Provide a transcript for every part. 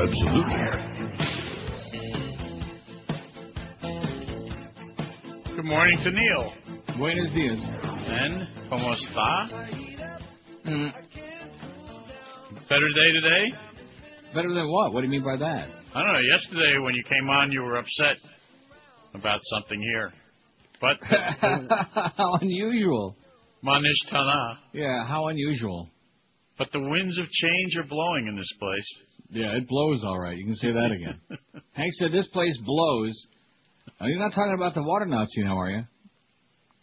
Absolutely. Good morning to Neil. Buenos dias. And como está? Mm, Better day today? better than what? What do you mean by that? I don't know. Yesterday when you came on, you were upset about something here. But how unusual. Manish Tana. Yeah, how unusual. But the winds of change are blowing in this place. Yeah, it blows all right. You can say that again. Hank said this place blows. Are you not talking about the water Nazi now, are you?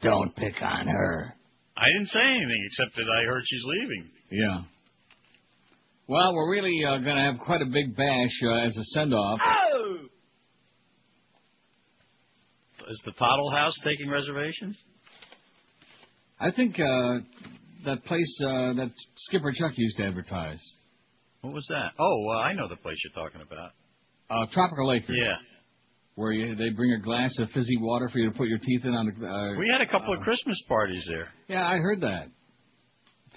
Don't pick on her. I didn't say anything except that I heard she's leaving. Yeah. Well, we're really uh, going to have quite a big bash uh, as a send-off. Oh! Is the Toddle House taking reservations? I think uh, that place uh, that Skipper Chuck used to advertise, What was that? Oh, I know the place you're talking about. uh, Tropical Acre, Yeah. where you, they bring a glass of fizzy water for you to put your teeth in on the. Uh, We had a couple of Christmas parties there. yeah, I heard that.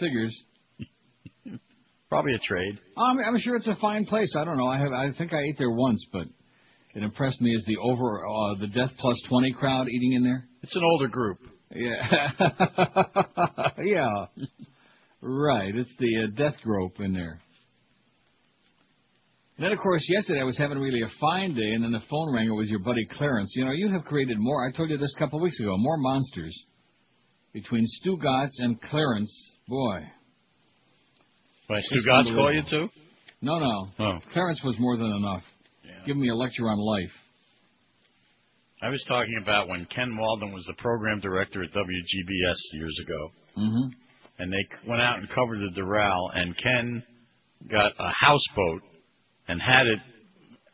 Figures. Probably a trade. I'm, I'm sure it's a fine place. I don't know. I have. I think I ate there once, but it impressed me as the over uh, the Death Plus Twenty crowd eating in there. It's an older group. Yeah. yeah. Right. It's the uh, death grope in there. And then, of course, yesterday I was having really a fine day, and then the phone rang. It was your buddy Clarence. You know, you have created more. I told you this a couple of weeks ago. More monsters between Stu Gotts and Clarence. Boy. Why, Stu Gotts call you too? No, no. Oh. Clarence was more than enough. Give me a lecture on life. I was talking about when Ken Walden was the program director at WGBS years ago, Mm-hmm. and they went out and covered the Doral, and Ken got a houseboat and had it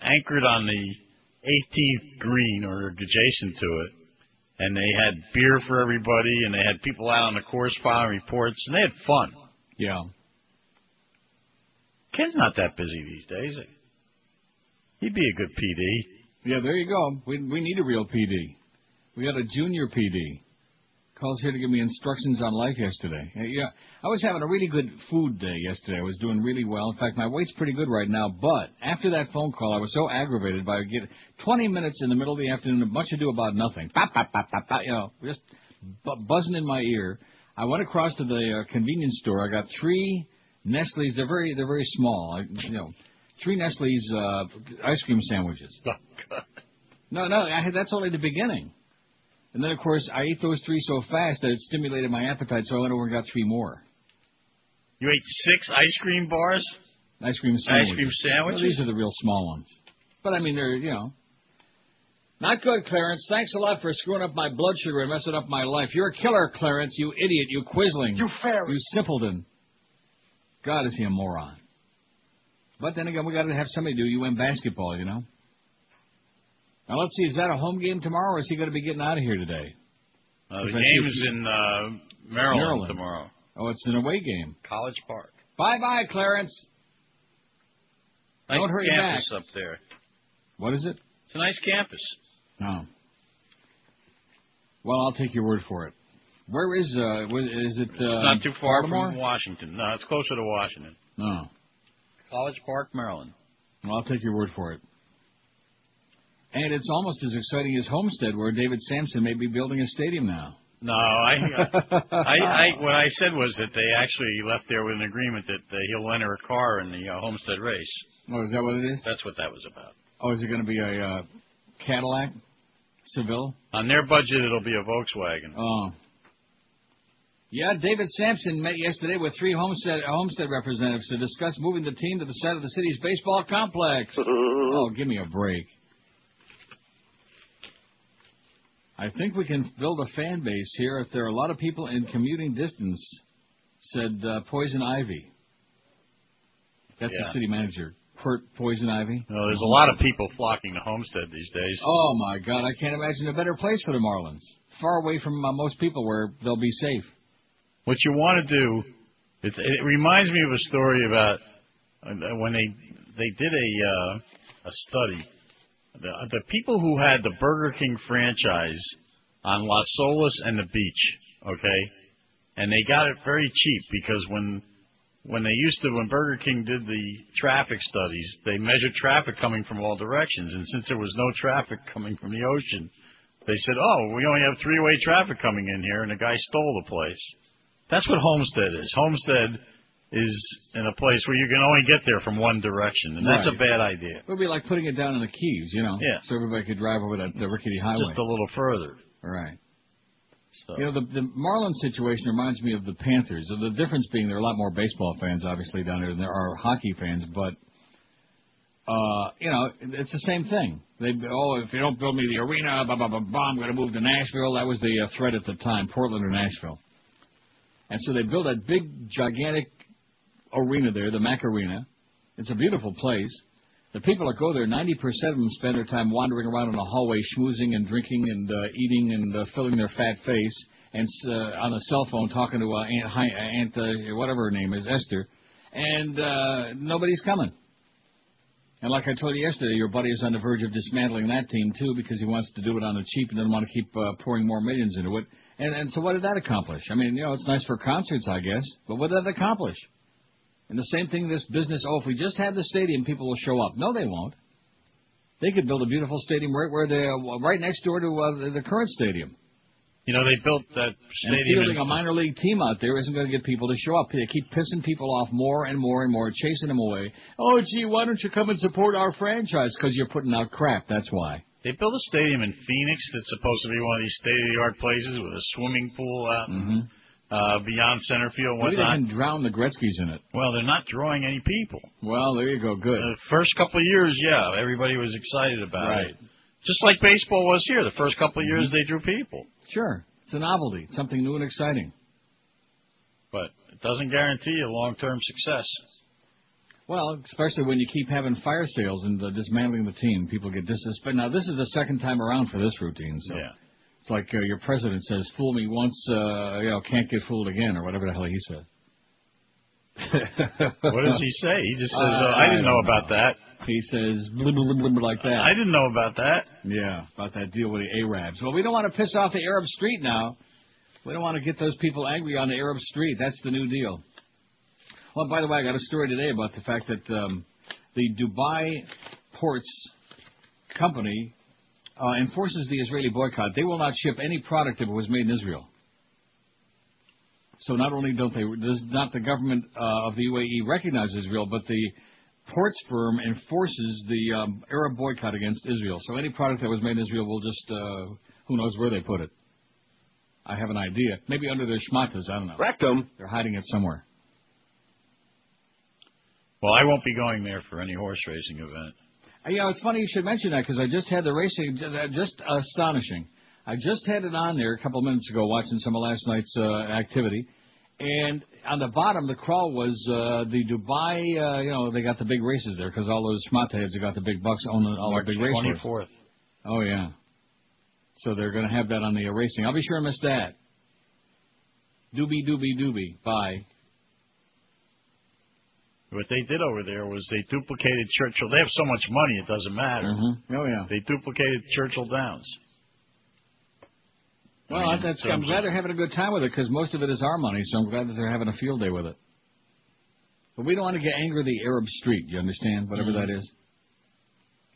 anchored on the 18th green or adjacent to it, and they had beer for everybody, and they had people out on the course filing reports, and they had fun. Yeah. Ken's not that busy these days. He'd be a good PD. Yeah, there you go. We we need a real PD. We got a junior PD. Calls here to give me instructions on life yesterday. Yeah, I was having a really good food day yesterday. I was doing really well. In fact, my weight's pretty good right now. But after that phone call, I was so aggravated by get 20 minutes in the middle of the afternoon, much ado about nothing. Bop, bop, bop, bop, bop, you know, just bu- buzzing in my ear. I went across to the uh, convenience store. I got three Nestle's. They're very they're very small. I, you know, three Nestle's uh, ice cream sandwiches. No, no, I that's only the beginning. And then, of course, I ate those three so fast that it stimulated my appetite, so I went over and got three more. You ate six ice cream bars? Ice cream sandwich. Ice cream sandwiches? Well, these are the real small ones. But, I mean, they're, you know. Not good, Clarence. Thanks a lot for screwing up my blood sugar and messing up my life. You're a killer, Clarence, you idiot, you quizzling. You ferret. You simpleton. God, is he a moron. But then again, we got to have somebody do UN basketball, you know. Now let's see, is that a home game tomorrow, or is he going to be getting out of here today? Uh, Is the game your- is in uh, Maryland, Maryland. tomorrow. Oh, it's an away game. College Park. Bye bye, Clarence. Nice Don't hurry campus up there. What is it? It's a nice campus. No. Well, I'll take your word for it. Where is uh? wh- Is it? Uh, It's not too far Baltimore? from Washington. No, it's closer to Washington. No. College Park, Maryland. Well, I'll take your word for it. And it's almost as exciting as Homestead, where David Samson may be building a stadium now. No, I, I, I, what I said was that they actually left there with an agreement that uh, he'll enter a car in the uh, Homestead race. Oh, is that what it is? That's what that was about. Oh, is it going to be a uh, Cadillac, Seville? On their budget, it'll be a Volkswagen. Oh. Yeah, David Samson met yesterday with three Homestead Homestead representatives to discuss moving the team to the side of the city's baseball complex. oh, give me a break. I think we can build a fan base here if there are a lot of people in commuting distance, said uh, Poison Ivy. That's Yeah. the city manager, Kurt Poison Ivy. No, there's a lot of people flocking to Homestead these days. Oh my God, I can't imagine a better place for the Marlins. Far away from uh, most people where they'll be safe. What you want to do, it, it reminds me of a story about uh, when they they did a uh, a study. The, the people who had the Burger King franchise on Las Olas and the beach, okay, and they got it very cheap because when when they used to, when Burger King did the traffic studies, they measured traffic coming from all directions. And since there was no traffic coming from the ocean, they said, oh, we only have three way traffic coming in here, and the guy stole the place. That's what Homestead is. Homestead is in a place where you can only get there from one direction, and that's a bad idea. It would be like putting it down in the Keys, you know, Yeah. so everybody could drive over that the rickety highway. Just a little further. Right. So. You know, the, the Marlins situation reminds me of the Panthers. The difference being there are a lot more baseball fans, obviously, down there than there are hockey fans. But, uh, you know, it's the same thing. They, oh, if you don't build me the arena, blah, blah, blah, blah, I'm going to move to Nashville. That was the uh, threat at the time, Portland or Nashville. And so they built that big, gigantic arena there, the Mac Arena. It's a beautiful place. The people that go there, 90% of them spend their time wandering around in the hallway, schmoozing and drinking and uh, eating and uh, filling their fat face, and uh, on a cell phone talking to uh, Aunt, Hi, Aunt uh, whatever her name is, Esther, and uh, nobody's coming. And like I told you yesterday, your buddy is on the verge of dismantling that team too because he wants to do it on the cheap and doesn't want to keep uh, pouring more millions into it. And, and so what did that accomplish? I mean, you know, it's nice for concerts, I guess, but what did that accomplish? And the same thing, this business. Oh, if we just have the stadium, people will show up. No, they won't. They could build a beautiful stadium right where they uh, right next door to uh, the, the current stadium. You know, they built that And stadium. fielding a minor league team out there isn't going to get people to show up. They keep pissing people off more and more and more, chasing them away. Oh, gee, why don't you come and support our franchise? Because you're putting out crap. That's why. They built a stadium in Phoenix that's supposed to be one of these state-of-the-art places with a swimming pool out Mm-hmm. Uh, beyond center field, Maybe they whatnot. can drown the Gretzky's in it. Well, they're not drawing any people. Well, there you go. Good. The first couple of years, yeah, everybody was excited about it. Right. it. Just like baseball was here. The first couple of years, Mm-hmm. they drew people, Sure. It's a novelty. It's something new and exciting. but it doesn't guarantee you long-term success. Well, especially when you keep having fire sales and uh, dismantling the team, people get disrespect. Now, this is the second time around for this routine. So Yeah. It's like uh, your president says, "Fool me once, uh, you know, can't get fooled again," or whatever the hell he said. What does he say? He just says, Uh, oh, "I didn't know don't about that. He says blah, blah, blah, like that. I didn't know about that." Yeah, about that deal with the Arabs. Well, we don't want to piss off the Arab street now. We don't want to get those people angry on the Arab street. That's the new deal. Well, by the way, I got a story today about the fact that um, the Dubai Ports Company uh, enforces the Israeli boycott. They will not ship any product that was made in Israel. So not only don't they, does not the government uh, of the UAE recognize Israel, but the ports firm enforces the um, Arab boycott against Israel. So any product that was made in Israel will just, uh, who knows where they put it. I have an idea. Maybe under their schmatas, I don't know. Rectum. They're hiding it somewhere. Well, I won't be going there for any horse racing event. Uh, You know, it's funny you should mention that because I just had the racing, uh, just astonishing. I just had it on there a couple of minutes ago watching some of last night's uh, activity. And on the bottom, the crawl was uh, the Dubai, uh, you know, they got the big races there because all those schmata heads that got the big bucks own all March the big races. 24th. Oh, yeah. So they're going to have that on the uh, racing. I'll be sure to miss that. Doobie, doobie, doobie. Bye. What they did over there was they duplicated Churchill. They have so much money, it doesn't matter. Mm-hmm. Oh, yeah. They duplicated Churchill Downs. Well, I mean, that's, I'm glad they're having a good time with it because most of it is our money, so I'm glad that they're having a field day with it. But we don't want to get angry at the Arab street, you understand? Whatever Mhm. that is.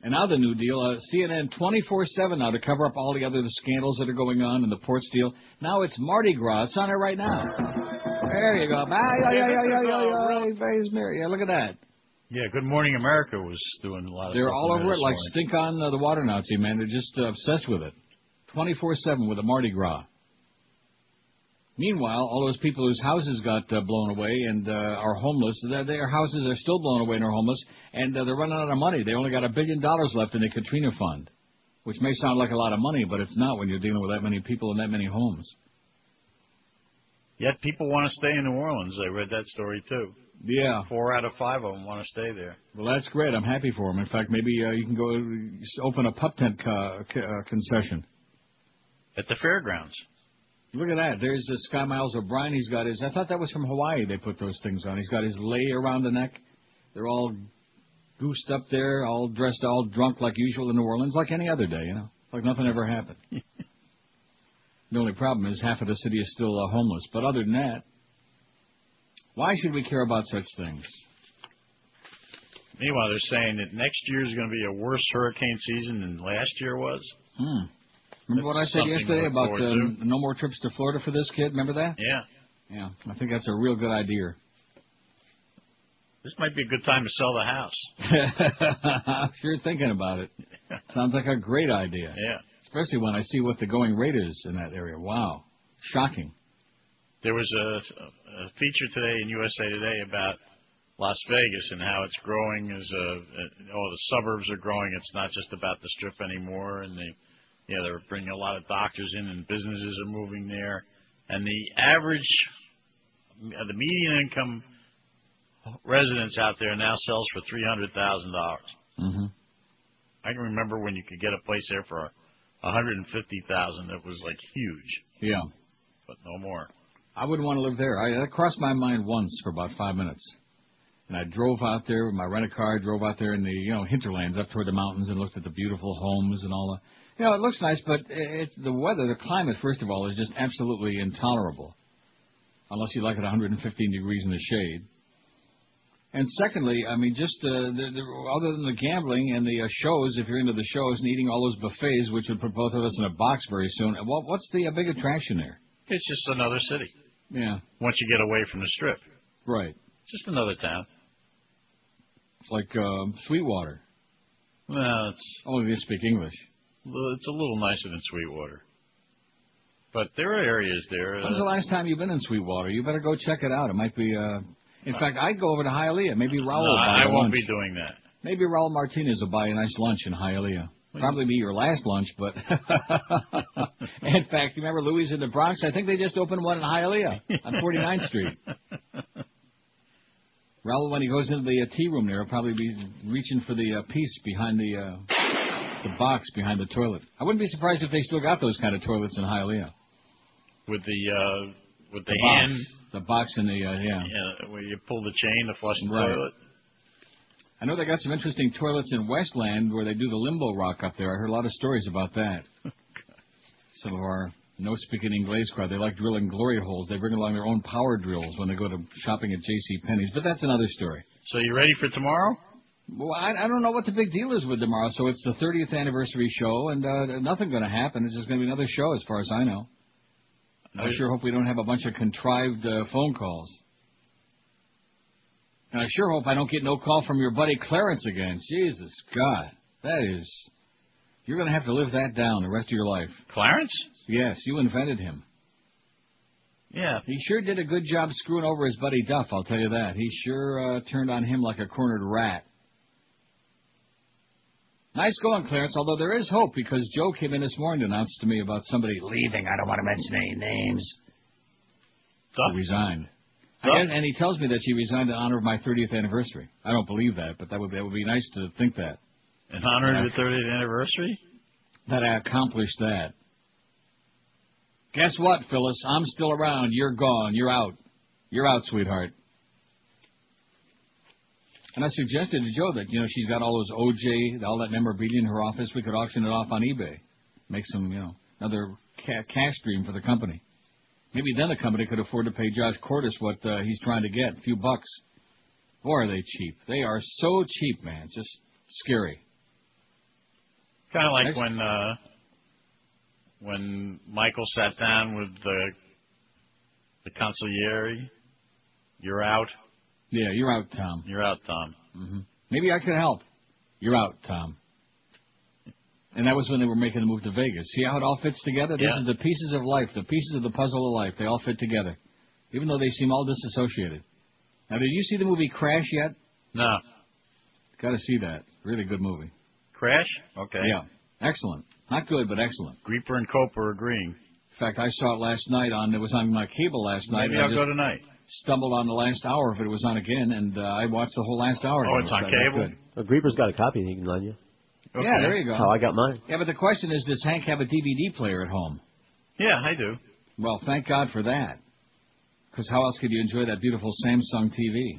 And now the new deal, uh, CNN 24-7 now to cover up all the other scandals that are going on and the ports deal. Now it's Mardi Gras. It's on it right now. There you go. Yeah, yeah, yeah, yeah, yeah, yeah. Praise Mary. Yeah, look at that. Yeah, Good Morning America was doing a lot of. They're all over it like stink on uh, the water Nazi, man. They're just uh, obsessed with it. 24-7 with a Mardi Gras. Meanwhile, all those people whose houses got uh, blown away and uh, are homeless, their, their houses are still blown away and are homeless, and uh, they're running out of money. They only got a billion dollars left in the Katrina Fund, which may sound like a lot of money, but it's not when you're dealing with that many people and that many homes. Yet people want to stay in New Orleans. I read that story too. Yeah. Four out of five of them want to stay there. Well, that's great. I'm happy for them. In fact, maybe uh, you can go open a pup tent co- c- uh, concession. At the fairgrounds. Look at that. There's uh, Sky Miles O'Brien. He's got his. I thought that was from Hawaii. They put those things on. He's got his lei around the neck. They're all goosed up there, all dressed, all drunk like usual in New Orleans, like any other day. You know, like nothing ever happened. the only problem is half of the city is still uh, homeless. But other than that, Why should we care about such things? Meanwhile, they're saying that next year is going to be a worse hurricane season than last year was. Hmm. Remember what I said yesterday about um, no more trips to Florida for this kid? Remember that? Yeah. Yeah, I think that's a real good idea. This might be a good time to sell the house. sure thinking about it. Sounds like a great idea. Yeah. Especially when I see what the going rate is in that area. Wow. Shocking. There was a, a feature today in USA Today about Las Vegas and how it's growing as a, a all the suburbs are growing. It's not just about the strip anymore, and they, yeah, they're bringing a lot of doctors in, and businesses are moving there. And the average, the median income residence out there now sells for three hundred thousand dollars. Mm-hmm. I can remember when you could get a place there for a hundred and fifty thousand. That was like huge, Yeah. but no more. I wouldn't want to live there. I, that crossed my mind once for about five minutes. And I drove out there with my rental car, drove out there in the, you know, hinterlands up toward the mountains and looked at the beautiful homes and all the, you know, it looks nice, but it's the weather, the climate, first of all, is just absolutely intolerable. Unless you like it 115 degrees in the shade. And secondly, I mean, just uh, the, the, other than the gambling and the uh, shows, if you're into the shows and eating all those buffets, which would put both of us in a box very soon, what, what's the uh, big attraction there? It's just another city. Yeah, Once you get away from the strip, right. just another town. It's like um, Sweetwater. Well, it's Only they speak English. it's a little nicer than Sweetwater, but there are areas there. When's the Uh, last time you've been in Sweetwater? You better go check it out. It might be. Uh, in fact, I'd go over to Hialeah. Maybe Raul no, will buy I, won't lunch. be doing that. Maybe Raul Martinez will buy a nice lunch in Hialeah. Probably be your last lunch, but in fact, you remember Louis in the Bronx? I think they just opened one in Hialeah on 49th Street. Raul, when he goes into the uh, tea room there, will probably be reaching for the uh, piece behind the uh, the box behind the toilet. I wouldn't be surprised if they still got those kind of toilets in Hialeah. with the uh, with the, The hand, box, the box in the uh, yeah. yeah, where you pull the chain to flush the Right. toilet. I know they got some interesting toilets in Westland where they do the limbo rock up there. I heard a lot of stories about that. Some of our no speaking English crowd, they like drilling glory holes. They bring along their own power drills when they go to shopping at J.C. Penney's. But that's another story. So you ready for tomorrow? Well, I, I don't know what the big deal is with tomorrow. So it's the 30th anniversary show, and uh, nothing going to happen. It's just going to be another show, as far as I know. I sure hope we don't have a bunch of contrived uh, phone calls. And I sure hope I don't get no call from your buddy Clarence again. Jesus God, that is. You're going to have to live that down the rest of your life. Clarence? Yes, you invented him. Yeah. He sure did a good job screwing over his buddy Duff, I'll tell you that. He sure uh, turned on him like a cornered rat. Nice going, Clarence, although there is hope because Joe came in this morning to announce to me about somebody leaving. I don't want to mention any names. Duff? Who resigned. Guess- and he tells me that she resigned in honor of my 30th anniversary. I don't believe that, but that would, that would be nice to think that. In honor of the 30th anniversary? That I accomplished that. Guess what, Phyllis? I'm still around. You're gone. You're out. You're out, sweetheart. And I suggested to Joe that, you know, she's got all those OJ, all that memorabilia in her office. We could auction it off on eBay. Make some, you know, another ca- cash stream for the company. Maybe then the company could afford to pay Josh Cordes what uh, he's trying to get, a few bucks. Boy, are they cheap. They are so cheap, man. It's just scary. Kind of like Next- when uh, when Michael sat down with the the consigliere. You're out. Yeah, you're out, Tom. You're out, Tom. hmm Maybe I could help. You're out, Tom. And that was when they were making the move to Vegas. See how it all fits together? This Yeah. is the pieces of life, the pieces of the puzzle of life. They all fit together, even though they seem all disassociated. Now, did you see the movie Crash yet? No. Got to see that. Really good movie. Crash? Okay. Yeah, excellent. Not good, but excellent. Grieper and Cope are agreeing. In fact, I saw it last night on. It was on my cable last night. Maybe I'll just go tonight. Stumbled on the last hour if it was on again, and uh, I watched the whole last hour. Oh, it's on cable? good. Well, Grieber's got a copy he can lend you. Okay. Yeah, there you go. Oh, I got mine. Yeah, but the question is, does Hank have a DVD player at home? Yeah, I do. Well, thank God for that. Because how else could you enjoy that beautiful Samsung TV?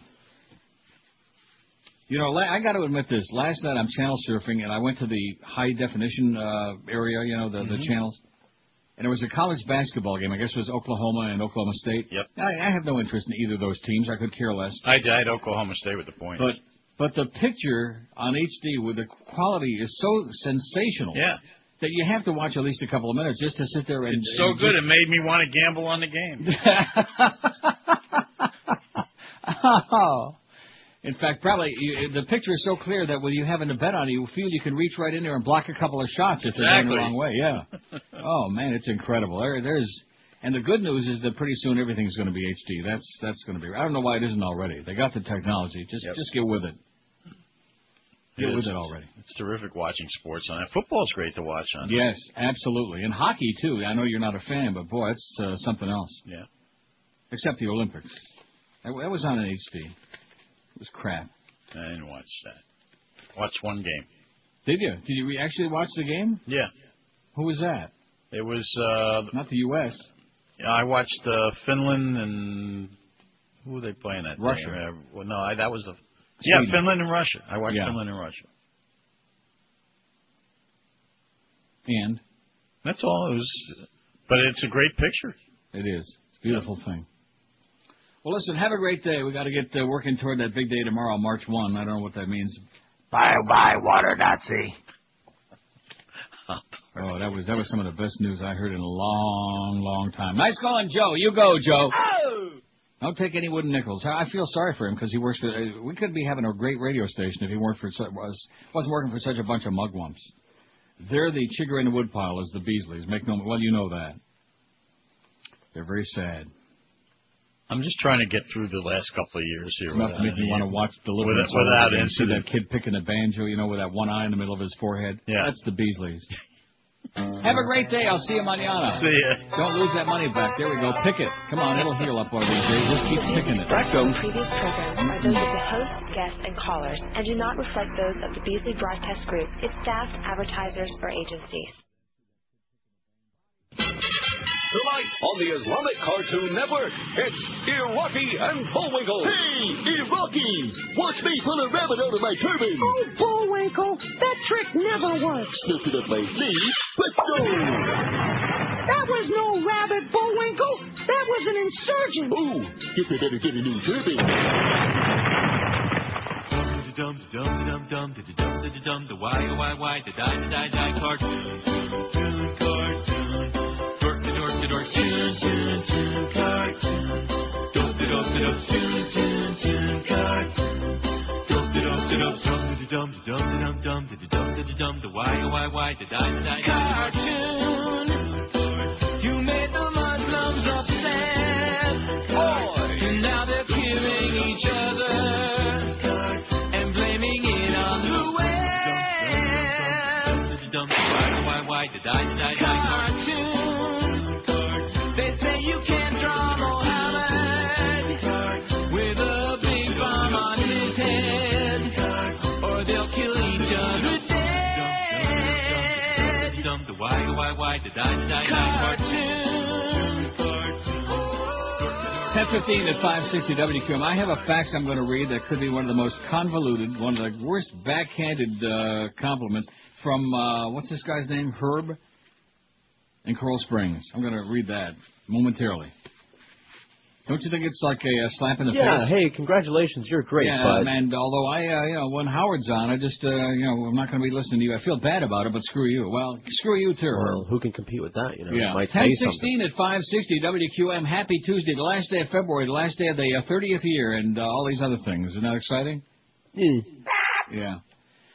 You know, I got to admit this. Last night I'm channel surfing, and I went to the high definition uh, area. You know, the the channels, and it was a college basketball game. I guess it was Oklahoma and Oklahoma State. Yep. I, I have no interest in either of those teams. I could care less. I died Oklahoma State with the point. But but the picture on HD with the quality is so sensational. yeah, That you have to watch at least a couple of minutes just to sit there and. it's so and good it made me want to gamble on the game. oh. In fact, probably you, the picture is so clear that when you have a bet on it, you feel you can reach right in there and block a couple of shots if they're going the wrong way. Yeah. oh man, it's incredible. There, there's, and the good news is that pretty soon everything's going to be HD. That's that's going to be. I don't know why it isn't already. They got the technology. Just Yep. just get with it. Get It with is. it already. It's terrific watching sports on it. Football's great to watch on. it. Yes, absolutely. And hockey too. I know you're not a fan, but boy, it's uh, something else. Yeah. Except the Olympics. That, that was on an HD. It was crap. I didn't watch that. Watched one game. Did you? Did you actually watch the game? Yeah. Who was that? It was. uh Not the U.S. Yeah, I watched uh, Finland and who were they playing that? Russia. Uh, well, no, I, that was the. Yeah, Finland and Russia. I watched Yeah. Finland and Russia. And That's all. It was, but it's a great picture. it is. It's a beautiful thing. Well, listen. Have a great day. We got to get uh, working toward that big day tomorrow, March one. I don't know what that means. Bye bye, water Nazi. Oh, that was that was some of the best news I heard in a long, long time. Nice going, Joe. You go, Joe. Don't take any wooden nickels. I feel sorry for him because he works for. uh, We could be having a great radio station if he weren't for was wasn't working for such a bunch of mugwumps. They're the chigger in the woodpile as the Beasleys. Make no well, you know that. They're very sad. I'm just trying to get through the last couple of years here. It's enough to make me want to watch Deliverance. Without- without and see that kid picking a banjo, you know, with that one eye in the middle of his forehead. Yeah. That's the Beasleys. Have a great day. I'll see you manana. See ya. Don't lose that money back. There we go. Pick it. Come on, it'll heal up one of these days. Just keep picking it. Previous programs are those of the host, guests, and callers and do not reflect those of the Beasley Broadcast Group, its staff, advertisers, or agencies. Tonight on the Islamic Cartoon Network, it's Iraqi and Bullwinkle. Hey, Iraqi! Watch me pull a rabbit out of my turban! Oh, Bullwinkle, that trick never works. Slip it up my sleeve. Presto! That was no rabbit, Bullwinkle. That was an insurgent. Oh, guess I better get a new turban. dum dum dum dum dum dum dum dum the why why why the die the die die cartoon cartoon cartoon dork the dork the dork toon toon toon cartoon dope the dope the dope toon toon toon cartoon dope the dope the dope dum the dum the dum the dum the dum the dum the why why why the die the die cartoon you made the Muslims upset and now they're killing each other and blaming it on the West. Why, why, why did I, did I, why, why, did I, did I, cartoon. 1015 at 560 WQAM. I have a fax I'm going to read that could be one of the most convoluted, one of the worst backhanded uh, compliments from, uh, what's this guy's name? Herb? In Coral Springs. I'm going to read that momentarily. Don't you think it's like a, uh slap in the Yeah, face? hey, congratulations, you're great, yeah, bud. and although I, uh, you know, when Howard's on, I just, uh, you know, I'm not going to be listening to you. I feel bad about it, but screw you. Well, screw you too. Well, who can compete with that? You know, Yeah. You might say something. 1016 at 560 WQAM. Happy Tuesday, the last day of February, the last day of the uh, 30th year, and uh, all these other things. Isn't that exciting? Yeah.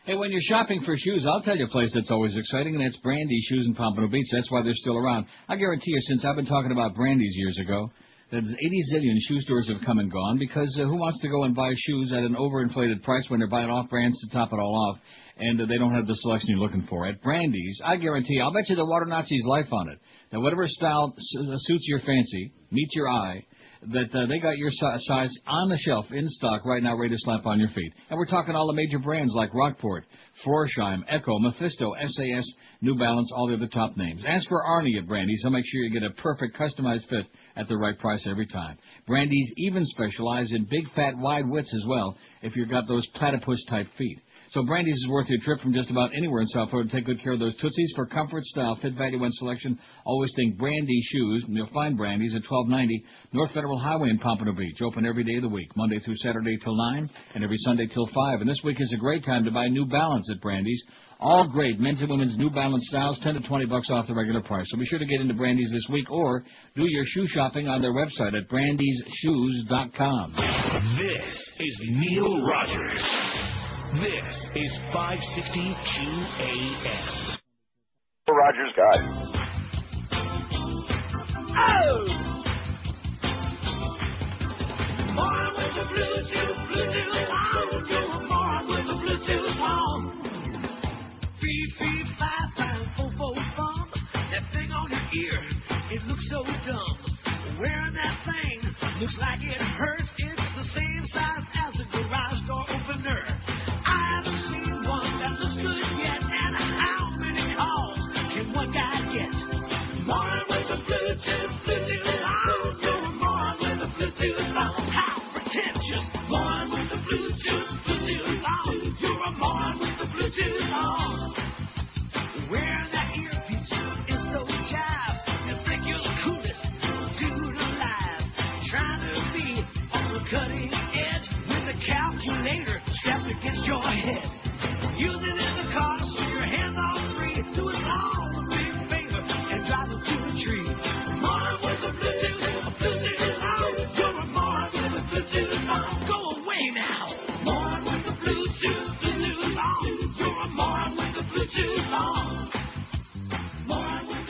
Hey, when you're shopping for shoes, I'll tell you a place that's always exciting, and that's Brandy's Shoes in Pompano Beach. That's why they're still around. I guarantee you, since I've been talking about Brandy's years ago, that 80 zillion shoe stores have come and gone because uh, who wants to go and buy shoes at an overinflated price when they're buying off brands to top it all off, and uh, they don't have the selection you're looking for? At Brandy's, I guarantee, I'll bet you the Water Nazi's life on it, that whatever style uh, suits your fancy, meets your eye, that uh, they got your si- size on the shelf in stock right now, ready to slap on your feet. And we're talking all the major brands like Rockport, Florsheim, Ecco, Mephisto, SAS, New Balance, all the other top names. Ask for Arnie at Brandy's. He'll make sure you get a perfect customized fit at the right price every time. Brandy's even specialize in big, fat, wide widths as well if you've got those platypus type feet. So Brandy's is worth your trip from just about anywhere in South Florida. To take good care of those Tootsies for comfort, style, fit, value, and selection. Always think Brandy shoes. And you'll find Brandy's at 1290 North Federal Highway in Pompano Beach. Open every day of the week, Monday through Saturday till 9 and every Sunday till 5. And this week is a great time to buy New Balance at Brandy's. All great men's and women's New Balance styles, 10 to 20 bucks off the regular price. So be sure to get into Brandy's this week or do your shoe shopping on their website at brandysshoes.com. This is Neil Rogers. This is 560 QAM. Rogers God. Oh! Born with the on. You're born with the Bluetooth on. Three, three, five, five, four, four. That thing on your ear, it looks so dumb. Wearing that thing looks like it hurts. It's the same size as a garage door opener. Can one get? Born with the Bluetooth, Bluetooth on. You're born with the Bluetooth on. How pretentious. Born with the Bluetooth, Bluetooth on. You're born with the Bluetooth on.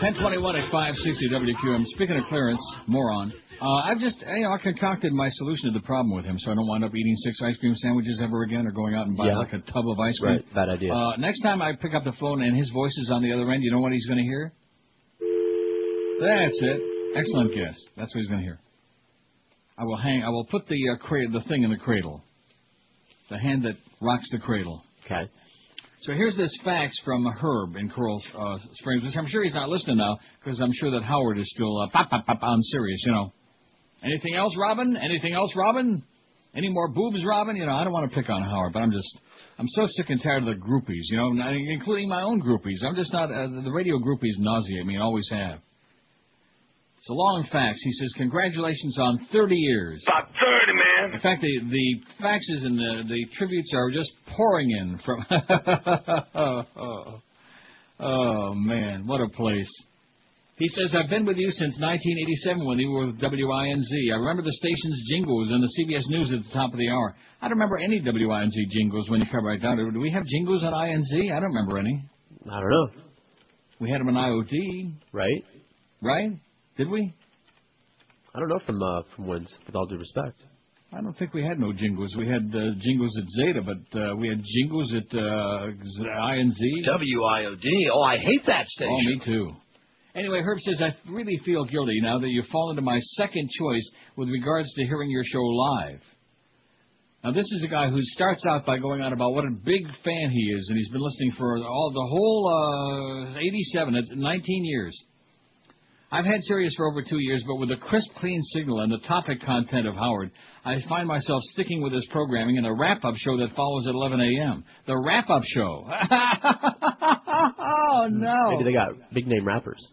1021 at 560 WQAM. Speaking of Clarence, moron. Uh, I've just, you know, I concocted my solution to the problem with him, so I don't wind up eating six ice cream sandwiches ever again, or going out and buying Yeah. like a tub of ice cream. Right, bad idea. Uh, next time I pick up the phone and his voice is on the other end, you know what he's going to hear? That's it. Excellent guess. That's what he's going to hear. I will hang. I will put the uh, cra- the thing in the cradle. The hand that rocks the cradle. Okay. So here's this fax from Herb in Coral uh, Springs, which I'm sure he's not listening now because I'm sure that Howard is still uh, pop, pop, pop, on Sirius, you know. Anything else, Robin? Anything else, Robin? Any more boobs, Robin? You know, I don't want to pick on Howard, but I'm just, I'm so sick and tired of the groupies, you know, including my own groupies. I'm just not, uh, the radio groupies nauseate me, always have. It's a long fax. He says, congratulations on 30 years. About 30, man. In fact, the, the faxes and the, the tributes are just pouring in from. oh, oh, man, what a place. He says, I've been with you since 1987 when you were with WINZ. I remember the station's jingles and the CBS News at the top of the hour. I don't remember any WINZ jingles when you come right down to it. Do we have jingles on INZ? I don't remember any. I don't know. We had them on IOD, Right? right? Did we? I don't know from uh, from wins. With all due respect. I don't think we had no jingles. We had uh, jingles at Zeta, but uh, we had jingles at uh, Z- INZ. WIOD. Oh, I hate that station. Oh, me too. Anyway, Herb says, I really feel guilty now that you've fallen to my second choice with regards to hearing your show live. Now, this is a guy who starts out by going on about what a big fan he is, and he's been listening for all the whole uh, 87, it's 19 years. I've had Sirius for over two years, but with the crisp, clean signal and the topic content of Howard, I find myself sticking with his programming and the wrap-up show that follows at 11 a.m. The wrap-up show. oh, no. Maybe they got big name rappers.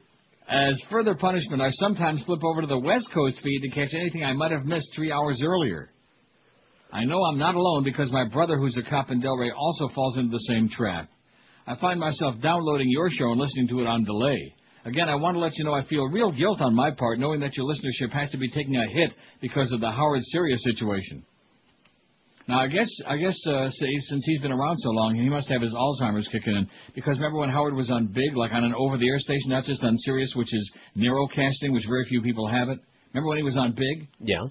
As further punishment, I sometimes flip over to the West Coast feed to catch anything I might have missed three hours earlier. I know I'm not alone because my brother, who's a cop in Delray, also falls into the same trap. I find myself downloading your show and listening to it on delay. Again, I want to let you know I feel real guilt on my part knowing that your listenership has to be taking a hit because of the Howard Sirius situation. Now, I guess, I guess, uh, say, since he's been around so long, he must have his Alzheimer's kicking in. Because remember when Howard was on Big, like on an over-the-air station, not just on Sirius, which is narrowcasting, which very few people have it. Remember when he was on Big? Yeah.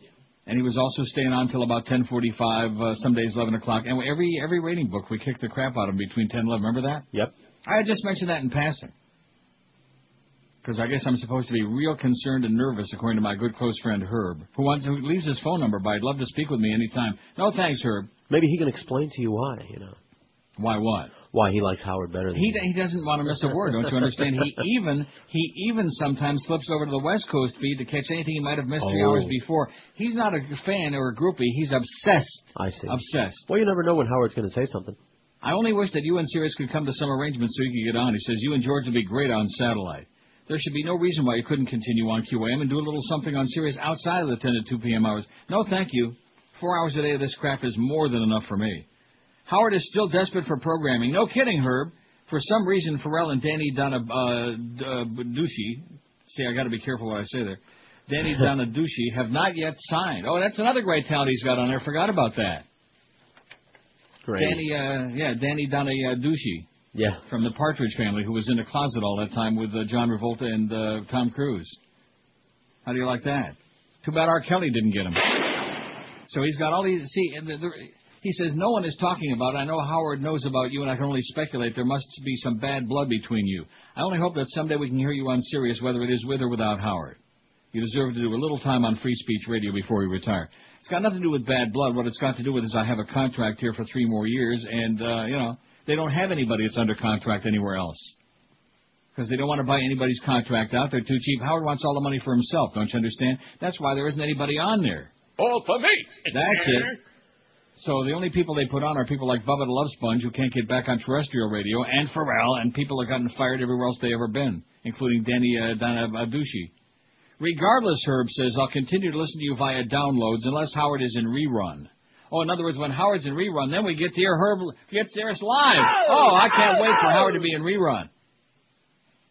And he was also staying on till about 10:45, uh, some days 11 o'clock. And every every rating book, we kicked the crap out of him between 10 and 11. Remember that? Yep. I just mentioned that in passing. Because I guess I'm supposed to be real concerned and nervous, according to my good close friend Herb, who wants who leaves his phone number, but I'd love to speak with me anytime. No thanks, Herb. Maybe he can explain to you why. You know. Why what? Why he likes Howard better than He you. he doesn't want to miss a word, don't you understand? He even he even sometimes slips over to the West Coast feed to catch anything he might have missed three Oh. hours before. He's not a fan or a groupie. He's obsessed. I see. Obsessed. Well, you never know when Howard's going to say something. I only wish that you and Sirius could come to some arrangement so you could get on. He says you and George would be great on satellite. There should be no reason why you couldn't continue on QAM and do a little something on Sirius outside of the 10 to 2 p.m. hours. No, thank you. Four hours a day of this crap is more than enough for me. Howard is still desperate for programming. No kidding, Herb. For some reason, Pharrell and Danny Donna uh, uh, see, I got to be careful what I say there. Danny Donaducci have not yet signed. Oh, that's another great talent he's got on there. Forgot about that. Great. Danny, uh, yeah, Danny Donaducci. Yeah. From the Partridge Family, who was in a closet all that time with uh, John Travolta and uh, Tom Cruise. How do you like that? Too bad R. Kelly didn't get him. So he's got all these. See, the, the, he says no one is talking about it. I know Howard knows about you, and I can only speculate there must be some bad blood between you. I only hope that someday we can hear you on Sirius, whether it is with or without Howard. You deserve to do a little time on free speech radio before you retire. It's got nothing to do with bad blood. What it's got to do with is I have a contract here for three more years, and uh, you know they don't have anybody that's under contract anywhere else because they don't want to buy anybody's contract out. They're too cheap. Howard wants all the money for himself. Don't you understand? That's why there isn't anybody on there. All for me. That's it. So the only people they put on are people like Bubba the Love Sponge who can't get back on terrestrial radio, and Pharrell, and people that gotten fired everywhere else they ever been, including Danny uh. Regardless, Herb says, I'll continue to listen to you via downloads unless Howard is in rerun. Oh, in other words, when Howard's in rerun, then we get to hear Herb gets there hear us live. Oh, I can't wait for Howard to be in rerun.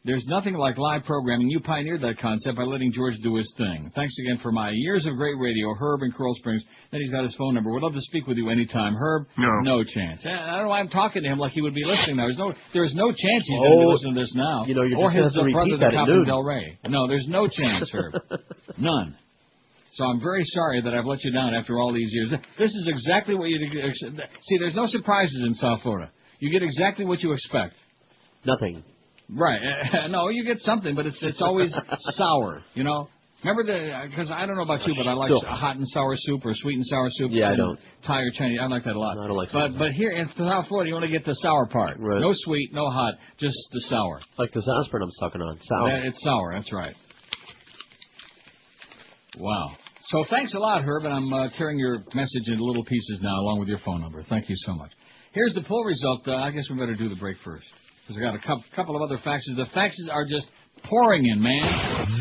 There's nothing like live programming. You pioneered that concept by letting George do his thing. Thanks again for my years of great radio, Herb in Coral Springs. Then he's got his phone number. Would love to speak with you anytime. Herb, No. no chance. Eh, I don't know why I'm talking to him like he would be listening now. There's no, there's no chance he's going to be Oh, listening to this now. you know, you're or just gonna his have to brother, the that at cop in. Delray. No, there's no chance, Herb. None. So I'm very sorry that I've let you down after all these years. This is exactly what you see. There's no surprises in South Florida. You get exactly what you expect. Nothing. Right. no, you get something, but it's it's always sour. You know. Remember the? Uh, because I don't know about you, but I like No. a hot and sour soup or sweet and sour soup. Yeah, I don't. Thai or Chinese. I like that a lot. I don't like But but here in South Florida, you only get the sour part. Right. No sweet, no hot, just the sour. Like this aspirin I'm sucking on. Sour. That, it's sour. That's right. Wow. So thanks a lot, Herb, and I'm uh, tearing your message into little pieces now, along with your phone number. Thank you so much. Here's the poll result. Uh, I guess we better do the break first because I got a cou- couple of other faxes. The faxes are just pouring in, man.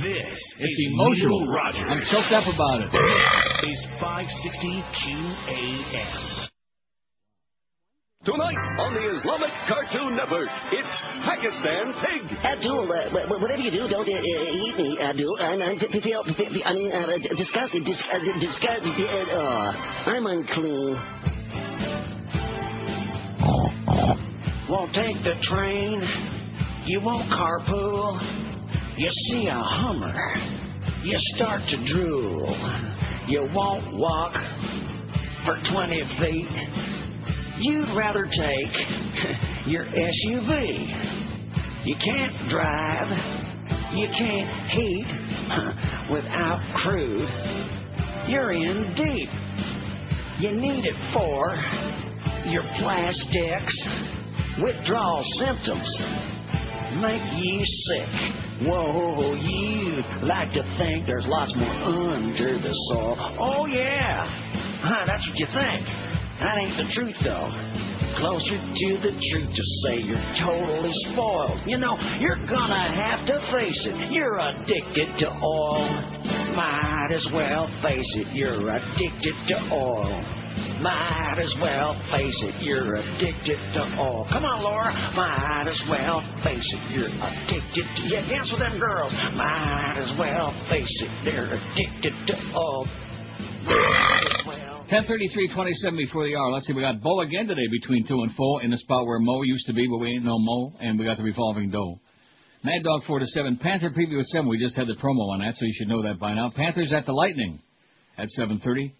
This It's is emotional. Neil Rogers. I'm choked up about it. This is 560 QAM. Tonight on the Islamic Cartoon Network, it's Pakistan Pig. Abdul, uh, wh- wh- whatever you do, don't uh, uh, eat me, Abdul. I'm, I'm, f- feel, f- I mean, uh, disgusted. Dis- uh, disgusted. Uh, oh, I'm unclean. Won't take the train. You won't carpool. You see a Hummer. You start to drool. You won't walk for 20 feet. You'd rather take your SUV. You can't drive. You can't heat without crude. You're in deep. You need it for your plastics withdrawal symptoms make you sick. Whoa, you like to think there's lots more under the soil. Oh, yeah. Huh, that's what you think. That ain't the truth, though. Closer to the truth to say you're totally spoiled. You know, you're gonna have to face it. You're addicted to oil. Might as well face it. You're addicted to oil. Might as well face it, you're addicted to oil. Come on, Laura. Might as well face it, you're addicted to. Yeah, dance with them girls. Might as well face it, they're addicted to oil. Might as well. 10:33, 27 before the hour. Let's see, we got Bo again today between two and four in the spot where Mo used to be, but we ain't no Mo, and we got the revolving door. Mad Dog four to seven. Panther preview at seven. We just had the promo on that, so you should know that by now. Panthers at the Lightning at 7:30.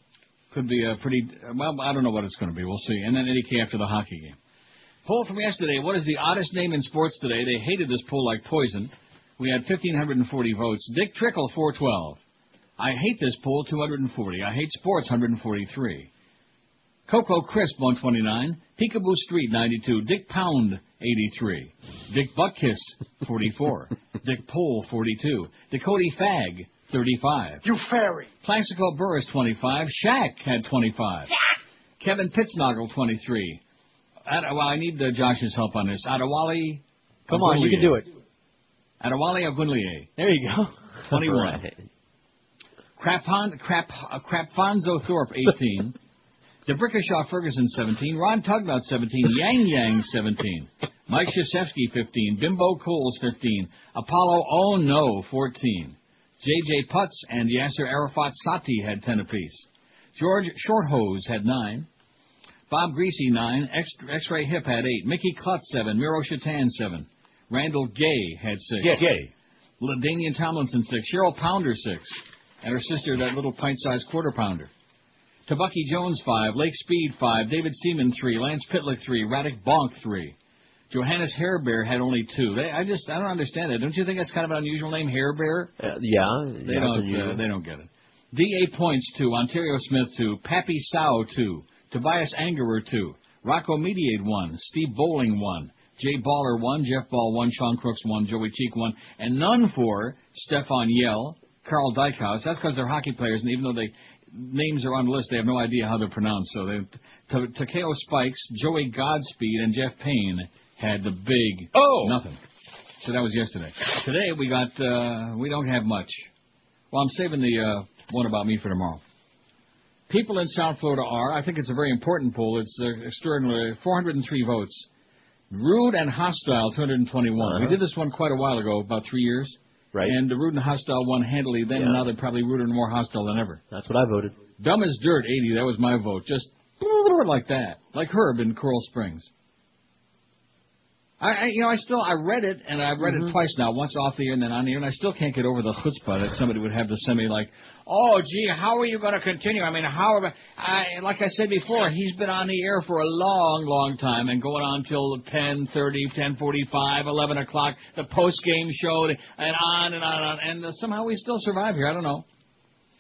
Could be a pretty. Well, I don't know what it's going to be. We'll see. And then Eddie K after the hockey game. Poll from yesterday. What is the oddest name in sports today? They hated this poll like poison. We had 1,540 votes. Dick Trickle 412. I hate this poll 240. I hate sports 143. Coco Crisp 129. Picabo Street 92. Dick Pound 83. Dick Buttkiss 44. Dick Pole 42. Dakota Fag 35. You fairy. Plaxico Burress 25. Shaq had 25. Kevin Pittsnoggle 23. Ad- well, I need uh, Josh's help on this. Adewale. Come on, you can do it. Adewale Ogunleye. There you go. 21. Right. Crapon, Crap, uh, Craphonso Thorpe, 18. D'Brickashaw Ferguson, 17. Ron Tugnut, 17. Yang Yang, 17. Mike Krzyzewski, 15. Bimbo Coles, 15. Apollo Oh No, 14. J.J. Putz and Yasser Arafat Sati had 10 apiece. George Shorthose had 9. Bob Greasy, 9. X- X-Ray Hip had 8. Mickey Klutz, 7. Miro Shatan, 7. Randall Gay had 6. Gay. Gay. Danian Tomlinson, 6. Cheryl Pounder, 6. And her sister, that little pint-sized quarter pounder. Tabucky Jones, 5. Lake Speed, 5. David Seaman, 3. Lance Pitlick, 3. Radek Bonk, 3. Johannes Hairbear had only 2. They, I just, I don't understand that. Don't you think that's kind of an unusual name, Hairbear? Uh, yeah. They yeah, don't. Uh, they don't get it. D.A. Points two. Onterrio Smith two. Pappy Sow two. Tobias Angerer two. Rocco Mediate one. Steve Bowling one. Jay Baller one. Jeff Ball one. Sean Crooks one. Joey Cheek one. And none for Stefan Yell, Karl Dykhuis. That's because they're hockey players, and even though they names are on the list, they have no idea how they're pronounced. So they Takeo Spikes, Joey Godspeed, and Jeff Payne had the big Oh! nothing. So that was yesterday. Today we got uh, we don't have much. Well, I'm saving the uh, one about me for tomorrow. People in South Florida are, I think it's a very important poll. It's uh, extraordinary. 403 votes. Rude and hostile, 221. Uh-huh. We did this one quite a while ago, about three years. Right. And the rude and hostile won handily then, Yeah. and now they're probably ruder and more hostile than ever. That's what I voted. Dumb as dirt, 80. That was my vote. Just like that. Like Herb in Coral Springs. I, I you know, I still, I read it, and I've read it mm-hmm. twice now, once off the air and then on the air, and I still can't get over the chutzpah that somebody would have to send me like, oh, gee, how are you going to continue? I mean, how, are, I, like I said before, he's been on the air for a long, long time and going on till 10.30, 10.45, 11 o'clock, the post-game show, and on and on and on, and uh, somehow we still survive here. I don't know.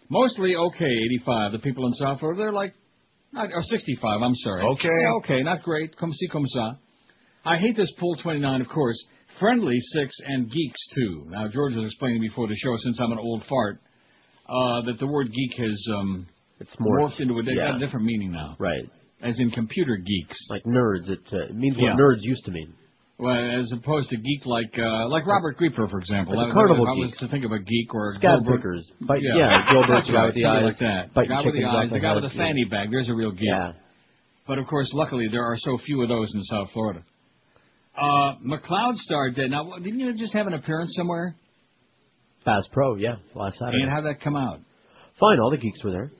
Mostly okay, 85. The people in South Florida, they're like, not, or 65, I'm sorry. Okay. Yeah, okay, not great. Come see, come sa. I hate this pool 29, of course. Friendly, 6, and geeks, 2. Now, George was explaining before the show, since I'm an old fart, uh, that the word geek has um, It's more morphed into a, yeah. got a different meaning now. Right. As in computer geeks. Like nerds. It, uh, it means what Yeah. nerds used to mean. Well, as opposed to geek like uh, like Robert Grieper, for example. Like That- carnival if I was geek. to think of a geek or a Gilbert- pickers. Bite- yeah, Gilbert, the guy with the eyes, like that. The guy with the eyes, the guy with the fanny bag. There's a real geek. Yeah. But of course, luckily, there are so few of those in South Florida. Uh, McLeod Star did. Now, didn't you just have an appearance somewhere? Bass Pro, yeah, last Saturday. And how'd that come out? Fine, all the geeks were there.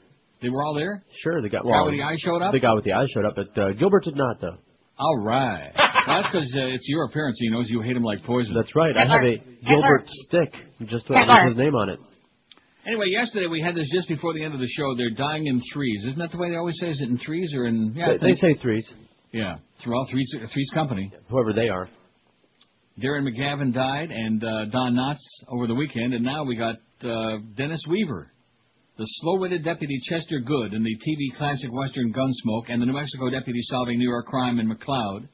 They were all there? Sure, the guy. guy Well, with the eye showed up? The guy with the eye showed up, but uh, Gilbert did not, though. All right. well, that's because uh, it's your appearance. He knows you hate him like poison. That's right. I have a Gilbert stick, just with with his name on it. Anyway, yesterday we had this just before the end of the show. They're dying in threes. Isn't that the way they always say? Is it in threes or in? Yeah, they, they say threes, Yeah, throughout Three's, Three's Company. whoever they are. Darren McGavin died, and uh, Don Knotts over the weekend, and now we got uh, Dennis Weaver, the slow-witted deputy Chester Goode in the TV classic Western Gunsmoke, and the New Mexico deputy solving New York crime in McCloud,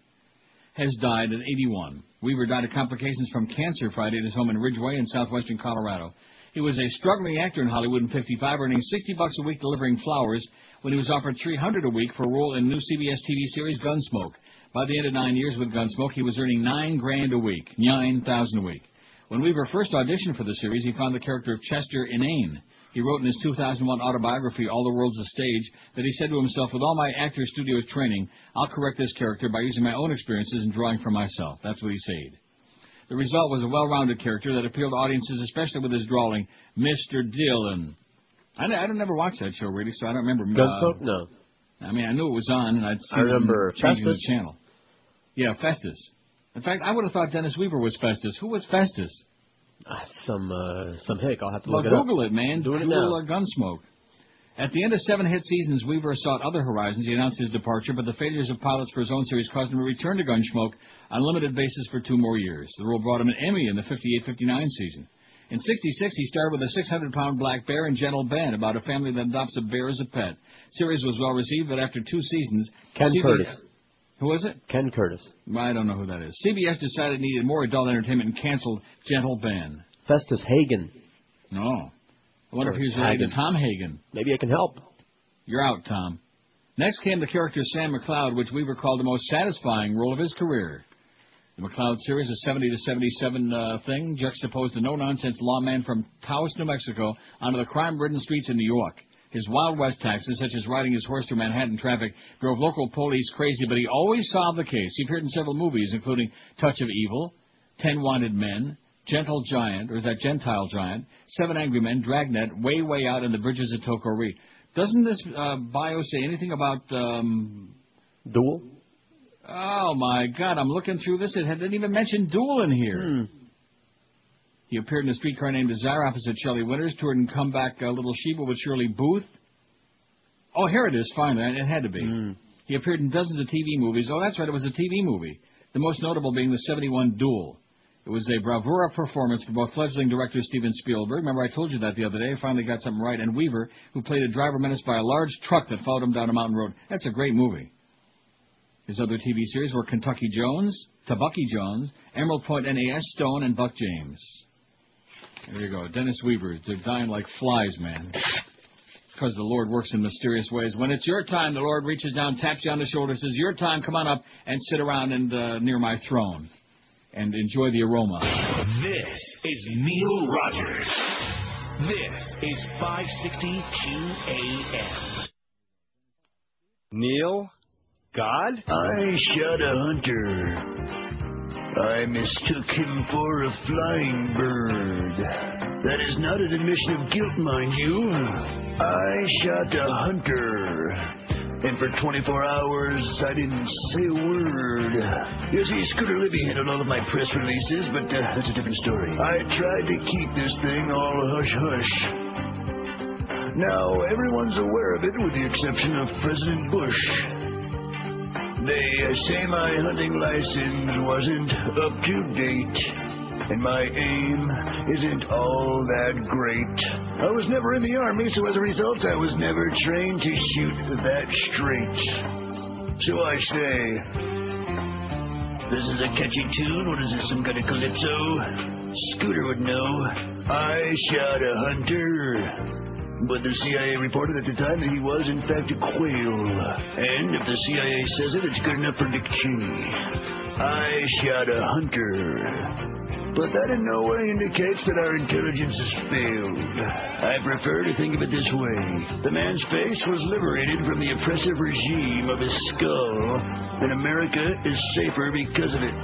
has died at 81. Weaver died of complications from cancer Friday at his home in Ridgway in southwestern Colorado. He was a struggling actor in Hollywood in 55, earning 60 bucks a week delivering flowers when he was offered 300 a week for a role in new CBS TV series Gunsmoke. By the end of nine years with Gunsmoke, he was earning nine grand a week, nine thousand a week. When Weaver first auditioned for the series, he found the character of Chester inane. He wrote in his 2001 autobiography, All the World's a Stage, that he said to himself, with all my actor studio training, I'll correct this character by using my own experiences and drawing from myself. That's what he said. The result was a well-rounded character that appealed to audiences, especially with his drawling, Mr. Dillon. I, I don't never watch that show, really, so I don't remember. Uh, Gunsmoke? No. I mean, I knew it was on, and I'd I seen remember changing Festus. the channel. Yeah, Festus. In fact, I would have thought Dennis Weaver was Festus. Who was Festus? Ah, Some uh, some hick. I'll have to Well, look it up. Google it, man. Doing it now. uh, Gunsmoke. At the end of seven hit seasons, Weaver sought other horizons. He announced his departure, but the failures of pilots for his own series caused him to return to Gunsmoke on a limited basis for two more years. The role brought him an Emmy in the 58-59 season. In 66, he starred with a 600-pound black bear in Gentle Ben about a family that adopts a bear as a pet. Series was well received, but after two seasons, Ken Curtis. Who was it? Ken Curtis. I don't know who that is. CBS decided it needed more adult entertainment and canceled Gentle Ben. Festus Hagen. No. I wonder if Or he was related Hagen. to Tom Hagen. Maybe I can help. You're out, Tom. Next came the character Sam McCloud, which Weaver called the most satisfying role of his career. The McCloud series, a 70 to 77 uh, thing, juxtaposed the no-nonsense lawman from Taos, New Mexico, onto the crime-ridden streets of New York. His Wild West taxes, such as riding his horse through Manhattan traffic, drove local police crazy, but he always solved the case. He appeared in several movies, including Touch of Evil, Ten Wanted Men, Gentle Giant, or is that Gentile Giant, Seven Angry Men, Dragnet, Way Way Out, and The Bridges of Toko-Ri. Doesn't this uh, bio say anything about um, Duel? Oh my God! I'm looking through this. It didn't even mention Duel in here. He appeared in a streetcar named Desire opposite Shelley Winters. Toured and come back uh, Little Sheba with Shirley Booth. Oh, here it is. Finally, it had to be. He appeared in dozens of TV movies. Oh, that's right. It was a TV movie. The most notable being the '71 Duel. It was a bravura performance for both fledgling director Steven Spielberg. Remember, I told you that the other day. I finally got something right. And Weaver, who played a driver menaced by a large truck that followed him down a mountain road. That's a great movie. His other TV series were Kentucky Jones, Tabucky Jones, Emerald Point NAS, Stone, and Buck James. There you go. Dennis Weaver. They're dying like flies, man. Because the Lord works in mysterious ways. When it's your time, the Lord reaches down, taps you on the shoulder, says, Your time, come on up and sit around and uh, near my throne. And enjoy the aroma. This is Neil Rogers. This is 560 QAM. Neil? God? I shot a hunter. I mistook him for a flying bird. That is not an admission of guilt, mind you. I shot a hunter. And for 24 hours, I didn't say a word. You see, Scooter Libby handled all of my press releases, but uh, that's a different story. I tried to keep this thing all hush hush. Now, everyone's aware of it with the exception of President Bush. They say my hunting license wasn't up to date, and my aim isn't all that great. I was never in the Army, so as a result, I was never trained to shoot that straight. So I say, this is a catchy tune. What is this, some kind of calypso? Scooter would know. I shot a hunter. But the CIA reported at the time that he was, in fact, a quail. And if the CIA says it, it's good enough for Dick Cheney. I shot a hunter. But that in no way indicates that our intelligence has failed. I prefer to think of it this way. The man's face was liberated from the oppressive regime of his skull, and America is safer because of it.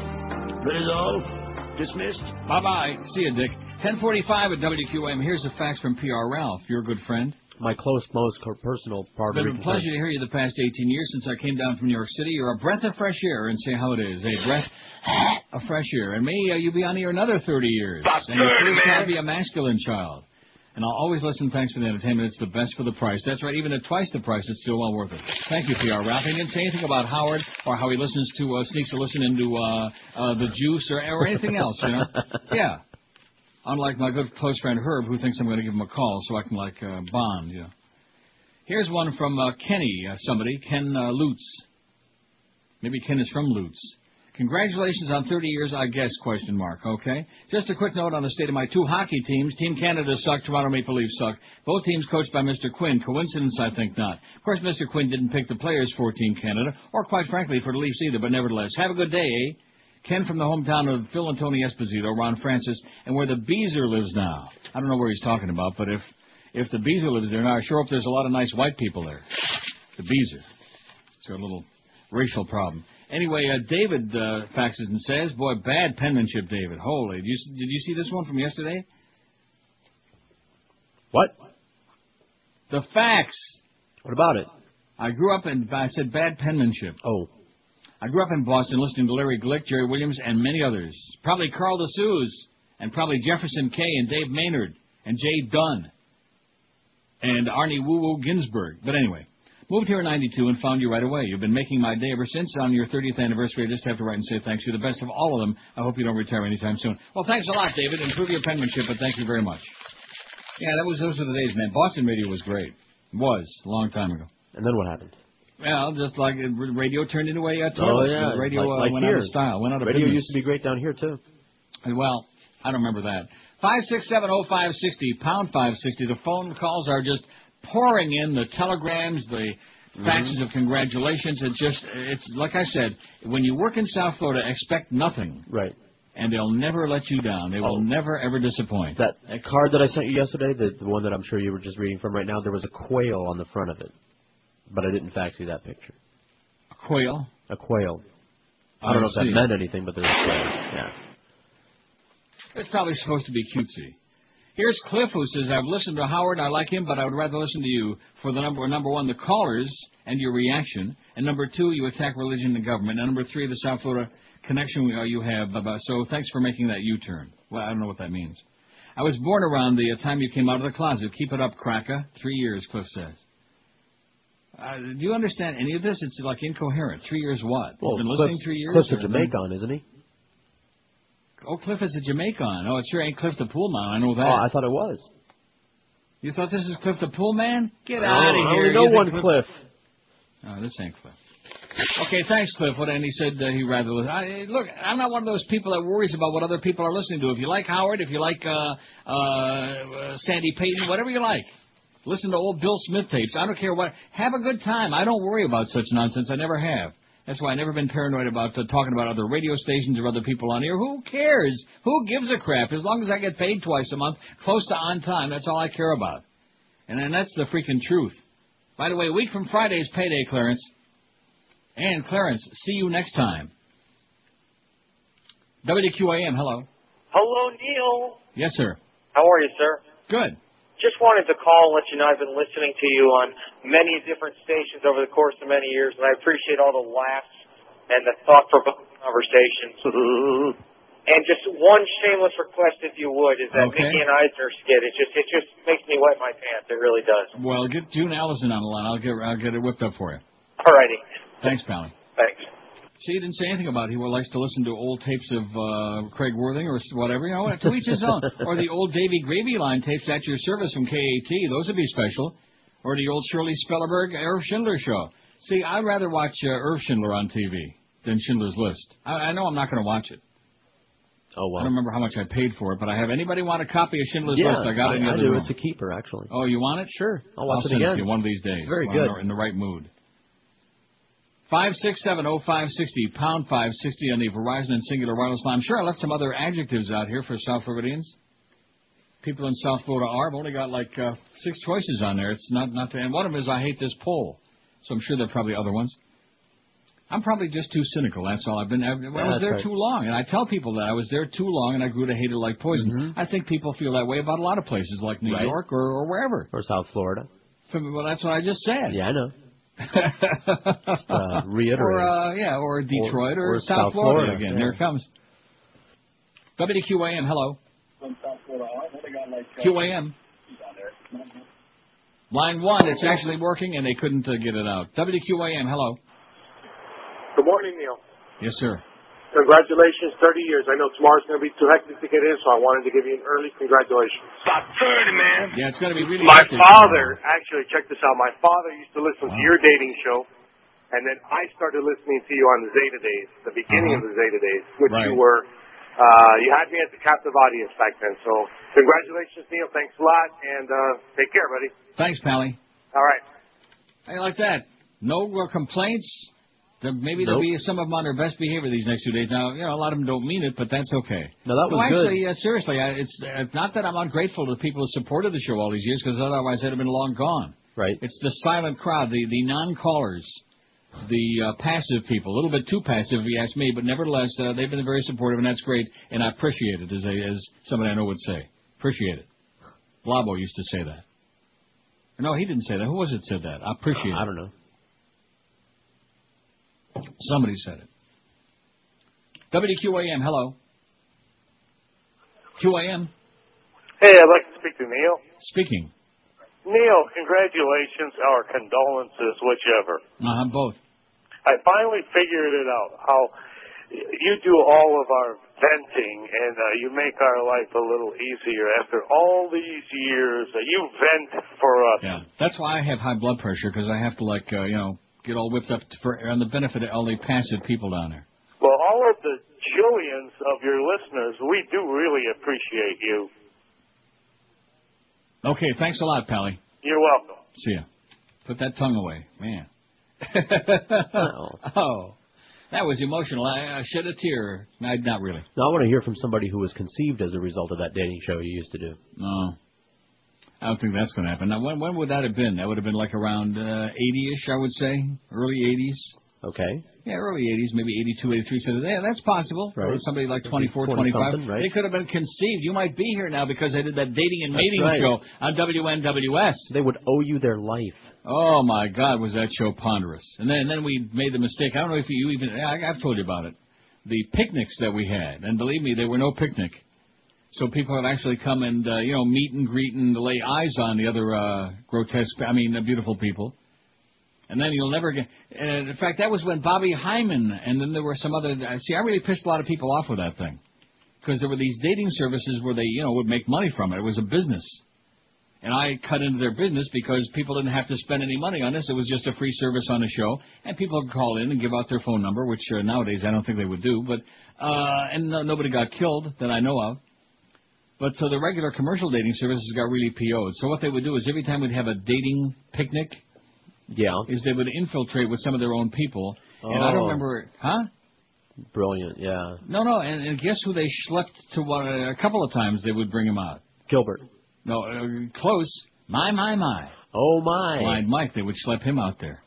That is all. Dismissed. Bye bye. See you, Dick. 1045 at WQAM. Here's a fax from PR Ralph. You're a good friend. My close, most personal part It's of been a pleasure to hear you the past 18 years since I came down from New York City. You're a breath of fresh air, and say how it is. A breath of fresh air. And may uh, you be on here another 30 years. About and your 30, first man. be a masculine child. And I'll always listen. Thanks for the entertainment. It's the best for the price. That's right. Even at twice the price, it's still well worth it. Thank you, PR Ralph. He didn't say anything about Howard or how he listens to uh, sneaks a listen into uh, uh, the Juice or, or anything else. You know? Yeah. Unlike my good close friend Herb, who thinks I'm going to give him a call so I can like uh, bond. You know. Here's one from uh, Kenny, uh, somebody, Ken uh, Lutz. Maybe Ken is from Lutz. Congratulations on 30 years, I guess, question mark, okay? Just a quick note on the state of my two hockey teams. Team Canada suck, Toronto Maple Leafs suck. Both teams coached by Mr. Quinn. Coincidence? I think not. Of course, Mr. Quinn didn't pick the players for Team Canada, or quite frankly, for the Leafs either, but nevertheless. Have a good day, eh? Ken from the hometown of Phil and Tony Esposito, Ron Francis, and where the Beezer lives now. I don't know where he's talking about, but if if the Beezer lives there now, I sure hope there's a lot of nice white people there. The Beezer. It's got a little racial problem. Anyway, uh, David uh, faxes and says, "Boy, bad penmanship, David. Holy, did you, did you see this one from yesterday? What? The fax. What about it? I grew up in. I said bad penmanship. Oh. I grew up in Boston listening to Larry Glick, Jerry Williams, and many others. Probably Carl DeSuze, and probably Jefferson K. and Dave Maynard, and Jay Dunn, and Arnie Woo Woo Ginsburg. But anyway, moved here in 92 and found you right away. You've been making my day ever since. On your 30th anniversary, I just have to write and say thanks. You're the best of all of them. I hope you don't retire anytime soon. Well, thanks a lot, David. Improve your penmanship, but thank you very much. Yeah, that was those were the days, man. Boston radio was great. It Was a long time ago. And then what happened? Well, just like uh, radio turned into a uh, toilet. Oh yeah, radio like, uh, like went here. out of style, went out of Radio business. used to be great down here too. And, Well, I don't remember that. Five six seven oh five sixty pound five sixty. The phone calls are just pouring in. The telegrams, the mm-hmm. faxes of congratulations. It's just, it's like I said, when you work in South Florida, expect nothing. Right. And they'll never let you down. They will Oh. never ever disappoint. That, that card that I sent you yesterday, the, the one that I'm sure you were just reading from right now, there was a quail on the front of it, but I didn't fax you that picture. A quail. A quail. I I don't know if that meant anything, but there's a quail. Yeah. It's probably supposed to be cutesy. Here's Cliff who says, I've listened to Howard, I like him, but I would rather listen to you for the number number one, the callers and your reaction, and number two, you attack religion and government, and number three, the South Florida connection uh, you have. Blah, blah. So thanks for making that U-turn. Well, I don't know what that means. I was born around the uh, time you came out of the closet. Keep it up, Cracker. Three years, Cliff says. Uh, do you understand any of this? It's like incoherent. Three years what? Well, You've been Cliff's- listening three years? Cliff's a Jamaican, isn't he? Oh, Cliff is a Jamaican. Oh, it sure ain't Cliff the Pool Man. I know that. Oh, I thought it was. You thought this is Cliff the Pool Man? Get out of here. only know You one Cliff. Oh, this ain't Cliff. Okay, thanks, Cliff. What and he said uh, he rather listen. I, look, I'm not one of those people that worries about what other people are listening to. If you like Howard, if you like uh, uh, uh, Sandy Payton, whatever you like, listen to old Bill Smith tapes. I don't care what. Have a good time. I don't worry about such nonsense. I never have. That's why I've never been paranoid about uh, talking about other radio stations or other people on here. Who cares? Who gives a crap? As long as I get paid twice a month, close to on time, that's all I care about. And then that's the freaking truth. By the way, a week from Friday is payday, Clarence. And Clarence, see you next time. WQAM, hello. Hello, Neil. Yes, sir. How are you, sir? Good. Just wanted to call and let you know I've been listening to you on many different stations over the course of many years, and I appreciate all the laughs and the thought-provoking conversations. Mm-hmm. and just one shameless request, if you would, is that Okay. Mickey and Eisner skit. It just it just makes me wet my pants. It really does. Well, get June Allyson on the line. I'll get I'll get it whipped up for you. All righty. Thanks, Pally. Thanks. See, he didn't say anything about he likes to listen to old tapes of uh, Craig Worthing or whatever. You know, to each his own. Or the old Davy Gravy Line tapes at your service from KAT. Those would be special. Or the old Shirley Spellerberg Irv Schindler show. See, I'd rather watch uh, Irv Schindler on TV than Schindler's List. I, I know I'm not going to watch it. Oh well. I don't remember how much I paid for it, but I have. Anybody want a copy of Schindler's yeah, List? I got it in the I other do. room. It's a keeper, actually. Oh, you want it? Sure. I'll watch it send again. to you one of these days. It's very I'm good. in the right mood. Five six seven oh five sixty pound five sixty on the Verizon and Cingular Wireless line. Sure I left some other adjectives out here for South Floridians. People in South Florida are. I've only got like uh, six choices on there. It's not not to, and one of them is I hate this poll. So I'm sure there are probably other ones. I'm probably just too cynical. That's all. I've been. I, well, I was there right. too long, and I tell people that I was there too long, and I grew to hate it like poison. I think people feel that way about a lot of places, like New Mm-hmm. Right. York or, or wherever. Or South Florida. Well, that's what I just said. Yeah, I know. Just uh, reiterate. Or uh, yeah, or Detroit or, or South, South Florida, Florida, again. yeah. Here it comes. WQAM, hello. From South Florida. Got, like, uh, QAM. Line one, it's actually working, and they couldn't uh, get it out. WQAM, hello. Good morning, Neil. Yes, sir. Congratulations, 30 years. I know tomorrow's going to be too hectic to get in, so I wanted to give you an early congratulations. About 30, man. Yeah, it's going to be really. My hectic. father, actually, check this out. My father used to listen to your dating show, and then I started listening to you on the Zeta Days, the beginning of the Zeta Days, which Right. you were. Uh, you had me at the captive audience back then. So, congratulations, Neil. Thanks a lot, and uh, take care, buddy. Thanks, Pally. All right. How you like that? No uh, complaints. There, maybe there'll be some of them on their best behavior these next two days. Now, you know, a lot of them don't mean it, but that's okay. No, that was no, good. actually, uh, seriously, I, it's uh, not that I'm ungrateful to the people who supported the show all these years, because otherwise they'd have been long gone. Right. It's the silent crowd, the the non-callers, the uh, passive people, a little bit too passive, if you ask me, but nevertheless, uh, they've been very supportive, and that's great, and I appreciate it, as a, as somebody I know would say. Appreciate it. Labo used to say that. No, he didn't say that. Who was it said that? I appreciate it. I don't know. Somebody said it. WQAM, hello. QAM, Hey, I'd like to speak to Neil. speaking. Neil, congratulations or condolences, whichever. Uh-huh, both. I finally figured it out. How you do all of our venting, and uh, you make our life a little easier. After all these years, uh, you vent for us. Yeah, that's why I have high blood pressure because I have to like uh, you know get all whipped up for on the benefit of all the passive people down there. Well, all of the jillions of your listeners, we do really appreciate you. Okay, thanks a lot, Pally. You're welcome. See ya. Put that tongue away, man. oh, oh. that was emotional. I, I shed a tear. I, not really. Now, I want to hear from somebody who was conceived as a result of that dating show you used to do. No. I don't think that's going to happen. Now, when, when would that have been? That would have been like around uh, 80-ish, I would say. Early 80s. Okay. Yeah, early 80s, maybe 82, 83. So yeah, that's possible. Right. Or somebody like 24, 20 25. right. They could have been conceived. You might be here now because they did that dating and That's mating right. show on WNWS. They would owe you their life. Oh my God, was that show ponderous? And then and then we made the mistake. I don't know if you even. I, I've told you about it. The picnics that we had, and believe me, they were no picnic. So people would actually come and uh, you know meet and greet and lay eyes on the other uh, grotesque. I mean, uh, beautiful people. And then you'll never get. And in fact, that was when Bobby Hyman, and then there were some other. uh, See, I really pissed a lot of people off with that thing, because there were these dating services where they, you know, would make money from it. It was a business, and I cut into their business because people didn't have to spend any money on this. It was just a free service on the show, and people could call in and give out their phone number, which uh, nowadays I don't think they would do. But uh, and no, nobody got killed that I know of. But so the regular commercial dating services got really PO'd. So what they would do is every time we'd have a dating picnic, yeah, is they would infiltrate with some of their own people. And I don't Oh. remember, huh? Brilliant, yeah. No, no. And, and guess who they schlepped to one a couple of times? They would bring him out. Gilbert. No, uh, close. My, my, my. Oh my. Blind Mike. They would schlep him out there.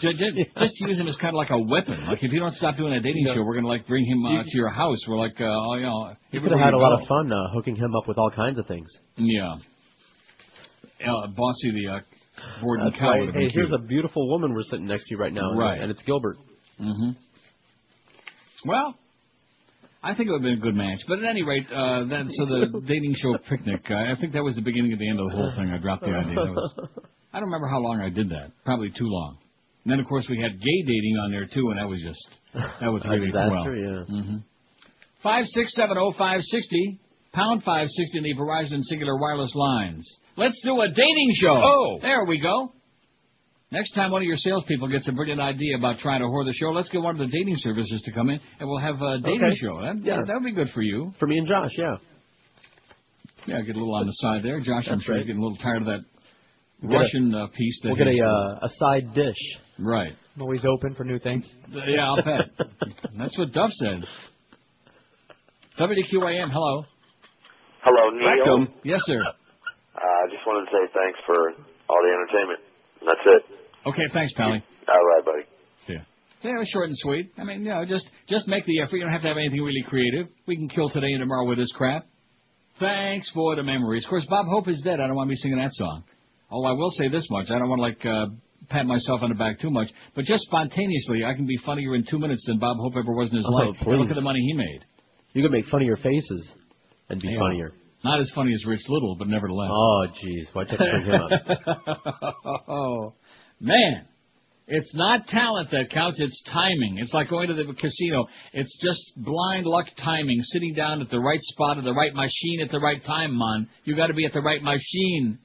Just, just, just use him as kind of like a weapon. Like if you don't stop doing a dating show, we're gonna like bring him uh, to your house. We're like, uh, oh, you know, You could have had a lot of fun uh, hooking him up with all kinds of things. Yeah. Uh, Bossy the uh, Borden That's cow right. Hey, here's cute. a beautiful woman we're sitting next to right now, and- Right. and it's Gilbert. Mm-hmm. Well, I think it would have been a good match. But at any rate, uh, that, so the dating show picnic, uh, I think that was the beginning of the end of the whole thing. I dropped the idea. Was, I don't remember how long I did that. Probably too long. And then, of course, we had gay dating on there, too, and that was just, that was really disaster, well. yeah. hmm 5670560, pound 560 in the Verizon Cingular Wireless lines. Let's do a dating show. Oh. There we go. Next time one of your salespeople gets a brilliant idea about trying to whore the show, let's get one of the dating services to come in, and we'll have a dating Okay. show. That, Yeah. that would be good for you. For me and Josh, yeah. Yeah, get a little on the side there. Josh, I'm sure right. he's getting a little tired of that We'll get a- Russian uh, piece. That We'll get a uh, uh, a side dish. Right. I'm always open for new things. Yeah, I'll bet. That's what Duff said. WQAM, hello. Hello, Neil. Welcome. Yes, sir. I uh, just wanted to say thanks for all the entertainment. That's it. Okay, thanks, Pally. All right, buddy. See ya. Yeah, it was short and sweet. I mean, you know, just just make the effort. You don't have to have anything really creative. We can kill today and tomorrow with this crap. Thanks for the memories. Of course, Bob Hope is dead. I don't want to be singing that song. Oh, I will say this much. I don't want to like uh, pat myself on the back too much, but just spontaneously, I can be funnier in two minutes than Bob Hope ever was in his Oh, life. And Look at the money he made. You could make funnier faces and be Yeah. funnier. Not as funny as Rich Little, but nevertheless. Oh, jeez. You have to bring him up? oh, man. It's not talent that counts, it's timing. It's like going to the casino. It's just blind luck timing, sitting down at the right spot at the right machine at the right time, man. You got to be at the right machine.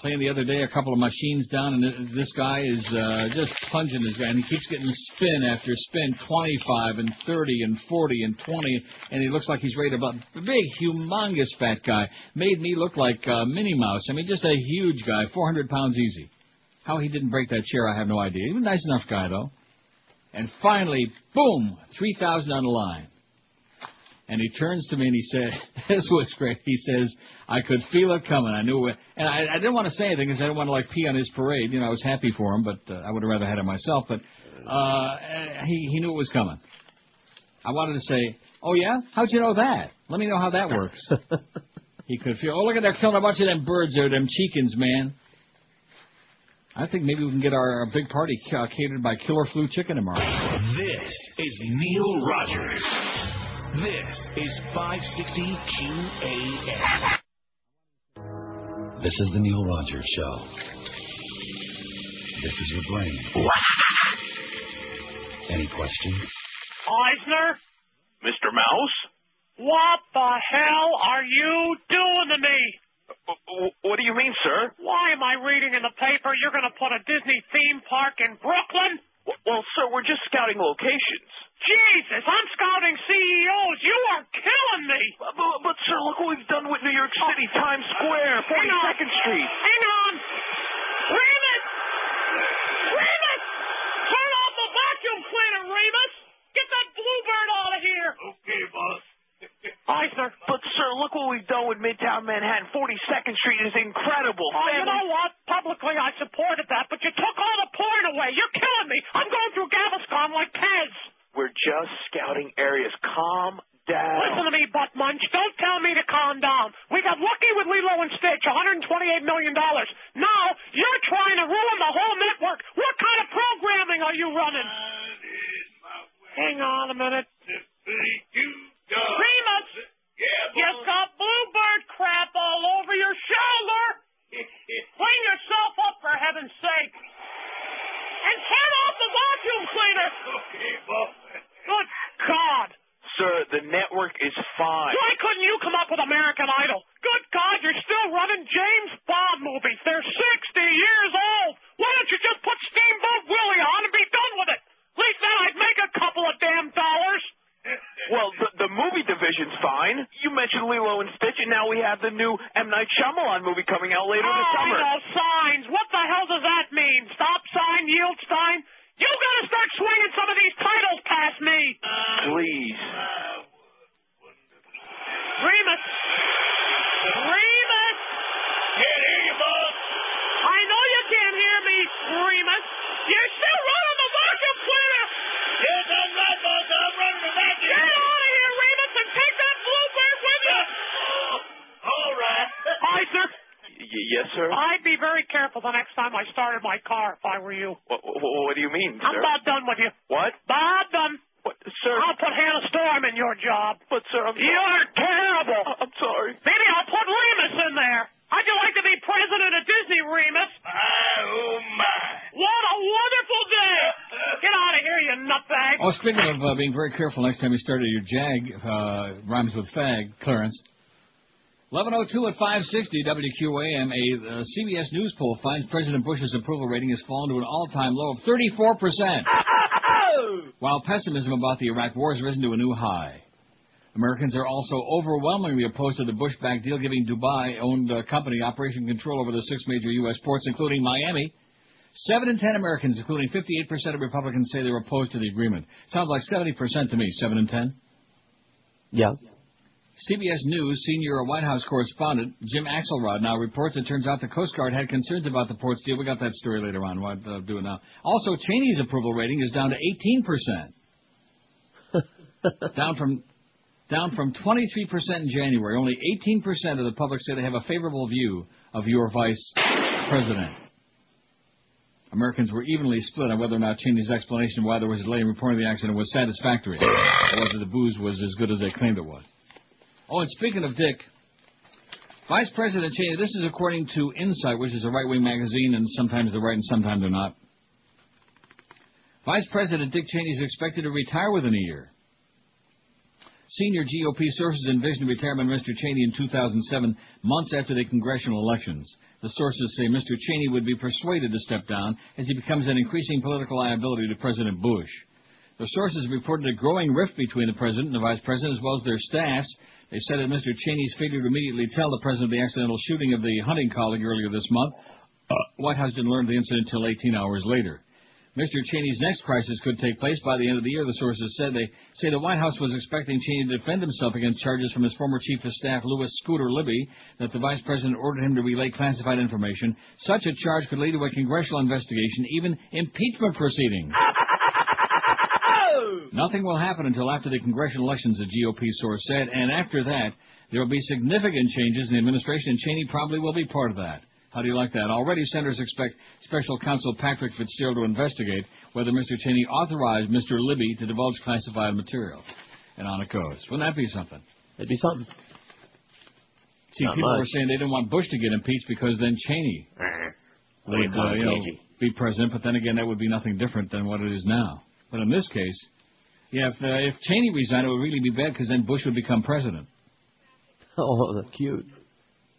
Playing the other day, a couple of machines down, and this- guy is uh, just plunging this guy, and he keeps getting spin after spin, 25 and 30 and 40 and 20, and he looks like he's ready to bust. Big, humongous fat guy. Made me look like uh, Minnie Mouse. I mean, just a huge guy, 400 pounds easy. How he didn't break that chair, I have no idea. He was a nice enough guy, though. And finally, boom, 3,000 on the line. And he turns to me and he said, this was great. He says, I could feel it coming. I knew it. And I, I didn't want to say anything because I didn't want to like pee on his parade. You know, I was happy for him, but uh, I would have rather had it myself. But uh, he, he knew it was coming. I wanted to say, oh yeah? How'd you know that? Let me know how that works. he could feel, oh look at they're killing a bunch of them birds there, them chickens, man. I think maybe we can get our, our big party uh, catered by Killer Flu Chicken tomorrow. This is Neil Rogers. This is 560 QAM. This is the Neil Rogers Show. This is your brain. Any questions? Eisner? Mr. Mouse? What the hell are you doing to me? What do you mean, sir? Why am I reading in the paper you're going to put a Disney theme park in Brooklyn? Well, sir, we're just scouting locations. Jesus, I'm scouting CEOs. You are killing me. But, but, but sir, look what we've done with New York oh. City, oh. Times Square, 42nd Street. Hang on. Remus! Remus! Turn off the vacuum cleaner, Remus! Get that bluebird out of here. Okay, boss. Kaiser. But, sir, look what we've done with Midtown Manhattan. 42nd Street is incredible. Oh, you know what? Publicly, I supported that, but you took all the porn away. You're killing me. I'm going through Galveston like Pez. We're just scouting areas. Calm down. Listen to me, Butt Munch. Don't tell me to calm down. We got lucky with Lilo and Stitch, $128 million. Now, you're trying to ruin the whole network. What kind of programming are you running? Hang on a minute. Remus! you got bluebird crap all over your shoulder. Clean yourself up, for heaven's sake. And turn off the vacuum cleaner. Good God. Sir, the network is fine. Why couldn't you come up with American Idol? Good God, you're still running James Bond movies. They're 60 years old. Why don't you just put Steamboat Willie on and be done with it? At least then I'd make a couple of damn dollars. Well, the, the movie division's fine. You mentioned Lilo and Stitch, and now we have the new M. Night Shyamalan movie coming out later oh, this summer. Oh, I know signs. What the hell does that mean? Stop sign, yield sign? You gotta start swinging some of these titles past me. Please. Remus. Remus. Can't hear you, boss. I know you can't hear me, Remus. You're still right. Y- yes, sir. I'd be very careful the next time I started my car if I were you. What, what, what do you mean, sir? I'm sir? about done with you. What? About done. What, sir? I'll put Hannah Storm in your job. But, sir, I'm You're terrible. I'm sorry. Maybe I'll put Remus in there. How'd you like to be president of Disney, Remus? Oh, my. What a wonderful day. Get out of here, you nutbag. Oh, speaking of uh, being very careful next time you start your Jag, uh, rhymes with fag, Clarence. 1102 at 560 WQAM, a uh, CBS News poll finds President Bush's approval rating has fallen to an all-time low of 34%, while pessimism about the Iraq war has risen to a new high. Americans are also overwhelmingly opposed to the Bush-backed deal giving Dubai-owned uh, company operation control over the six major U.S. ports, including Miami. Seven in ten Americans, including 58% of Republicans, say they're opposed to the agreement. Sounds like 70% to me, seven in ten. Yeah. CBS News senior White House correspondent Jim Axelrod now reports it turns out the Coast Guard had concerns about the ports deal. We got that story later on. What uh, do it now? Also, Cheney's approval rating is down to 18%, down from down from 23% in January. Only 18% of the public say they have a favorable view of your vice president. Americans were evenly split on whether or not Cheney's explanation why there was a delay in reporting the accident was satisfactory, or whether the booze was as good as they claimed it was. Oh, and speaking of Dick, Vice President Cheney, this is according to Insight, which is a right-wing magazine, and sometimes they're right and sometimes they're not. Vice President Dick Cheney is expected to retire within a year. Senior GOP sources envisioned retirement of Mr. Cheney in 2007, months after the congressional elections. The sources say Mr. Cheney would be persuaded to step down as he becomes an increasing political liability to President Bush. The sources reported a growing rift between the president and the vice president, as well as their staffs. They said that Mr. Cheney's failure to immediately tell the president of the accidental shooting of the hunting colleague earlier this month. Uh, White House didn't learn of the incident until 18 hours later. Mr. Cheney's next crisis could take place by the end of the year, the sources said. They say the White House was expecting Cheney to defend himself against charges from his former chief of staff, Louis Scooter Libby, that the vice president ordered him to relay classified information. Such a charge could lead to a congressional investigation, even impeachment proceedings. Nothing will happen until after the congressional elections, the GOP source said, and after that, there will be significant changes in the administration, and Cheney probably will be part of that. How do you like that? Already, senators expect special counsel Patrick Fitzgerald to investigate whether Mr. Cheney authorized Mr. Libby to divulge classified material. And on it goes. Wouldn't that be something? It'd be something. See, Not people much. were saying they didn't want Bush to get impeached because then Cheney do you would, uh, you know, be president. But then again, that would be nothing different than what it is now. But in this case, yeah, if, uh, if Cheney resigned, it would really be bad because then Bush would become president. Oh, that's cute.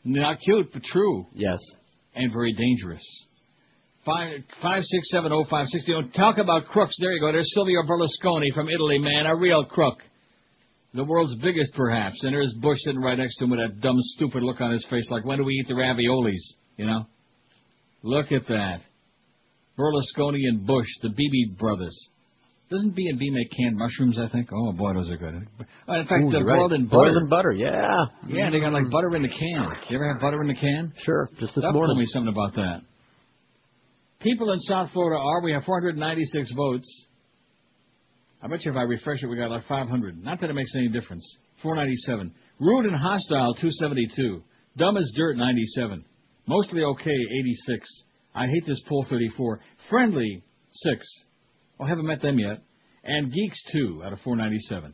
Not cute, but true. Yes. And very dangerous. Five five six seven oh five sixty. Oh, talk about crooks. There you go. There's Silvio Berlusconi from Italy, man, a real crook. The world's biggest, perhaps. And there's Bush sitting right next to him with that dumb, stupid look on his face, like when do we eat the raviolis? You know. Look at that. Berlusconi and Bush, the Beebe brothers. Doesn't B and B make canned mushrooms? I think. Oh boy, those are good. Uh, in fact, Ooh, the you're right. boiled in butter. Boiled in butter, yeah. Yeah, they got like butter in the can. You ever have butter in the can? Sure, just this Doug morning. told me something about that. People in South Florida are. We have 496 votes. I bet you if I refresh it, we got like 500. Not that it makes any difference. 497. Rude and hostile, 272. Dumb as dirt, 97. Mostly okay, 86. I hate this poll, 34. Friendly, 6. Well, haven't met them yet. And geeks, 2 out of 497.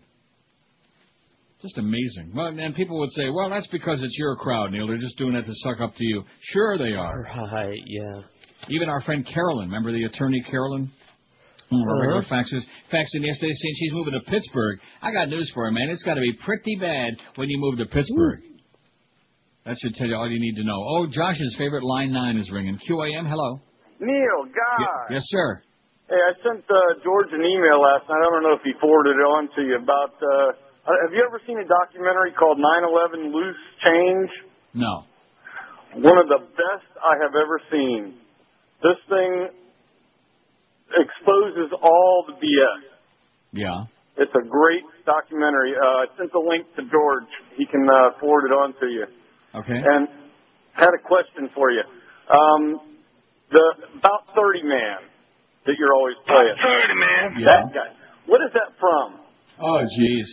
Just amazing. Well, and people would say, well, that's because it's your crowd, Neil. They're just doing it to suck up to you. Sure they are. Right, yeah. Even our friend Carolyn, remember the attorney Carolyn? One of our regular Uh-huh. Faxing yesterday saying she's moving to Pittsburgh. I got news for her, man. It's got to be pretty bad when you move to Pittsburgh. That should tell you all you need to know. Oh, Josh's favorite line nine is ringing. QAM, hello. Neil, God. Yes, sir. Hey, I sent uh, George an email last night. I don't know if he forwarded it on to you about. Uh, have you ever seen a documentary called 9/11 Loose Change? No. One of the best I have ever seen. This thing exposes all the BS. Yeah. It's a great documentary. Uh, I sent the link to George. He can uh, forward it on to you. Okay. And had a question for you. Um, the about 30 man that you're always playing. 30 man. That guy. What is that from? Oh, jeez.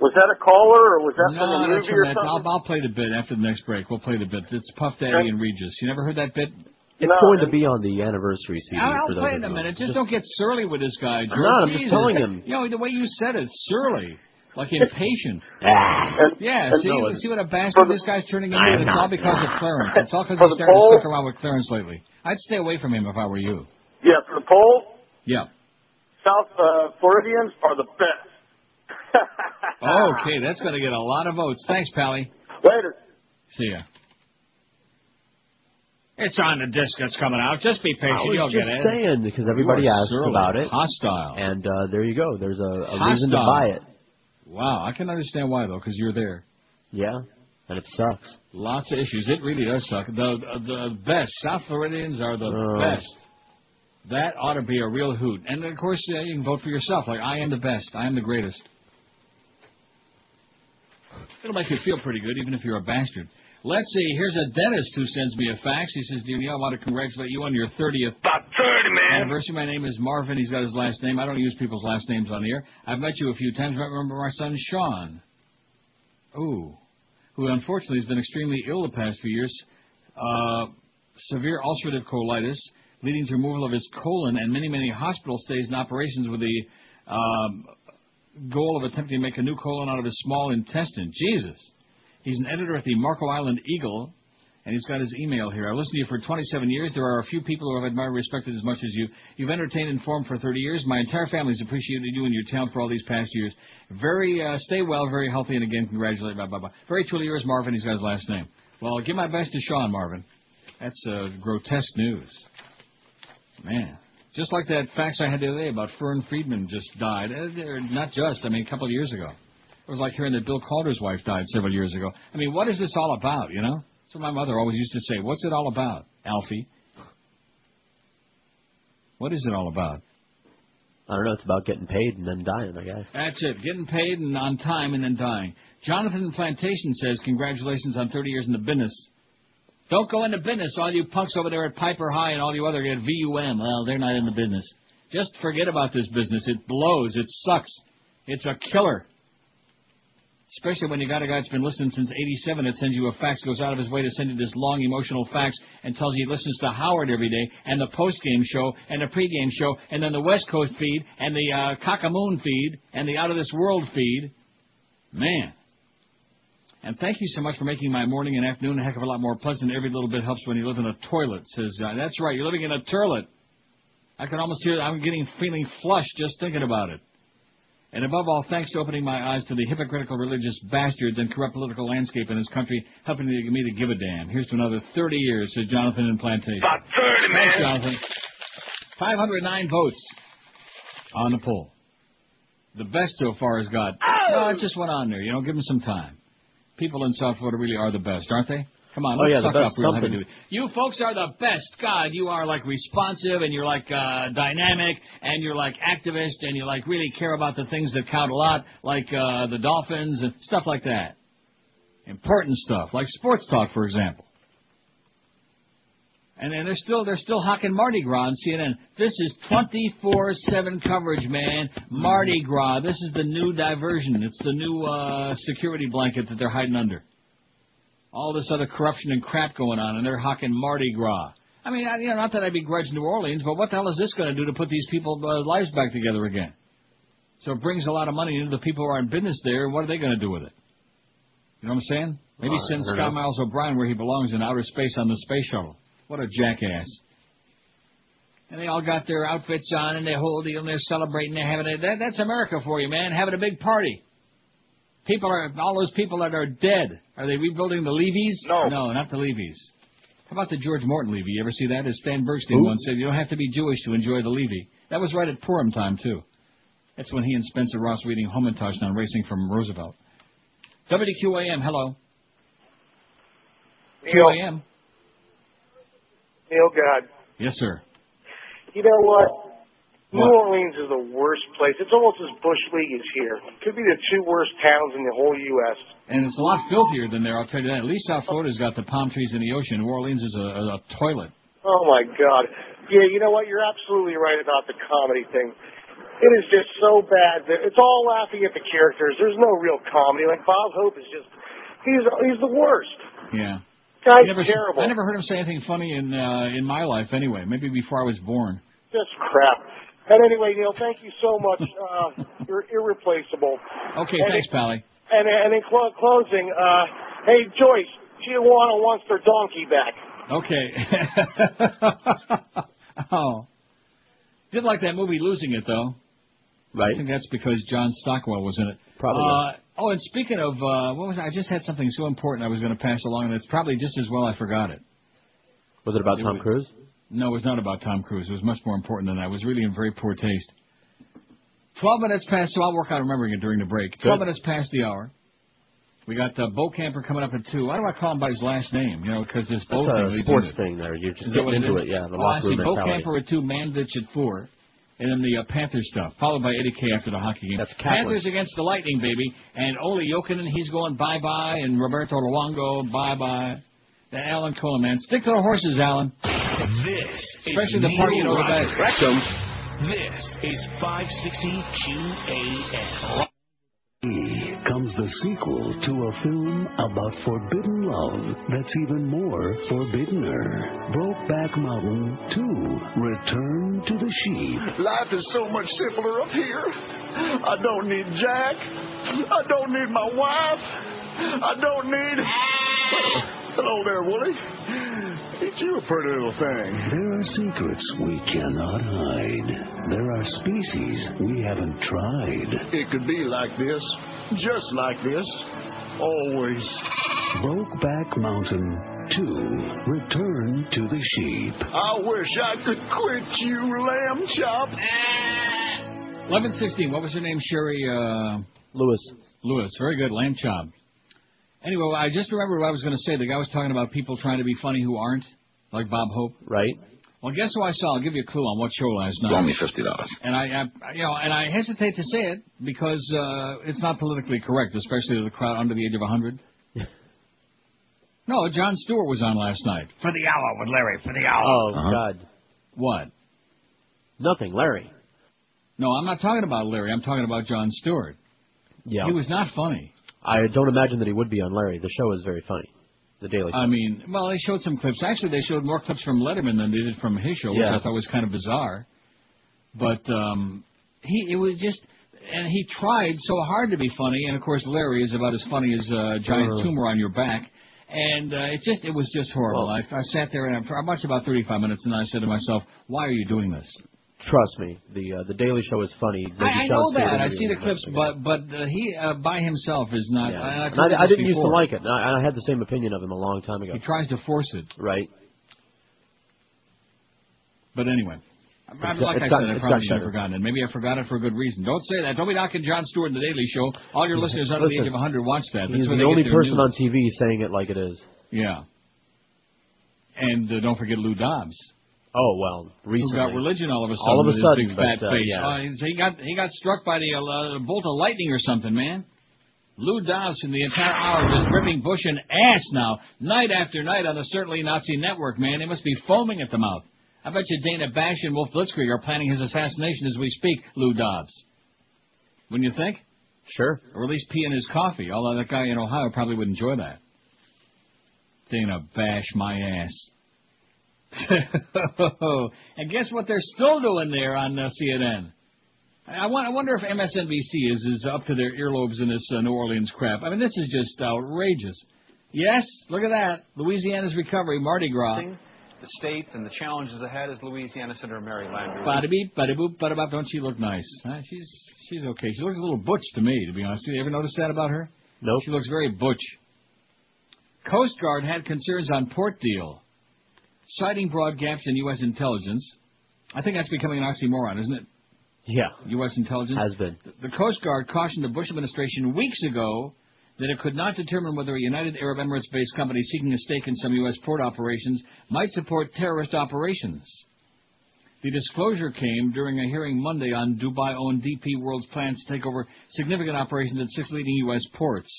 Was that a caller or was that No, from a that's movie from or that. I'll, something? I'll play the bit after the next break. We'll play the bit. It's Puff Daddy and Regis. You never heard that bit? It's going to be on the anniversary CD. I'll, for I'll play of in a minute. Just, don't get surly with this guy, George. I'm not, I'm just telling him. You know, the way you said it, surly. Like impatient. Ah. yeah, and see, no, see what a bastard this guy's turning into? It's not. all because of Clarence. It's all because For he's the starting to poll? stick around with Clarence lately. I'd stay away from him if I were you. Yeah, for the poll, Yeah. South uh, Floridians are the best. Okay, that's going to get a lot of votes. Thanks, Pally. Later. See ya. It's on the disc that's coming out. Just be patient. I was You'll just get it. saying because everybody You asks surly, about it. Hostile. And uh, there you go. There's a, a reason to buy it. Wow, I can understand why though, because you're there. Yeah, and it sucks. Lots of issues. It really does suck. The the best South Floridians are the Oh. best. That ought to be a real hoot. And of course, uh, you can vote for yourself. Like I am the best. I am the greatest. It'll make you feel pretty good, even if you're a bastard. Let's see. Here's a dentist who sends me a fax. He says, "Dear I want to congratulate you on your 30th About 30 man. anniversary. My name is Marvin. He's got his last name. I don't use people's last names on here. I've met you a few times. I remember my son Sean. Ooh, who unfortunately has been extremely ill the past few years. Uh, severe ulcerative colitis, leading to removal of his colon and many, many hospital stays and operations with the um, goal of attempting to make a new colon out of his small intestine. Jesus. He's an editor at the Marco Island Eagle, and he's got his email here. I've listened to you for 27 years. There are a few people who have admired and respected as much as you. You've entertained and informed for 30 years. My entire family has appreciated you and your talent for all these past years. Very, uh, stay well, very healthy, and again, congratulate, blah, blah, blah. Very truly yours, Marvin. He's got his last name. Well, give my best to Sean, Marvin. That's uh, grotesque news. Man. Just like that fax I had the other day about Fern Friedman just died. Uh, Not just, I mean, a couple of years ago. It was like hearing that Bill Calder's wife died several years ago. I mean, what is this all about, you know? That's what my mother always used to say. What's it all about, Alfie? What is it all about? I don't know. It's about getting paid and then dying, I guess. That's it. Getting paid and on time and then dying. Jonathan Plantation says, congratulations on 30 years in the business. Don't go into business, all you punks over there at Piper High and all you other at VUM. Well, they're not in the business. Just forget about this business. It blows. It sucks. It's a killer. Especially when you got a guy that's been listening since 87 that sends you a fax, goes out of his way to send you this long emotional fax and tells you he listens to Howard every day and the post-game show and the pre-game show and then the West Coast feed and the uh, Cockamoon feed and the Out of This World feed. Man. And thank you so much for making my morning and afternoon a heck of a lot more pleasant. Every little bit helps when you live in a toilet, says Guy. That's right, you're living in a turlet. I can almost hear I'm getting feeling flushed just thinking about it. And above all, thanks to opening my eyes to the hypocritical religious bastards and corrupt political landscape in this country, helping me to give a damn. Here's to another 30 years, said Jonathan in Plantation. About 30 man. Thanks, Jonathan. 509 votes on the poll. The best so far has got. Oh! No, it just went on there. You know, give them some time. People in South Florida really are the best, aren't they? Come on, Oh, let's yeah, suck up real something. heavy duty. You folks are the best. God, you are like responsive and you're like uh, dynamic and you're like activist and you like really care about the things that count a lot, like uh, the Dolphins and stuff like that. Important stuff, like sports talk, for example. And then they're still they're still hawking Mardi Gras on CNN. This is 24/7 coverage, man. Mardi Gras. This is the new diversion. It's the new uh, security blanket that they're hiding under. All this other corruption and crap going on, and they're hawking Mardi Gras. I mean, I, you know, not that I begrudge New Orleans, but what the hell is this going to do to put these people's uh, lives back together again? So it brings a lot of money into the people who are in business there, and what are they going to do with it? You know what I'm saying? Maybe I send Scott. Miles O'Brien where he belongs in outer space on the space shuttle. What a jackass. And they all got their outfits on and they whole deal and they're celebrating. They're having a, that, that's America for you, man. Having a big party. People are, all those people that are dead. Are they rebuilding the Levies? No. No, not the Levies. How about the George Morton Levy? You ever see that? As Stan Bergstein Who? once said, you don't have to be Jewish to enjoy the Levy. That was right at Purim time, too. That's when he and Spencer Ross were eating Hamantash on Racing from Roosevelt. WQAM, hello. Neil, QAM. Neil, God, Yes, sir. you know what? New? Orleans is the worst place. It's almost as bush league as here. Could be the two worst towns in the whole U.S. And it's a lot filthier than there, I'll tell you that. At least South Florida's got the palm trees in the ocean. New Orleans is a, a, a toilet. Oh my God. Yeah, you know what? You're absolutely right about the comedy thing. It is just so bad that it's all laughing at the characters. There's no real comedy. Like Bob Hope is just he's he's the worst. Yeah. Guy's I never, terrible. I never heard him say anything funny in uh, in my life anyway. Maybe before I was born. Just crap. And anyway, Neil, thank you so much. Uh, you're irreplaceable. Okay, And thanks, Pally. And and in clo- closing, uh, hey Joyce, Tijuana wants their donkey back. Okay. oh. Did like that movie Losing It though. Right. I think that's because John Stockwell was in it. Probably. Uh, oh, and speaking of uh, what was it? I just had something so important I was going to pass along, and it's probably just as well I forgot it. Was it about Tom was- Cruise? No, it was not about Tom Cruise. It was much more important than that. It was really in very poor taste. Twelve minutes past, so I'll work on remembering it during the break. Twelve minutes past the hour. We got uh, Bo Camper coming up at two. Why do I call him by his last name? You know, because this Bo That's thing. a sports thing there. You're just Is getting into is? it. Yeah, the oh, I see. Bo mentality. Camper at two, Mandich at four, and then the uh, Panther stuff, followed by Eddie K after the hockey game. That's Kaplan. Panthers against the Lightning, baby, and Olli Jokinen, he's going bye bye, and Roberto Luongo bye bye. And Alan Cohen, man, stick to the horses, Alan. This Especially is the part you Neil know the Rogers. best. This is 560 QAM. Comes the sequel to a film about forbidden love that's even more forbiddener. Brokeback Mountain 2, Return to the Sheep. Life is so much simpler up here. I don't need Jack. I don't need my wife. I don't need. Hello there, Wooly. Ain't you a pretty little thing? There are secrets we cannot hide. There are species we haven't tried. It could be like this, just like this, always. Brokeback Mountain 2, Return to the Sheep. I wish I could quit you, lamb chop. Eleven sixteen. What was your name, Sherry? Uh, Lewis. Lewis. Very good. Lamb chop. Anyway, I just remembered what I was going to say. The guy was talking about people trying to be funny who aren't, like Bob Hope. Right. Well, guess who I saw? I'll give you a clue on what show last night. Only fifty dollars. And I, I, you know, and I hesitate to say it because uh, it's not politically correct, especially to the crowd under the age of 100. no, Jon Stewart was on last night for the hour with Larry for the hour. Oh Uh-huh. God. What? Nothing, Larry. No, I'm not talking about Larry. I'm talking about Jon Stewart. Yeah. He was not funny. I don't imagine that he would be on Larry. The show is very funny. The Daily. I mean, well, they showed some clips. Actually, they showed more clips from Letterman than they did from his show, which I thought was kind of bizarre. But um, he, it was just, and he tried so hard to be funny. And of course, Larry is about as funny as a giant Uh. tumor on your back. And uh, it just, it was just horrible. I, I sat there and I, I watched about 35 minutes, and I said to myself, "Why are you doing this?" Trust me, the uh, the Daily Show is funny. I, I know that. I is see the clips, but but uh, he uh, by himself is not. Yeah. I, I, And told you I, didn't used to like it. I, I had the same opinion of him a long time ago. He tries to force it. Right. But anyway, It's- like it's I said, I probably should have forgotten it. Maybe I forgot it for a good reason. Don't say that. Don't be knocking Jon Stewart in the Daily Show. All your listeners under the Listen, age of 100 watch that. That's He's the only person news. on TV saying it like it is. Yeah. And uh, don't forget Lou Dobbs. Oh well, recently. Who got religion all of a sudden? All of a sudden, big fat but, uh, face. yeah. Oh, he got he got struck by the uh, bolt of lightning or something, man. Lou Dobbs from the entire hour just ripping Bush an ass now, night after night on the Certainly Nazi Network, man. They must be foaming at the mouth. I bet you Dana Bash and Wolf Blitzkrieg are planning his assassination as we speak, Lou Dobbs. Wouldn't you think? Sure. Or at least pee in his coffee, although that guy in Ohio probably would enjoy that. Dana Bash my ass. and guess what they're still doing there on uh, CNN? I, I, I wonder if MSNBC is, is up to their earlobes in this uh, New Orleans crap. I mean, this is just outrageous. Yes, look at that. Louisiana's recovery, Mardi Gras. The state and the challenges ahead is Louisiana Senator Mary Landrieu. Bada beep, bada boop, bada bop. Don't she look nice? Huh? She's she's okay. She looks a little butch to me, to be honest with you. You ever notice that about her? No. She looks very butch. Coast Guard had concerns on port deal, citing broad gaps in U.S. intelligence. I think that's becoming an oxymoron, isn't it? Yeah. U.S. intelligence Has been. The Coast Guard cautioned the Bush administration weeks ago that it could not determine whether a United Arab Emirates-based company seeking a stake in some U.S. port operations might support terrorist operations. The disclosure came during a hearing Monday on Dubai-owned DP World's plans to take over significant operations at six leading U.S. ports.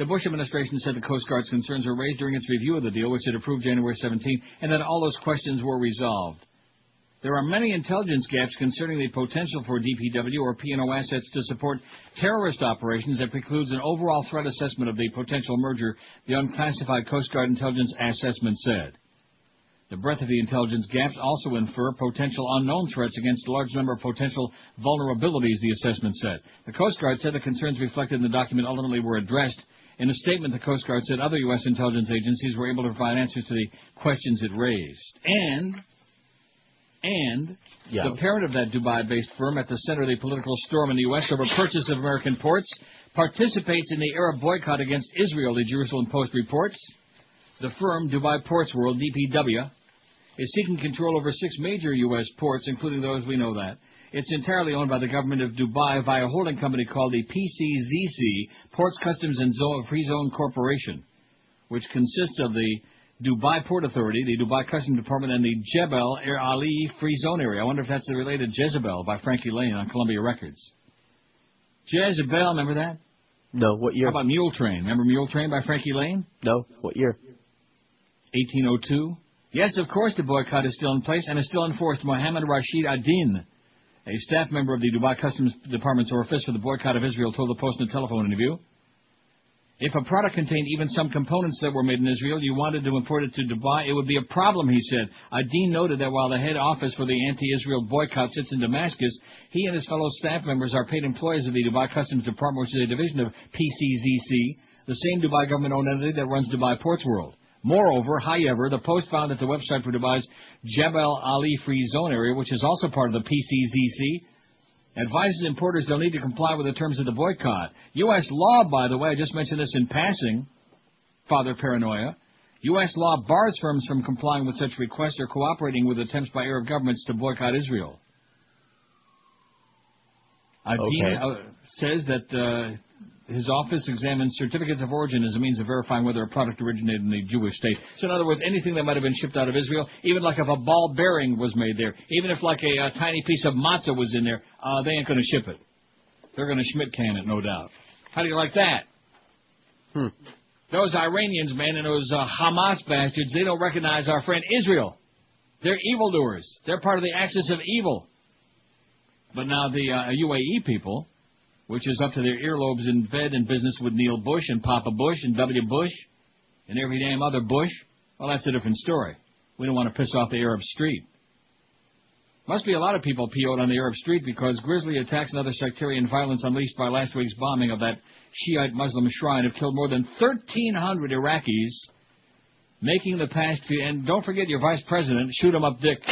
The Bush administration said the Coast Guard's concerns were raised during its review of the deal, which it approved January 17, and that all those questions were resolved. There are many intelligence gaps concerning the potential for DPW or P&O assets to support terrorist operations that precludes an overall threat assessment of the potential merger, the unclassified Coast Guard intelligence assessment said. The breadth of the intelligence gaps also infer potential unknown threats against a large number of potential vulnerabilities, the assessment said. The Coast Guard said the concerns reflected in the document ultimately were addressed. In a statement, the Coast Guard said other U.S. intelligence agencies were able to provide answers to the questions it raised. And and Yeah. the parent of that Dubai-based firm at the center of the political storm in the U.S. over purchase of American ports participates in the Arab boycott against Israel, the Jerusalem Post reports. The firm, Dubai Ports World, DPW, is seeking control over six major U.S. ports, including those we know that. It's entirely owned by the government of Dubai via a holding company called the PCZC, Ports Customs and Zone Free Zone Corporation, which consists of the Dubai Port Authority, the Dubai Customs Department, and the Jebel Air Ali Free Zone Area. I wonder if that's the related Jezebel by Frankie Laine on Columbia Records. Jezebel, remember that? No. What year? How about Mule Train? Remember Mule Train by Frankie Laine? No. What year? 1802. Yes, of course the boycott is still in place and is still enforced. Mohammed Rashid Adin, a staff member of the Dubai Customs Department's office for the boycott of Israel, told the Post in a telephone interview. If a product contained even some components that were made in Israel, you wanted to import it to Dubai, it would be a problem, he said. Adin noted that while the head office for the anti-Israel boycott sits in Damascus, he and his fellow staff members are paid employees of the Dubai Customs Department, which is a division of PCZC, the same Dubai government-owned entity that runs Dubai Ports World. Moreover, however, the Post found that the website for Dubai's Jebel Ali Free Zone area, which is also part of the PCZC, advises importers they'll need to comply with the terms of the boycott. U.S. law, by the way, I just mentioned this in passing, Father Paranoia. U.S. law bars firms from complying with such requests or cooperating with attempts by Arab governments to boycott Israel. Adin Okay. uh, says that uh, his office examines certificates of origin as a means of verifying whether a product originated in the Jewish state. So, in other words, anything that might have been shipped out of Israel, even like if a ball bearing was made there, even if like a, a tiny piece of matzah was in there, uh, they ain't going to ship it. They're going to Schmidt can it, no doubt. How do you like that? Hmm. Those Iranians, man, and those uh, Hamas bastards, they don't recognize our friend Israel. They're evildoers. They're part of the axis of evil. But now the uh, UAE people, which is up to their earlobes in bed in business with Neil Bush and Papa Bush and W. Bush and every damn other Bush, well, that's a different story. We don't want to piss off the Arab street. Must be a lot of people PO'd on the Arab street because grisly attacks and other sectarian violence unleashed by last week's bombing of that Shiite Muslim shrine have killed more than 1,300 Iraqis, making the past few. And don't forget your vice president, shoot 'em up, Dick,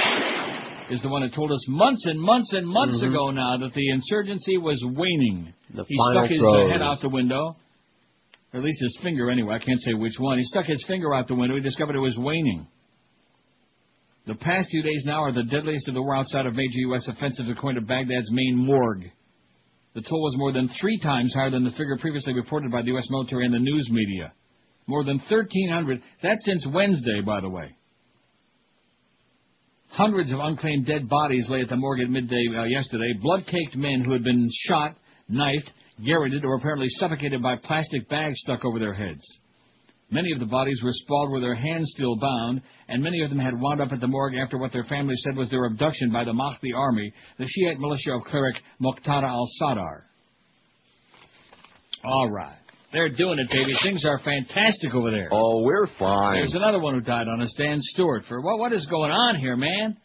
is the one that told us months and months and months Mhm. ago now that the insurgency was waning. The he stuck his uh, head out the window, or at least his finger anyway. I can't say which one. He stuck his finger out the window. He discovered it was waning. The past few days now are the deadliest of the war outside of major U.S. offensives, according to Baghdad's main morgue. The toll was more than three times higher than the figure previously reported by the U.S. military and the news media. More than 1,300. That's since Wednesday, by the way. Hundreds of unclaimed dead bodies lay at the morgue at midday uh, yesterday. Blood-caked men who had been shot, knifed, garroted, or apparently suffocated by plastic bags stuck over their heads. Many of the bodies were sprawled with their hands still bound, and many of them had wound up at the morgue after what their families said was their abduction by the Mahdi army, the Shiite militia of cleric Muqtada al-Sadr. All right. They're doing it, baby. Things are fantastic over there. Oh, we're fine. There's another one who died on us, Dan Stewart. For what? What is going on here, man?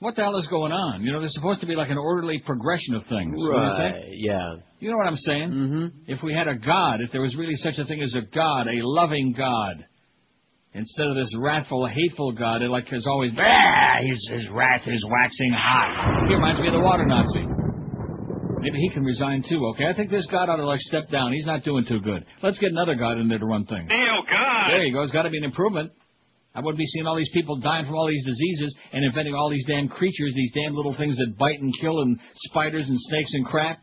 What the hell is going on? You know, there's supposed to be like an orderly progression of things. wouldn't you? Right. Yeah. You know what I'm saying? Mm-hmm. If we had a God, if there was really such a thing as a God, a loving God, instead of this wrathful, hateful God, that like has always, ah, his, his wrath is waxing hot. He reminds me of the water Nazi. Maybe he can resign too, okay? I think this God ought to like step down. He's not doing too good. Let's get another God in there to run things. Neil, God! There you go. It's got to be an improvement. I wouldn't be seeing all these people dying from all these diseases and inventing all these damn creatures, these damn little things that bite and kill, and spiders and snakes and crap.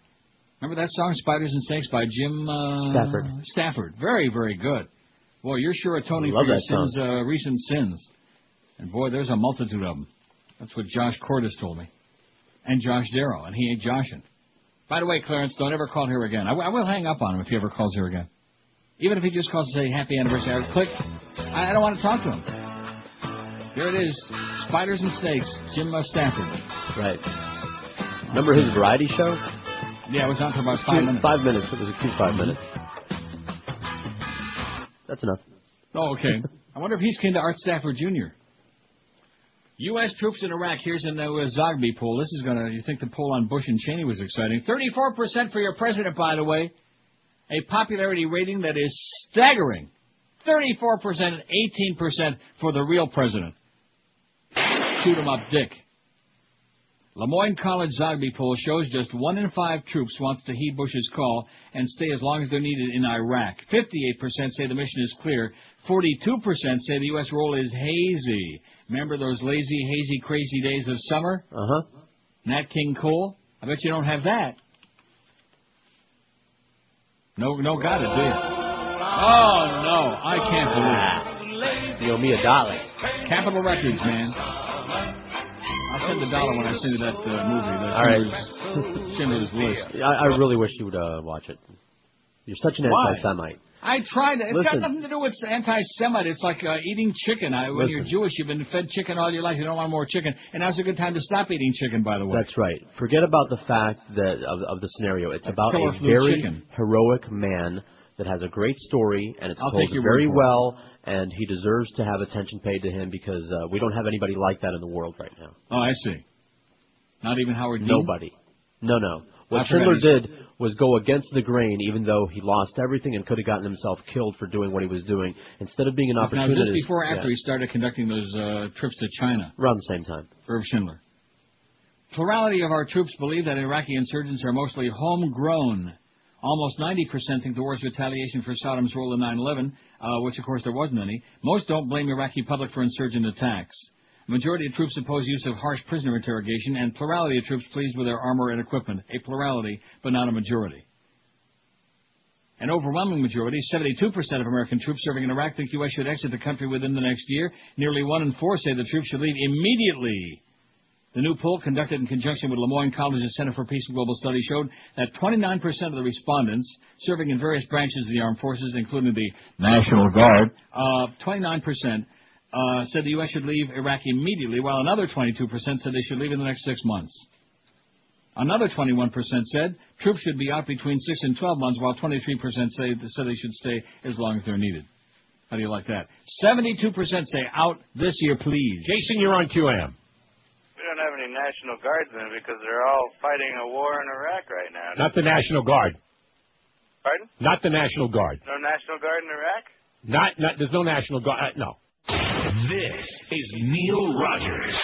Remember that song, Spiders and Snakes, by Jim uh, Stafford. Stafford. Very, very good. Boy, you're sure atoning Love for your sins, uh, recent sins. And boy, there's a multitude of them. That's what Josh Cordes told me. And Josh Darrow, and he ain't joshing. By the way, Clarence, don't ever call here again. I, w- I will hang up on him if he ever calls here again. Even if he just calls to say happy anniversary, I would click. I, I don't want to talk to him. Here it is. Spiders and Snakes, Jim Stafford. Right. Remember his variety show? Yeah, it was on for about five Two- minutes. Five minutes. It was a cute five minutes. That's enough. Oh, okay. I wonder if he's kin to Art Stafford Jr. U.S. troops in Iraq. Here's a uh, Zogby poll. This is gonna. You think the poll on Bush and Cheney was exciting? Thirty-four percent for your president, by the way. A popularity rating that is staggering. Thirty-four percent and eighteen percent for the real president. Shoot 'em up, Dick. Le Moyne College Zogby poll shows just one in five troops wants to heed Bush's call and stay as long as they're needed in Iraq. 58% say the mission is clear. 42% say the U.S. role is hazy. Remember those lazy, hazy, crazy days of summer? Uh huh. Nat King Cole? I bet you don't have that. No, no got it, do you? Oh, no. I can't believe it. You owe me a dollar. Capitol Records, man. I'll send a dollar when I send you that uh, movie. That All right. Schindler's, Schindler's List. I, I really wish you would uh, watch it. You're such an anti-Semite. I tried it. It's Listen. got nothing to do with anti-Semite. It's like uh, eating chicken. I, when you're Jewish, you've been fed chicken all your life. You don't want more chicken. And now's a good time to stop eating chicken, by the way. That's right. Forget about the fact that of, of the scenario. It's about a very chicken. heroic man that has a great story and it's I'll told very it. well, and he deserves to have attention paid to him because uh, we don't have anybody like that in the world right now. Oh, I see. Not even Howard Dean? Nobody. No, no. What Schindler did was go against the grain, even though he lost everything and could have gotten himself killed for doing what he was doing. Instead of being an Now, is this before or after Yeah. he started conducting those uh, trips to China? around the same time. Irv Schindler. Plurality of our troops believe that Iraqi insurgents are mostly homegrown. Almost 90% think the war is retaliation for Saddam's role in 9/11, uh, which of course there wasn't any. Most don't blame Iraqi public for insurgent attacks. Majority of troops oppose use of harsh prisoner interrogation, and plurality of troops pleased with their armor and equipment. A plurality, but not a majority. An overwhelming majority, 72% of American troops serving in Iraq, think U.S. should exit the country within the next year. Nearly one in four say the troops should leave immediately. The new poll, conducted in conjunction with Le Moyne College's Center for Peace and Global Studies, showed that 29% of the respondents serving in various branches of the armed forces, including the National Guard, uh, 29% uh, said the U.S. should leave Iraq immediately, while another 22% said they should leave in the next six months. Another 21% said troops should be out between 6 and 12 months, while 23% say, said they should stay as long as they're needed. How do you like that? 72% say out this year, please. Jason, you're on QM. We don't have any National Guardsmen because they're all fighting a war in Iraq right now. Not the National Guard. Pardon? Not the National Guard. No National Guard in Iraq? Not, not there's no National Guard. Uh, no. This is Neil Rogers.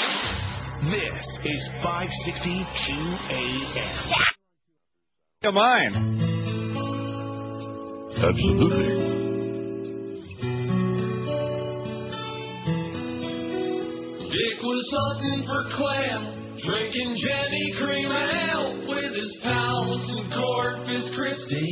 This is 560 QAM. Come on. Absolutely. Dick was hunting for clam, drinking Genny cream ale with his pals in Corpus Christi.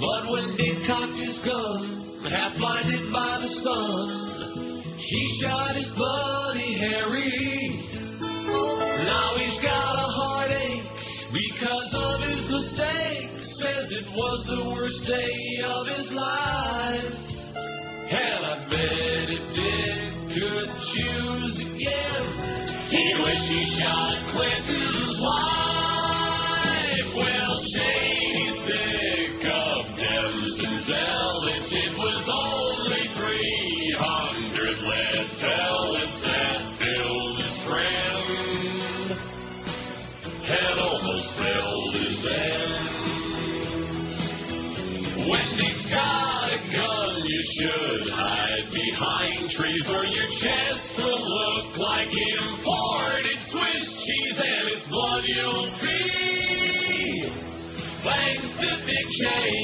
But when he cocked his gun, half blinded by the sun, he shot his buddy Harry. Now he's got a heartache because of his mistake. Says it was the worst day of his life. And I bet if Dick could choose again, he'd wish he shot Clinton's wife. Well, Shady's will look like imported Swiss cheese, and it's blood you'll be. Thanks to Dick Cheney.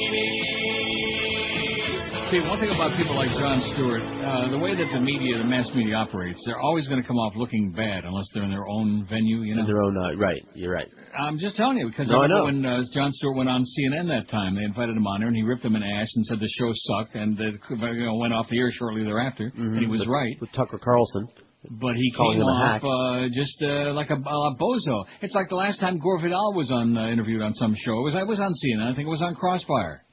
See, one thing about people like Jon Stewart, uh, the way that the media, the mass media operates, they're always going to come off looking bad unless they're in their own venue, you know? In their own, uh, right. You're right. I'm just telling you because No, I know. when uh, Jon Stewart went on CNN that time, they invited him on there and he ripped them an ass and said the show sucked and that you know, went off the air shortly thereafter, and he was With- right. With Tucker Carlson. But he came off uh, just uh, like a, a bozo. It's like the last time Gore Vidal was on uh, interviewed on some show. It was I was on CNN. I think it was on Crossfire.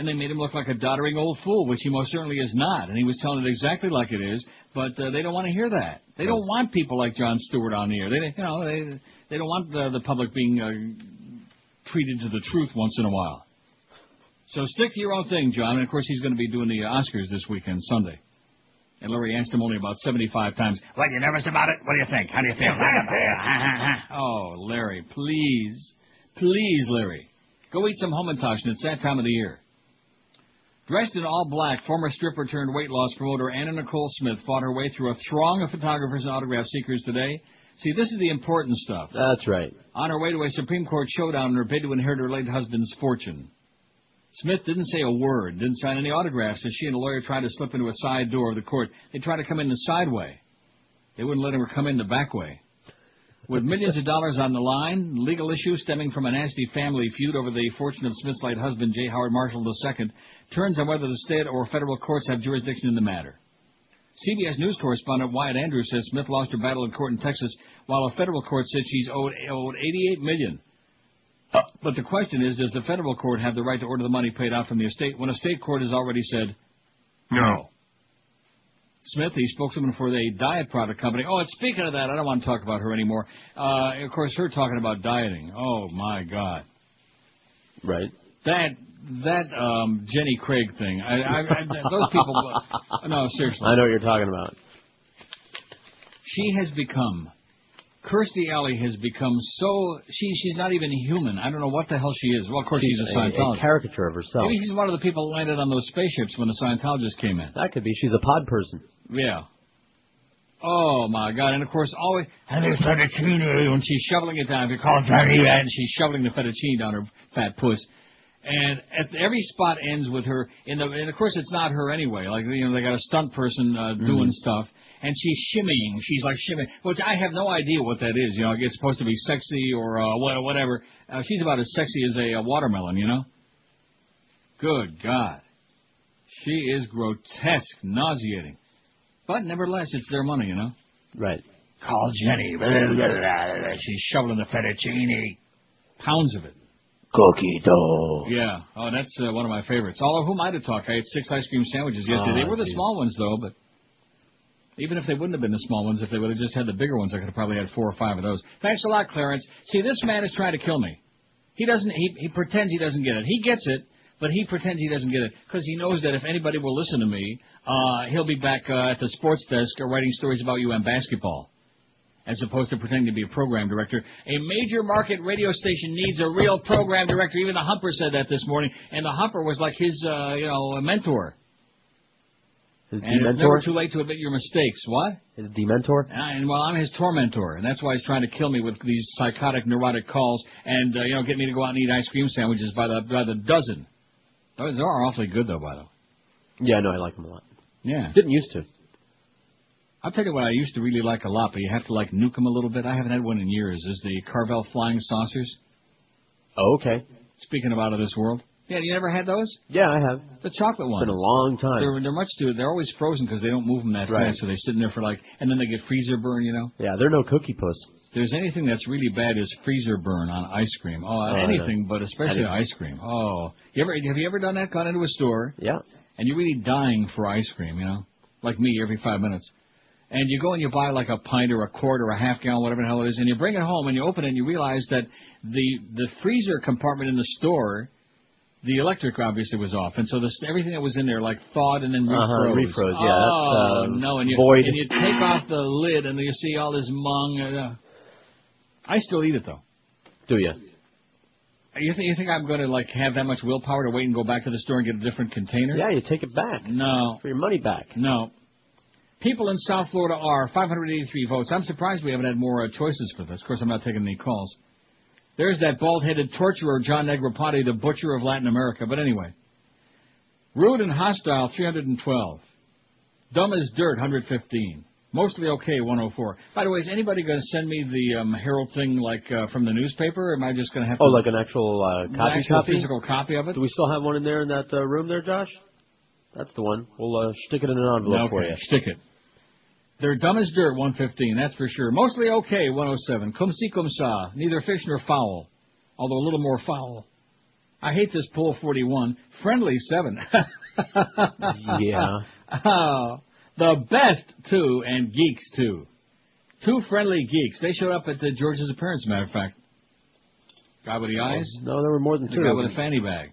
And they made him look like a doddering old fool, which he most certainly is not. And he was telling it exactly like it is. But uh, they don't want to hear that. They don't want people like Jon Stewart on the air. They, you know, they they don't want the, the public being uh, treated to the truth once in a while. So stick to your own thing, John. And of course, he's going to be doing the Oscars this weekend, Sunday. And Larry asked him only about 75 times, What, you nervous about it? What do you think? How do you feel? oh, Larry, please. Please, Larry. Go eat some Hamantash, and it's that time of the year. Dressed in all black, former stripper turned weight loss promoter Anna Nicole Smith fought her way through a throng of photographers and autograph seekers today. See, this is the important stuff. That's right. On her way to a Supreme Court showdown in her bid to inherit her late husband's fortune. Smith didn't say a word, didn't sign any autographs as she and a lawyer tried to slip into a side door of the court. They tried to come in the side way. They wouldn't let her come in the back way. With millions of dollars on the line, legal issues stemming from a nasty family feud over the fortune of Smith's late husband, J. Howard Marshall II, turns on whether the state or federal courts have jurisdiction in the matter. CBS News correspondent Wyatt Andrews says Smith lost her battle in court in Texas, while a federal court said she's owed, owed 88 million. Uh, but the question is, does the federal court have the right to order the money paid out from the estate when a state court has already said no? Smith, the spokeswoman for the diet product company. Oh, and speaking of that, I don't want to talk about her anymore. Uh, of course, her talking about dieting. Oh my God. Right. That that um, Jenny Craig thing. I, I, I, those people. No, seriously. I know what you're talking about. She has become. Kirstie Alley has become so. She she's not even human. I don't know what the hell she is. Well, of course she's, a Scientologist. a caricature of herself. Maybe she's one of the people that landed on those spaceships when the Scientologists came in. That could be. She's a pod person. Yeah. Oh my God! And of course, always and there's fettuccine when she's shoveling it down. If you call it fettuccine, and she's shoveling the fettuccine down her fat puss. And at every spot ends with her in the. And of course, it's not her anyway. Like you know, they got a stunt person uh, doing Mhm. stuff, and she's shimmying. She's like shimmying, which I have no idea what that is. You know, it's supposed to be sexy or uh, whatever. Uh, she's about as sexy as a, uh watermelon. You know. Good God, she is grotesque, nauseating. But nevertheless, it's their money, you know. Right. Call Jenny. She's shoveling the fettuccine. Pounds of it. Cookie dough. Yeah. Oh, that's uh, one of my favorites. All of whom I to talk. I ate six ice cream sandwiches yesterday. Ah, they were the small ones, though, but even if they wouldn't have been the small ones, if they would have just had the bigger ones, I could have probably had four or five of those. Thanks a lot, Clarence. See, this man is trying to kill me. He doesn't. He, he pretends he doesn't get it. He gets it, but he pretends he doesn't get it because he knows that if anybody will listen to me, uh, he'll be back uh, at the sports desk writing stories about and basketball as opposed to pretending to be a program director. A major market radio station needs a real program director. Even the Humper said that this morning, and the Humper was like his, uh, you know, mentor. His And it's never too late to admit your mistakes. What? His dementor. And well, I'm his tormentor, and that's why he's trying to kill me with these psychotic, neurotic calls, and uh, you know, get me to go out and eat ice cream sandwiches by the by the dozen. Those are awfully good, though, by the way. Yeah, no, I like him a lot. Yeah. Didn't used to. I'll tell you what I used to really like a lot, but you have to like nuke them a little bit. I haven't had one in years. Is the Carvel flying saucers? Oh, okay. Speaking of out of this world, Yeah, you never had those? Yeah, I have. The chocolate ones. Been a long time. They're they're much too. They're always frozen because they don't move them that Right. fast, so they sit in there for like, and then they get freezer burn. You know. Yeah, they're no cookie puss. If there's anything that's really bad is freezer burn on ice cream. Oh, on Oh, anything, but especially ice cream. Oh, you ever have you ever done that? Gone into a store? Yeah. And you're really dying for ice cream, you know, like me every five minutes. And you go and you buy like a pint or a quart or a half gallon, whatever the hell it is, and you bring it home and you open it and you realize that the the freezer compartment in the store, the electric obviously was off, and so this everything that was in there like thawed and then refroze. Uh-huh, refroze, yeah, Oh uh, no, and you void. and you take off the lid and you see all this mung. Uh, I still eat it though. Do you? You think you think I'm going to like have that much willpower to wait and go back to the store and get a different container? Yeah, you take it back. No. For your money back. No. People in South Florida are 583 votes. I'm surprised we haven't had more uh, choices for this. Of course, I'm not taking any calls. There's that bald-headed torturer, John Negroponte, the butcher of Latin America. But anyway. Rude and hostile, 312. Dumb as dirt, 115. Mostly okay, 104. By the way, is anybody going to send me the um, Herald thing like uh, from the newspaper? Or am I just going to have to... Oh, like an actual uh, An copy? actual copy? physical copy of it? Do we still have one in there in that uh, room there, Josh? That's the one. We'll uh, stick it in an envelope okay, for you. stick it. They're dumb as dirt, 115, that's for sure. Mostly okay, 107. Cum si cum sa, neither fish nor fowl, although a little more foul. I hate this poll 41. Friendly 7. Yeah. Oh, the best two and geeks too. Two friendly geeks. They showed up at the George's appearance, matter of fact. Guy with the oh, eyes. No, there were more than The two. guy with a fanny bag.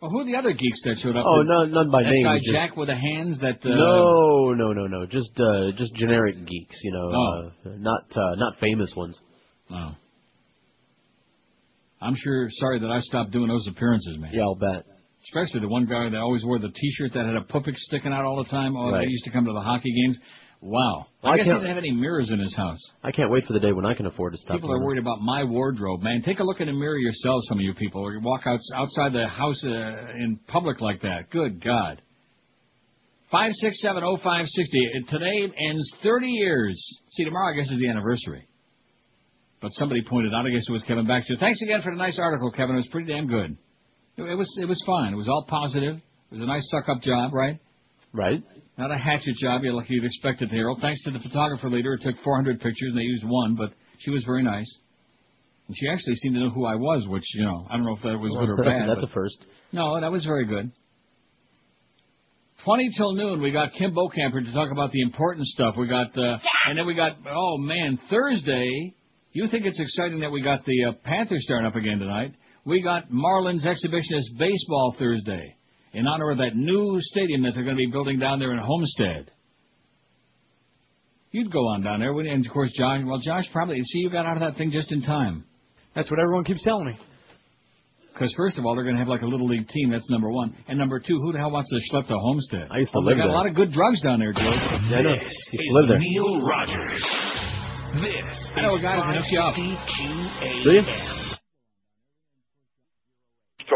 Well, who are the other geeks that showed up? Oh, The- none, by that name. guy just- Jack with the hands that. Uh, no, no, no, no. Just, uh, just generic geeks. You know, Oh. uh, not, uh, not famous ones. Oh. I'm sure sorry that I stopped doing those appearances, man. Yeah, I'll bet. Especially the one guy that always wore the T-shirt that had a puppet sticking out all the time. Oh, Right. he used to come to the hockey games. Wow. Well, I I guess he didn't have any mirrors in his house. I can't wait for the day when I can afford to stop. People are worried about my wardrobe, man. Take a look in the mirror yourself, some of you people, or you walk out, outside the house uh, in public like that. Good God. Five six seven oh five sixty. And Today ends 30 years. See, tomorrow I guess is the anniversary. But somebody pointed out, I guess it was Kevin Baxter. Thanks again for the nice article, Kevin. It was pretty damn good. It, it was it was fine. It was all positive. It was a nice suck up job, right? Right. Not a hatchet job you like you'd expect it, Harold. Thanks to the photographer leader, it took 400 pictures and they used one, but she was very nice. And she actually seemed to know who I was, which you know I don't know if that was good or bad. That's but- a first. no, that was very good. 20 till noon, we got Kim Bokamper to talk about the important stuff. We got, uh, and then we got, oh man, Thursday. You think it's exciting that we got the uh, Panthers starting up again tonight? We got Marlins Exhibitionist Baseball Thursday in honor of that new stadium that they're going to be building down there in Homestead. You'd go on down there, wouldn't you? And of course, Josh. Well, Josh probably. See, you got out of that thing just in time. That's what everyone keeps telling me. Because first of all, they're going to have like a little league team. That's number one. And number two, who the hell wants to schlep to Homestead? I used to oh, live they got there. a lot of good drugs down there, George. Yeah, I know. This is live there. Neil Rogers. This I know a is guy who can hook you up. 560 Do you? QAM.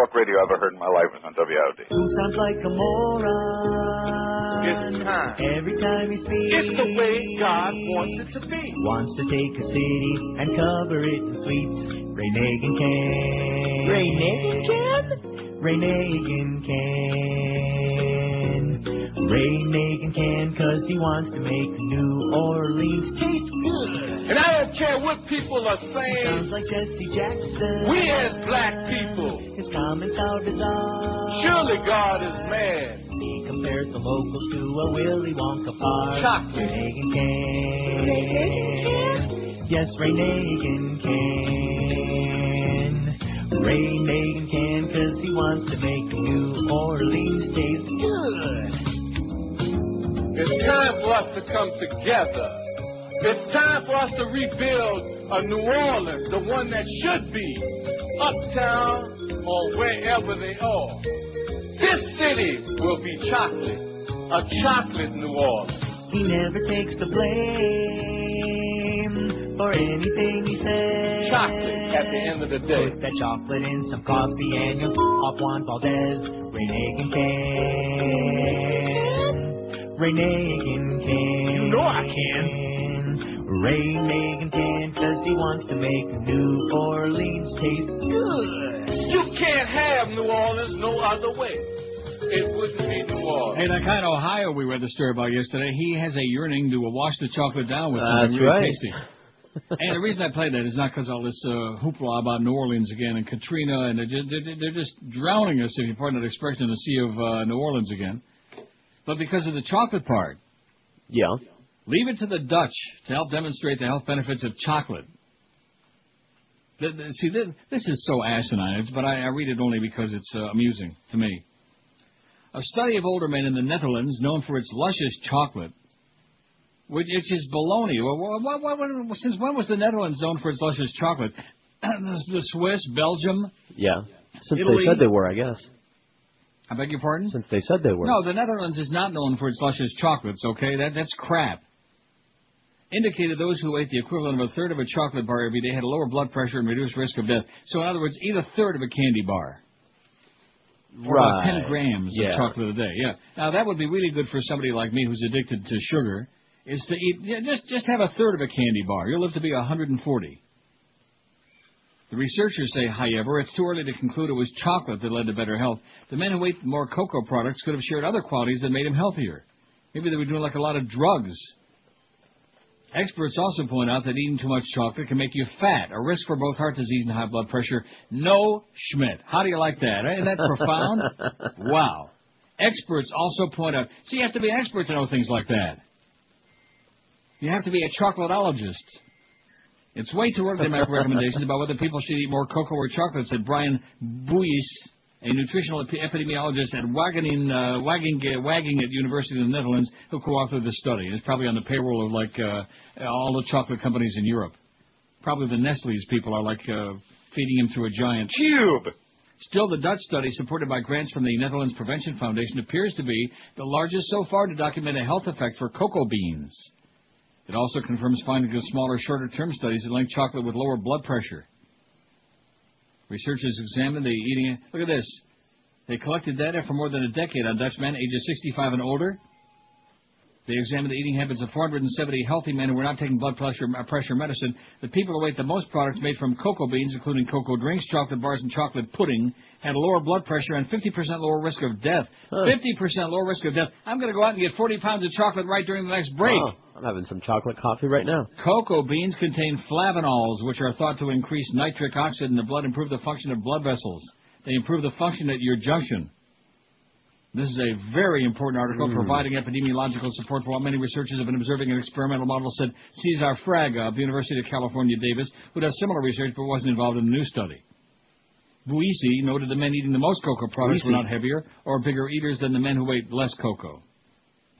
Talk radio I've ever heard in my life was on WIOD. Who sounds like a moron? It's time. Every time he speaks, It's the way God wants it to be. Wants to take a city and cover it in sweet. Ray Nagin can. Ray Nagin can? Ray Nagin can. Ray Nagin can cause he wants to make New Orleans taste good. And I don't care what people are saying. Sounds like Jesse Jackson. We as black people, His comments are bizarre. surely God is mad. He compares the locals to a Willy Wonka bar. Chocolate. Reagan can. Yes, Ray Nagin can. Ray Nagin can because he wants to make New Orleans taste good. It's time for us to come together. It's time for us to rebuild a New Orleans, the one that should be uptown or wherever they are. This city will be chocolate, a chocolate New Orleans. He never takes the blame for anything he says. Chocolate at the end of the day. Put that chocolate in some coffee and you'll off Juan Valdez. Ray Nagin can. Ray Nagin. You know I can. Ray, Meg, and Ken, cause he wants to make New Orleans taste good. You can't have New Orleans no other way. It wouldn't be New Orleans. Hey, that guy in Ohio we read the story about yesterday, he has a yearning to wash the chocolate down with something That's really right. tasty. and the reason I play that is not because all this uh, hoopla about New Orleans again and Katrina, and they're just, they're, they're just drowning us, if you pardon that expression, in the sea of uh, New Orleans again, but because of the chocolate part. Yeah. Leave it to the Dutch to help demonstrate the health benefits of chocolate. Th- th- See, this, this is so asinine, but I, I read it only because it's uh, amusing to me. A study of older men in the Netherlands, known for its luscious chocolate, which, which is baloney. Well, what, what, what, since when was the Netherlands known for its luscious chocolate? the the Swiss, Belgium. Yeah. Since Italy? they said they were, I guess. I beg your pardon? Since they said they were. No, the Netherlands is not known for its luscious chocolates, okay? That, that's crap. Indicated those who ate the equivalent of a third of a chocolate bar every day had a lower blood pressure and reduced risk of death. So, in other words, eat a third of a candy bar. Or about 10 Right. grams Yeah. of chocolate a day, yeah. Now, that would be really good for somebody like me who's addicted to sugar, is to eat, yeah, just, just have a third of a candy bar. You'll live to be 140. The researchers say, however, it's too early to conclude it was chocolate that led to better health. The men who ate more cocoa products could have shared other qualities that made them healthier. Maybe they were doing like a lot of drugs. Experts also point out that eating too much chocolate can make you fat, a risk for both heart disease and high blood pressure. No Schmidt. How do you like that? Eh? Isn't that profound? wow. Experts also point out, see, you have to be an expert to know things like that. You have to be a chocolatologist. It's way too early to make recommendations about whether people should eat more cocoa or chocolate, said Brian Buijsse, a nutritional epi- epidemiologist at Wageningen, uh, Wagging, at University of the Netherlands, who co-authored the study. It's probably on the payroll of like uh, all the chocolate companies in Europe. Probably the Nestle's people are like uh, feeding him through a giant tube. Still, the Dutch study, supported by grants from the Netherlands Prevention Foundation, appears to be the largest so far to document a health effect for cocoa beans. It also confirms findings of smaller, shorter-term studies that link chocolate with lower blood pressure. Researchers examined the eating. Look at this. They collected data for more than a decade on Dutch men ages 65 and older. They examined the eating habits of 470 healthy men who were not taking blood pressure, uh, pressure medicine. The people who ate the most products made from cocoa beans, including cocoa drinks, chocolate bars, and chocolate pudding, had lower blood pressure and 50% lower risk of death. 50% lower risk of death. I'm going to go out and get 40 pounds of chocolate right during the next break. Oh, I'm having some chocolate coffee right now. Cocoa beans contain flavanols, which are thought to increase nitric oxide in the blood, improve the function of blood vessels. They improve the function at your junction. This is a very important article Mm. providing epidemiological support for what many researchers have been observing in experimental models, said Cesar Fraga of the University of California, Davis, who does similar research but wasn't involved in the new study. Buijsse noted the men eating the most cocoa products were not heavier or bigger eaters than the men who ate less cocoa.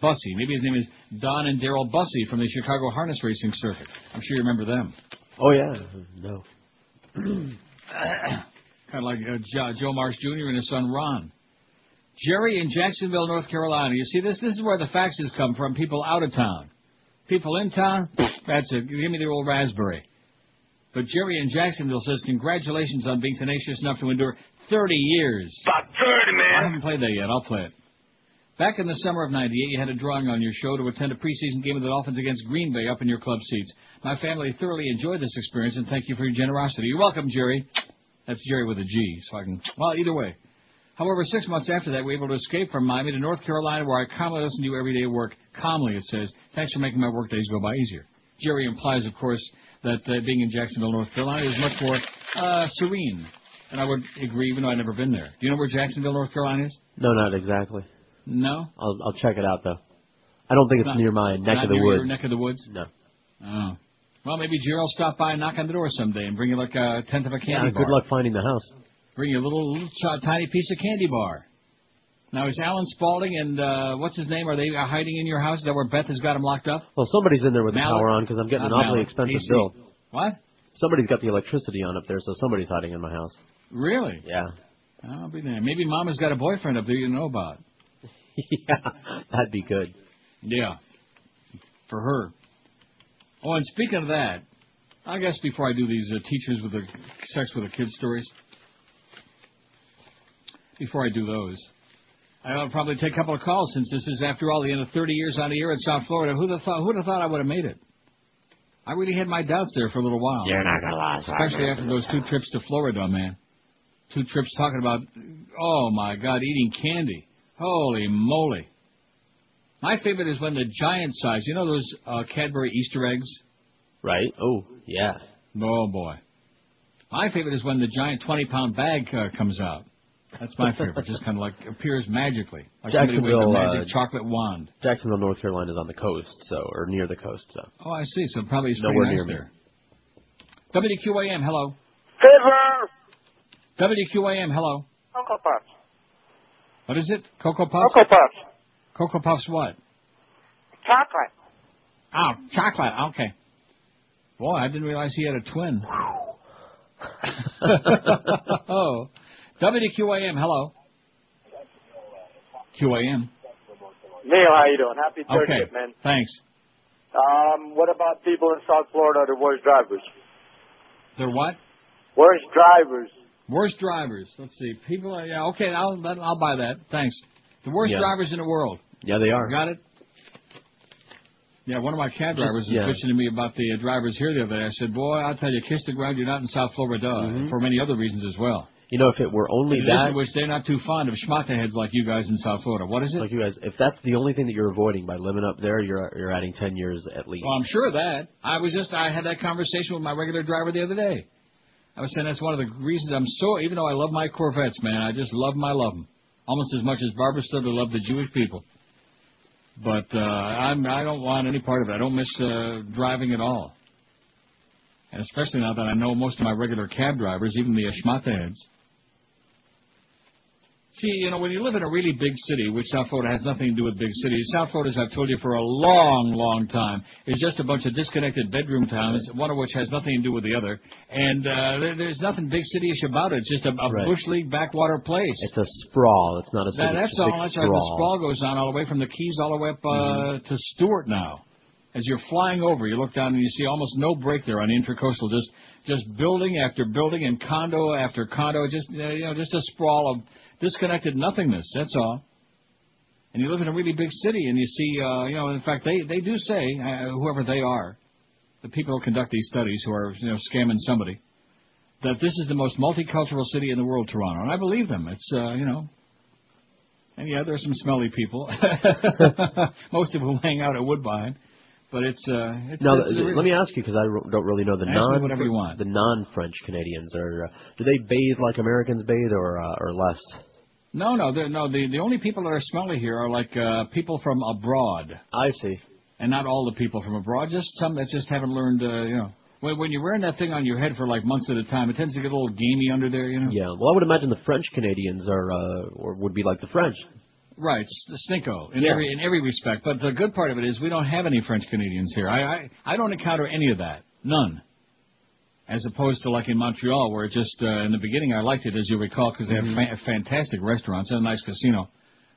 Bussy, maybe his name is Don and Daryl Bussy from the Chicago Harness Racing Circuit. I'm sure you remember them. Oh yeah. No. kind of like uh, jo- Joe Marsh Jr. and his son Ron. Jerry in Jacksonville, North Carolina. You see this? This is where the faxes come from. People out of town. People in town. That's it. Give me the old raspberry. But Jerry in Jacksonville says, "Congratulations on being tenacious enough to endure 30 years." About 30, man. I haven't played that yet. I'll play it. Back in the summer of '98, you had a drawing on your show to attend a preseason game of the Dolphins against Green Bay up in your club seats. My family thoroughly enjoyed this experience, and thank you for your generosity. You're welcome, Jerry. That's Jerry with a G, so I can. Well, either way. However, six months after that, we were able to escape from Miami to North Carolina, where I calmly listen to you every day work. Calmly, it says. Thanks for making my work days go by easier. Jerry implies, of course, that uh, being in Jacksonville, North Carolina, is much more uh, serene. And I would agree, even though I've never been there. Do you know where Jacksonville, North Carolina is? No, not exactly. No. I'll I'll check it out though. I don't think it's Not- near my neck of the near woods. Your neck of the woods? No. Oh. Well, maybe Jerry will stop by and knock on the door someday and bring you like a tenth of a candy Yeah, bar. good luck finding the house. Bring you a little, little tiny piece of candy bar. Now, is Alan Spaulding and uh, what's his name? Are they uh, hiding in your house? Is that where Beth has got him locked up? Well, somebody's in there with the power on because I'm getting Not an awfully Mallard. expensive AC. bill. What? Somebody's got the electricity on up there, so somebody's hiding in my house. Really? Yeah. I'll be there. Maybe Mama's got a boyfriend up there you know about. yeah, that'd be good. Yeah. For her. Oh, and speaking of that, I guess before I do these uh, teachers with the sex with the kids stories, before I do those, I'll probably take a couple of calls since this is, after all, the end of 30 years on the air in South Florida. Who'd have thought? Who'd have thought I would have made it? I really had my doubts there for a little while. You're not gonna lie, Especially after those two trips to Florida, man. Two trips talking about, oh my God, eating candy. Holy moly. My favorite is when the giant size, you know those uh, Cadbury Easter eggs? Right? Oh, yeah. Oh boy. My favorite is when the giant 20 pound bag uh, comes out. That's my favorite. Just kind of like appears magically. Like somebody waved a Jacksonville, magic uh, chocolate wand. Jacksonville, North Carolina is on the coast, so or near the coast, so Oh, I see. So probably it's nowhere pretty near nice me. there. WQAM, hello. Fiddler! WQAM, hello. Cocoa Puffs. What is it? Cocoa Puffs? Cocoa Puffs. Cocoa Puffs what? Chocolate. Oh, chocolate. Okay. Boy, I didn't realize he had a twin. oh. WQAM, hello. QAM. Neil, how you doing? Happy 30th, Okay. man. Thanks. Um, what about people in South Florida that are worst drivers? They're what? Worst drivers. Worst drivers. Let's see. People are, yeah, okay, I'll, I'll buy that. Thanks. The worst Yeah. drivers in the world. Yeah, they are. Got it? Yeah, one of my cab Just- drivers was yeah. bitching to me about the uh, drivers here the other day. I said, boy, I'll tell you, kiss the ground, you're not in South Florida, Mhm. for many other reasons as well. You know, if it were only addition that, which they're not too fond of schmata heads like you guys in South Florida. What is it? like you guys, if that's the only thing that you're avoiding by living up there, you're you're adding ten years at least. Well, I'm sure of that. I was just I had that conversation with my regular driver the other day. I was saying that's one of the reasons I'm so even though I love my Corvettes, man, I just love 'em, I love 'em. almost as much as Barbara Studdard loved the Jewish people. But uh, I'm I don't want any part of it. I don't miss uh, driving at all, and especially now that I know most of my regular cab drivers, even the Ashmata heads. See, you know, when you live in a really big city, which South Florida has nothing to do with big cities, South Florida, as I've told you for a long, long time, is just a bunch of disconnected bedroom towns, one of which has nothing to do with the other. And uh, there, there's nothing big cityish about it. It's just a, a Right. bush league backwater place. It's a sprawl. It's not a city. That, that's it's all. That's right. The sprawl. sprawl goes on all the way from the Keys all the way up uh, Mm-hmm. to Stuart now. As you're flying over, you look down and you see almost no break there on the intercoastal. Just just building after building and condo after condo. Just uh, you know, just a sprawl of disconnected nothingness. That's all. And you live in a really big city, and you see, uh, you know, in fact, they they do say, uh, whoever they are, the people who conduct these studies, who are you know scamming somebody, that this is the most multicultural city in the world, Toronto. And I believe them. It's uh, you know, and yeah, there's some smelly people, most of whom hang out at Woodbine. But it's uh, it's, Now, it's let me ask you because I don't really know the non whatever you want. the non-French Canadians are. Uh, do they bathe like Americans bathe or uh, or less? No, no, no. The the only people that are smelly here are like uh, people from abroad. I see. And not all the people from abroad, just some that just haven't learned. Uh, you know, when when you're wearing that thing on your head for like months at a time, it tends to get a little gamey under there. You know. Yeah. Well, I would imagine the French Canadians are uh, or would be like the French. Right, s- stinko in Yeah. every in every respect. But the good part of it is we don't have any French Canadians here. I, I I don't encounter any of that, none. As opposed to like in Montreal, where it just uh, in the beginning I liked it, as you recall, because they have fa- fantastic restaurants and a nice casino.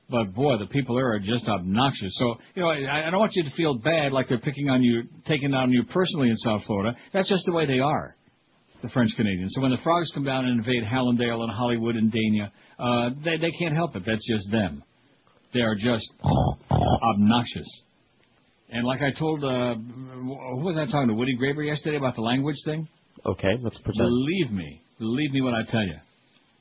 But boy, the people there are just obnoxious. So you know, I, I don't want you to feel bad like they're picking on you, taking on you personally in South Florida. That's just the way they are, the French Canadians. So when the frogs come down and invade Hallandale and Hollywood and Dania, uh, they they can't help it. That's just them. They are just obnoxious. And like I told, uh, who was I talking to? Woody Graber yesterday about the language thing? Okay, let's pretend. Believe me, believe me when I tell you,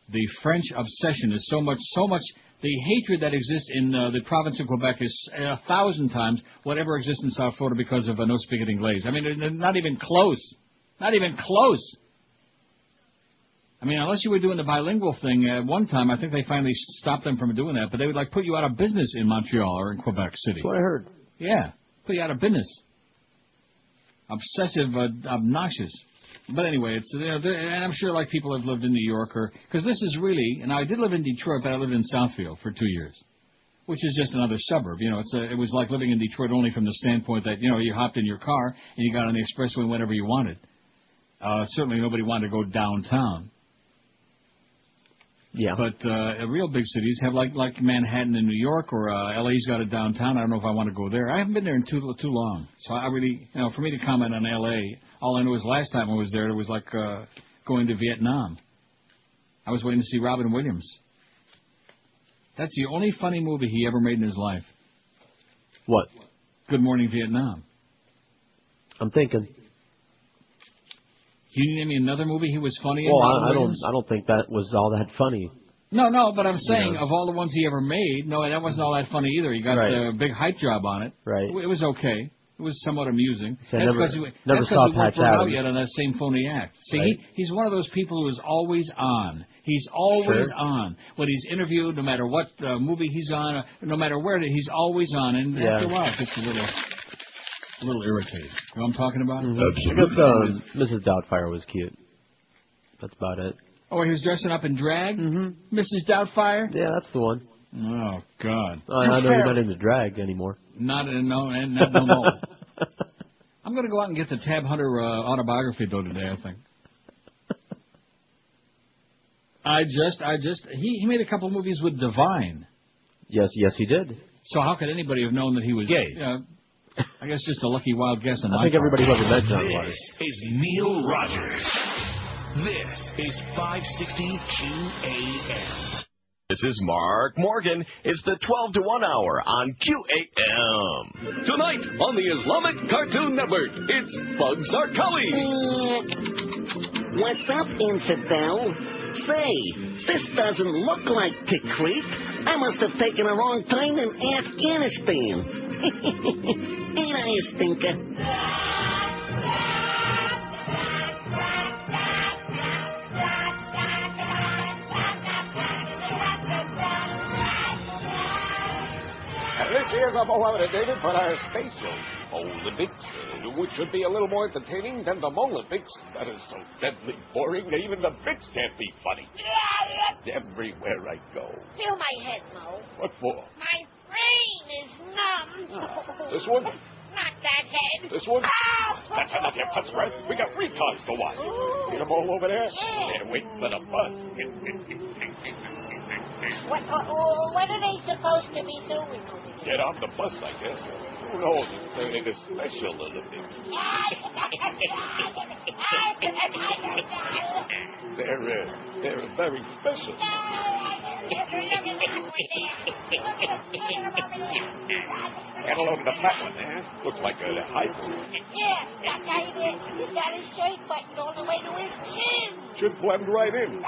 the French obsession is so much, so much. The hatred that exists in uh, the province of Quebec is a thousand times whatever exists in South Florida because of uh, no speak it English. I mean, not even close. Not even close. I mean, unless you were doing the bilingual thing at one time, I think they finally stopped them from doing that. But they would like put you out of business in Montreal or in Quebec City. That's what I heard. Yeah, put you out of business. Obsessive, uh, obnoxious. But anyway, it's you know, and I'm sure like people have lived in New York or because this is really, and I did live in Detroit, but I lived in Southfield for two years, which is just another suburb. You know, it's a, it was like living in Detroit only from the standpoint that you know you hopped in your car and you got on the expressway whenever you wanted. Uh, certainly nobody wanted to go downtown. Yeah. But uh, real big cities have like like Manhattan in New York or uh, LA's got a downtown. I don't know if I want to go there. I haven't been there in too too long, so I really you know for me to comment on LA, all I know is last time I was there, it was like uh, going to Vietnam. I was waiting to see Robin Williams. That's the only funny movie he ever made in his life. What? Good Morning Vietnam. I'm thinking. Can you name me another movie he was funny in? Well, Robin I, I don't. Williams? I don't think that was all that funny. No, no, but I'm saying Yeah. of all the ones he ever made, no, that wasn't all that funny either. He got Right. a big hype job on it. Right. It was okay. It was somewhat amusing. See, I that's never- because we, never that's 'cause saw we weren't Patch burned out Adams. yet on that same phony act. See, Right. he, he's one of those people who is always on. He's always Sure. on. When he's interviewed, no matter what uh, movie he's on, uh, no matter where, he's always on. And Yeah. after a while, it gets a little, a little irritated. You know what I'm talking about? I guess um, Mrs. Doubtfire was cute. That's about it. Oh, he was dressing up in drag? Mm-hmm. Mrs. Doubtfire? Yeah, that's the one. Oh, God. I, I know you're not into drag anymore. Not in no, and not no more. I'm going to go out and get the Tab Hunter uh, autobiography though today. I think. I just, I just, he he made a couple movies with Divine. Yes, yes, he did. So how could anybody have known that he was Gay. Uh, I guess just a lucky wild guess on I my think part. everybody who ever met John was. This is Neil Rogers. This is 560 QAM. This is Mark Morgan. It's the 12 to 1 hour on QAM. Tonight on the Islamic Cartoon Network, it's Bugs Zarqawi. What's up, infidel? Say, this doesn't look like Tikrit. I must have taken a wrong time in Afghanistan. Ain't I a stinker? And this here's a Mohammed David for our special Olympics, uh, which should be a little more entertaining than the Olympics. That is so deadly boring that even the Brits can't be funny. Everywhere I go. Feel my head, Mo. What for? My brain is numb. This one? Not that head. This one? Ah, That's enough, you putz breath. We got retards to watch. Get them all over there? They're waiting for the bus. What, what, what are they supposed to be doing over there? Get on the bus, I guess. Who knows? They're in a Special Olympics. They're, uh, they're very special. Get a load of the fat one there. Looks like a high Yeah, that guy there. He's got his shirt buttoned all the way to his chin. Should blend right in.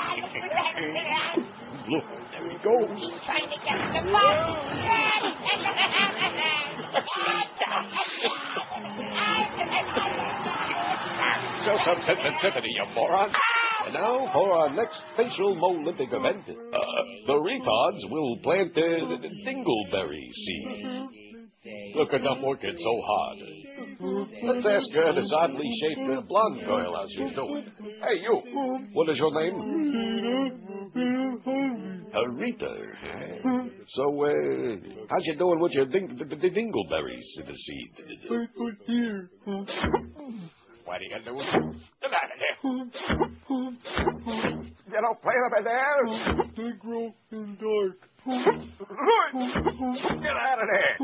Look, there he goes. He's trying to get the bus. Show some sensitivity, you moron. And now for our next facial Olympic event. Uh, the retards will plant uh, dingleberry seed. Look at them working so hard. Let's ask uh, this oddly shaped uh, blonde girl how she's doing. Hey, you. What is your name? Rita. So, uh, how's you doing with your ding- the, the dingleberries in the seed? What are you doing? Get out of there. You don't play them in there. They grow in dark. Get out of there.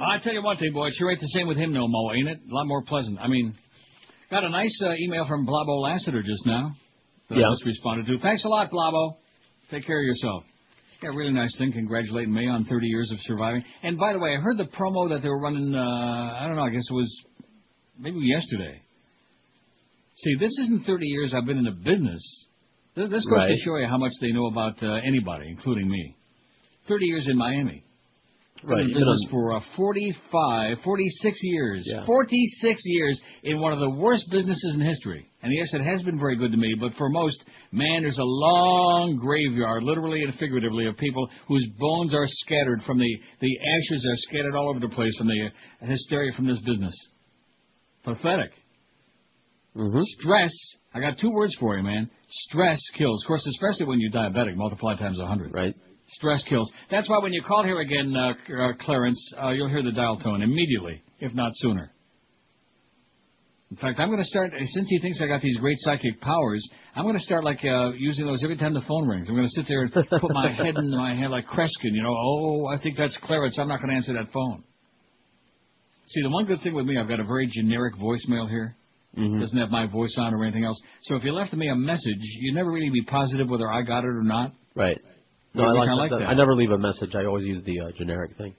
I tell you one thing, boy, it's ain't the same with him, no more, ain't it? A lot more pleasant. I mean, got a nice uh, email from Blabo Lassiter just now. That I Yeah. just responded to. Thanks a lot, Blabo. Take care of yourself. Yeah, really nice thing. Congratulate me on 30 years of surviving. And by the way, I heard the promo that they were running. Uh, I don't know. I guess it was maybe yesterday. See, this isn't 30 years I've been in the business. Th- This goes to show you how much they know about uh, anybody, including me. 30 years in Miami. Been Right, in you've business for uh, 45, 46 years. Yeah. 46 years in one of the worst businesses in history. And yes, it has been very good to me, but for most, man, there's a long graveyard, literally and figuratively, of people whose bones are scattered from the, the ashes are scattered all over the place from the uh, hysteria from this business. Pathetic. Mm-hmm. Stress, I got two words for you, man. Stress kills. Of course, especially when you're diabetic, multiply times a 100. Right. Stress kills. That's why when you call here again, uh, uh, Clarence, uh, you'll hear the dial tone immediately, if not sooner. In fact, I'm going to start, since he thinks I got these great psychic powers, I'm going to start like uh, using those every time the phone rings. I'm going to sit there and put my head in my hand like Kreskin, you know, oh, I think that's Clarence, I'm not going to answer that phone. See, the one good thing with me, I've got a very generic voicemail here. Mm-hmm. Doesn't have my voice on or anything else. So if you left me a message, you'd never really be positive whether I got it or not. Right. No, I like, I like that. that. I never leave a message. I always use the uh, generic thing.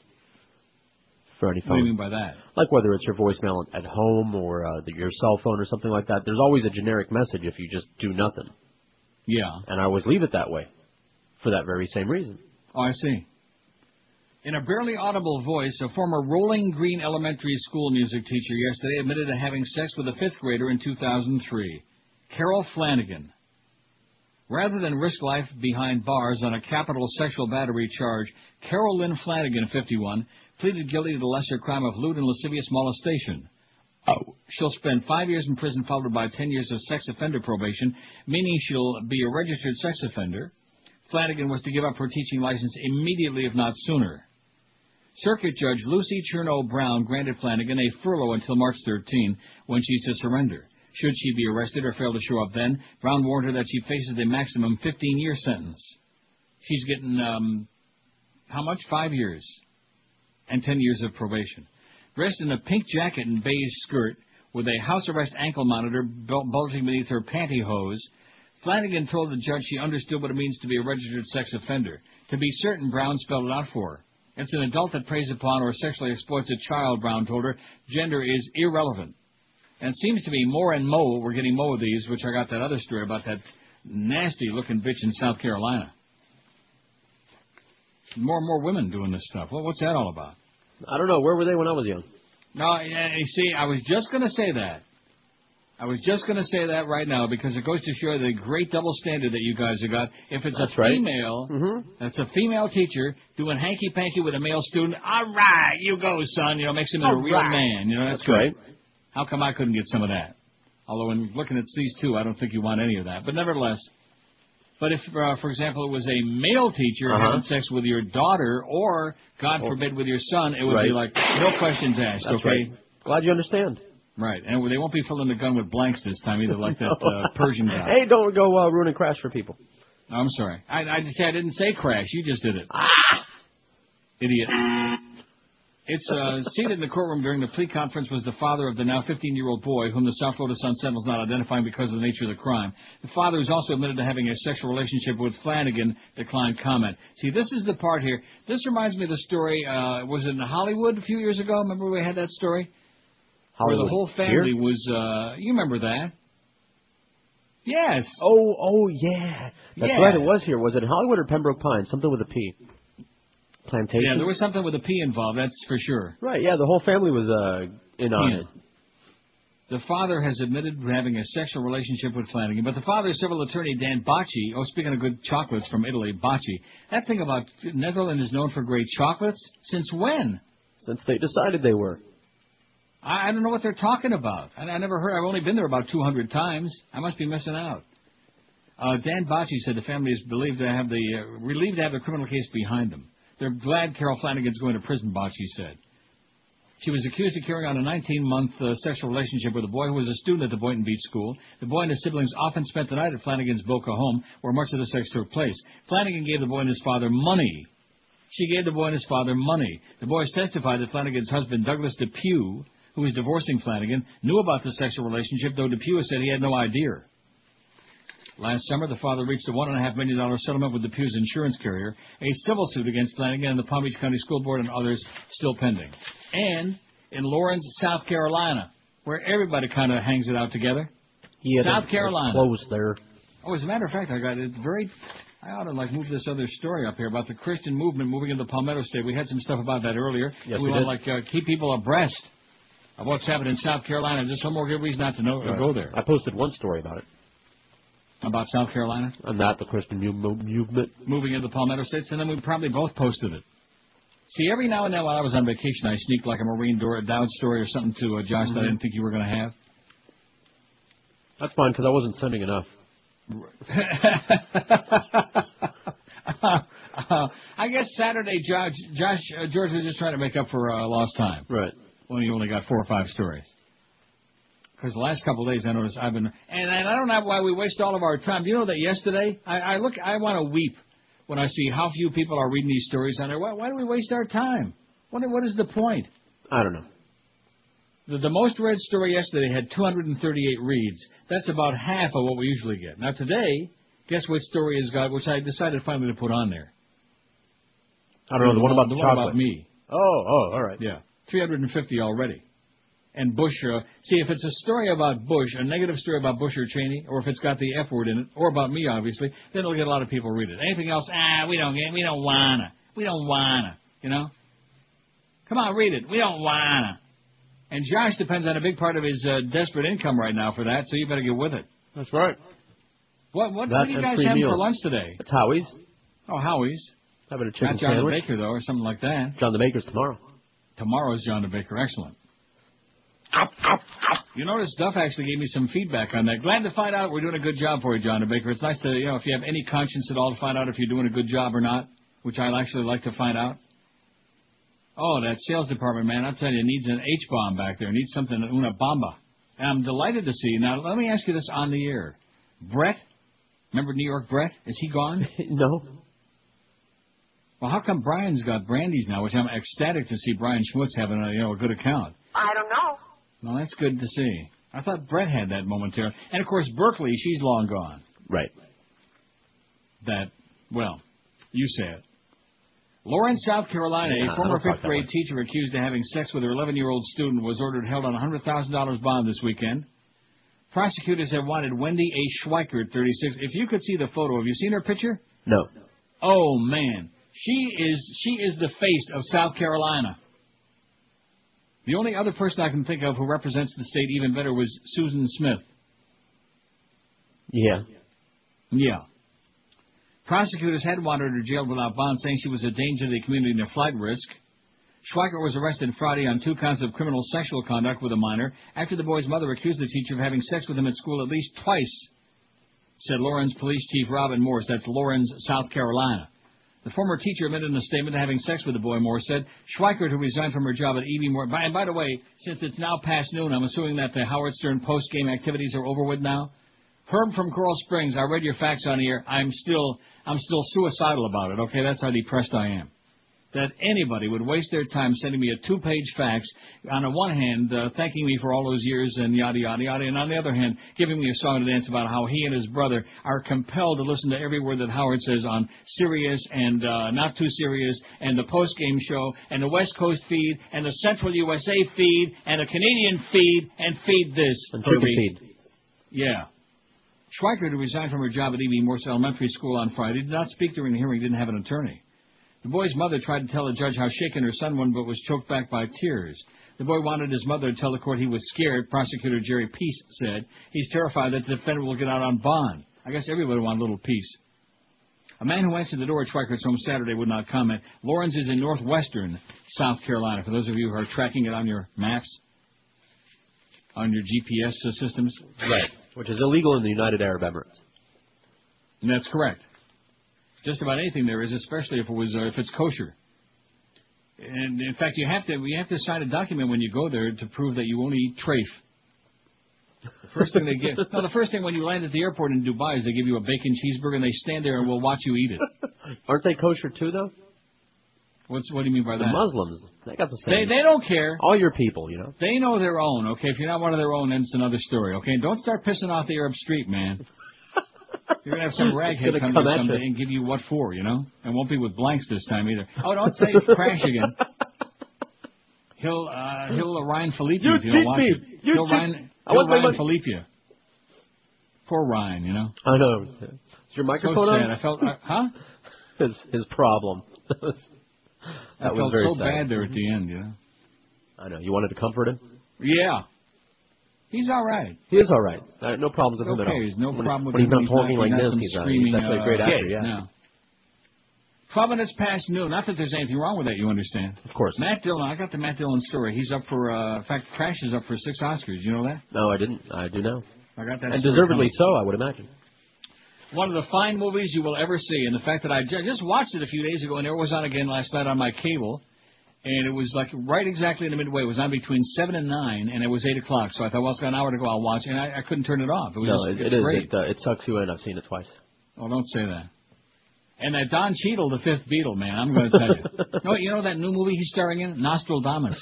For any What do you mean by that? Like whether it's your voicemail at home or uh, the, your cell phone or something like that. There's always a generic message if you just do nothing. Yeah. And I always leave it that way for that very same reason. Oh, I see. In a barely audible voice, a former Rolling Green Elementary School music teacher yesterday admitted to having sex with a fifth grader in 2003. Carol Flanagan. Rather than risk life behind bars on a capital sexual battery charge, Carolyn Flanagan, 51, pleaded guilty to the lesser crime of lewd and lascivious molestation. Oh. She'll spend five years in prison, followed by ten years of sex offender probation, meaning she'll be a registered sex offender. Flanagan was to give up her teaching license immediately, if not sooner. Circuit Judge Lucy Chernow Brown granted Flanagan a furlough until March 13, when she's to surrender. Should she be arrested or fail to show up then, Brown warned her that she faces a maximum 15-year sentence. She's getting, um, how much? Five years. And ten years of probation. Dressed in a pink jacket and beige skirt, with a house arrest ankle monitor bulging beneath her pantyhose, Flanagan told the judge she understood what it means to be a registered sex offender. To be certain, Brown spelled it out for her. It's an adult that preys upon or sexually exploits a child, Brown told her. Gender is irrelevant. And seems to be more and more, we're getting more of these, which I got that other story about that nasty looking bitch in South Carolina. More and more women doing this stuff. Well, what's that all about? I don't know. Where were they when I was young? No, you see, I was just going to say that. I was just going to say that right now because it goes to show the great double standard that you guys have got. If it's That's a right. female, mm-hmm. that's a female teacher doing hanky panky with a male student. All right, you go, son. You know, makes him a real right. man. You know, that's, That's right. How come I couldn't get some of that? Although, in looking at these two, I don't think you want any of that. But nevertheless, but if, uh, for example, it was a male teacher Uh-huh. having sex with your daughter, or God forbid, with your son, it would be like no questions asked. That's okay. right. Glad you understand. Right, and they won't be filling the gun with blanks this time either, like that uh, Persian guy. Hey, don't go uh, ruining crash for people. I'm sorry, I, I just I didn't say crash. You just did it. Ah! Idiot. It's uh, seated in the courtroom during the plea conference was the father of the now 15-year-old boy, whom the South Florida Sun Sentinel is not identifying because of the nature of the crime. The father is also admitted to having a sexual relationship with Flanagan. Declined comment. See, this is the part here. This reminds me of the story. Uh, was it in Hollywood a few years ago? Remember we had that story where the whole family here? was. Uh, you remember that? Yes. Oh, oh yeah. That's Yeah. right. It was here. Was it in Hollywood or Pembroke Pines? Something with a P. Plantation. Yeah, there was something with a P involved. That's for sure. Right. Yeah, the whole family was uh in on Yeah. it. The father has admitted having a sexual relationship with Flanagan, but the father's civil attorney, Dan Bocci, oh, speaking of good chocolates from Italy, Bocci, that thing about Netherlands is known for great chocolates? Since when? Since they decided they were. I, I don't know what they're talking about. I, I never heard. I've only been there about 200 times. I must be missing out. Uh, Dan Bocci said the family is believed to have the uh, relieved to have the criminal case behind them. They're glad Carol Flanagan's going to prison. Bocci said. She was accused of carrying on a 19-month uh, sexual relationship with a boy who was a student at the Boynton Beach School. The boy and his siblings often spent the night at Flanagan's Boca home, where much of the sex took place. Flanagan gave the boy and his father money. She gave the boy and his father money. The boys testified that Flanagan's husband, Douglas Depew, who was divorcing Flanagan, knew about the sexual relationship, though Depew said he had no idea. Last summer, the father reached a $1.5 million settlement with Depew's insurance carrier, a civil suit against Flanagan and the Palm Beach County School Board and others still pending. And in Laurens, South Carolina, where everybody kind of hangs it out together. Yeah, South Carolina. Close there. Oh, as a matter of fact, I got it very. I ought to like move this other story up here about the Christian movement moving into Palmetto State. We had some stuff about that earlier. Yes, we, we want to like uh, keep people abreast of what's happening in South Carolina. Just one more good reason not to know to Right. go there. I posted one story about it. About South Carolina And that the Christian movement. moving into the Palmetto States, and then we probably both posted it. See, every now and then while I was on vacation, I sneaked like a Maureen Dor- Dowd story or something to uh, Josh that I Mhm. didn't think you were going to have. That's fine because I wasn't sending enough. uh, I guess Saturday, Josh, Josh uh, George was just trying to make up for uh, lost time. Right. When you only got four or five stories. Because the last couple of days, I noticed I've been, and, I don't know why we waste all of our time. Do you know that yesterday, I, I look, I want to weep when I see how few people are reading these stories on there. Why, why do we waste our time? What, what is the point? I don't know. The, the most read story yesterday had 238 reads. That's about half of what we usually get. Now today, guess which story has got, which I decided finally to put on there. I don't know the one about the the one chocolate. about me. Oh, oh, all right. Yeah. 350 already. And Bush, uh, see, if it's a story about Bush, a negative story about Bush or Cheney, or if it's got the F word in it, or about me, obviously, then it'll get a lot of people read it. Anything else, ah, we don't get, we don't wanna, we don't wanna, you know. Come on, read it. We don't wanna. And Josh depends on a big part of his uh, desperate income right now for that, so you better get with it. That's right. What what, That what are you guys free having for lunch today? It's Howie's. Oh, Howie's. Having a chicken Not John sandwich. the Baker though, or something like that. John the Baker's tomorrow. Tomorrow's John the Baker. Excellent. You notice Duff actually gave me some feedback on that. Glad to find out we're doing a good job for you, John the Baker. It's nice to, you know, if you have any conscience at all to find out if you're doing a good job or not, which I'd actually like to find out. Oh, that sales department, man, I'll tell you, needs an H-bomb back there. Needs something, una bomba. And I'm delighted to see. you. Now, let me ask you this on the air. Brett, remember New York Brett? Is he gone? no. Well, how come Brian's got Brandy's now, which I'm ecstatic to see Brian Schmutz having a, you know, a good account. I don't know. Well, that's good to see. I thought Brett had that momentarily. And of course, Berkeley, she's long gone. Right. That, well, you say it. Laurens, South Carolina, Yeah, a former fifth grade teacher accused of having sex with her 11 year old student was ordered held on a $100,000 bond this weekend. Prosecutors have wanted Wendy A. Schweikert, 36. If you could see the photo, have you seen her picture? No. Oh man, she is she is the face of South Carolina. The only other person I can think of who represents the state even better was Susan Smith. Yeah. Yeah. Prosecutors had wanted her jailed without bond, saying she was a danger to the community and a flight risk. Schweiker was arrested Friday on two counts of criminal sexual conduct with a minor after the boy's mother accused the teacher of having sex with him at school at least twice, said Laurens Police Chief Robin Morse. That's Laurens, South Carolina. The former teacher admitted in a statement to having sex with the boy, Morse said. Schweikert, who resigned from her job at E.B. Moore. By, and by the way, since it's now past noon, I'm assuming that the Howard Stern post-game activities are over with now. Herb from Coral Springs, I read your fax on here. I'm still, I'm still suicidal about it. Okay, that's how depressed I am. That anybody would waste their time sending me a two-page fax, on the one hand, uh, thanking me for all those years and yada yada yada, and on the other hand, giving me a song to dance about how he and his brother are compelled to listen to every word that Howard says on Sirius and uh, Not Too Serious and the post-game show and the West Coast feed and the Central USA feed and the Canadian feed and feed this. And feed. Yeah. Schweikert, who resigned from her job at E.B. Morse Elementary School on Friday, did not speak during the hearing, didn't have an attorney. The boy's mother tried to tell the judge how shaken her son was, but was choked back by tears. The boy wanted his mother to tell the court he was scared, prosecutor Jerry Peace said. He's terrified that the defendant will get out on bond. I guess everybody wanted a little peace. A man who answered the door at Schweikert's home Saturday would not comment. Laurens is in northwestern South Carolina, for those of you who are tracking it on your maps, on your GPS systems. Right. Which is illegal in the United Arab Emirates. And that's correct. Just about anything there is, especially if it was uh, if it's kosher. And in fact, you have to you have to sign a document when you go there to prove that you only eat treif. The first thing they give no, the first thing when you land at the airport in Dubai is they give you a bacon cheeseburger and they stand there and will watch you eat it. Aren't they kosher too, though? What's what do you mean by The that? Muslims, they got the same. They they don't care. All your people, you know. They know their own. Okay, if you're not one of their own, then it's another story. Okay, don't start pissing off the Arab Street, man. You're gonna have some raghead come, come at someday you. and give you what for, you know? And won't be with blanks this time either. Oh, don't say crash again. He'll uh, he'll Ryan Felipe You if you don't watch me. it. You he'll cheat- Ryan, I he'll Ryan. Felipe. Poor Ryan, you know. I know. Is your microphone so sad. on? I felt, uh, huh? His his problem. that I was felt very so sad. bad there at the end, you know. I know. You wanted to comfort him. Yeah. He's all right. He is all right. Uh, no problems with It's him at all. There's no when, problem with when him. he's not talking like not this. He's, uh, screaming, he's definitely a uh, great actor. kid, Yeah. No. Twelve minutes past noon. Not that there's anything wrong with that. You understand? Of course. Matt Dillon. I got the Matt Dillon story. He's up for. Uh, in fact, Crash is up for six Oscars. You know that? No, I didn't. I do know. I got that. And deservedly coming. so, I would imagine. One of the fine movies you will ever see, and the fact that I just watched it a few days ago, and it was on again last night on my cable, and it was like right exactly in the midway. It was on between seven and nine, and it was eight o'clock. So I thought, well, it's got an hour to go. I'll watch, and I, I couldn't turn it off. It was No, it, it's it is. great. It, uh, it sucks you in. I've seen it twice. Oh, don't say that. And that Don Cheadle, the fifth Beatle, man, I'm going to tell you. no, you know that new movie he's starring in, Nostradamus.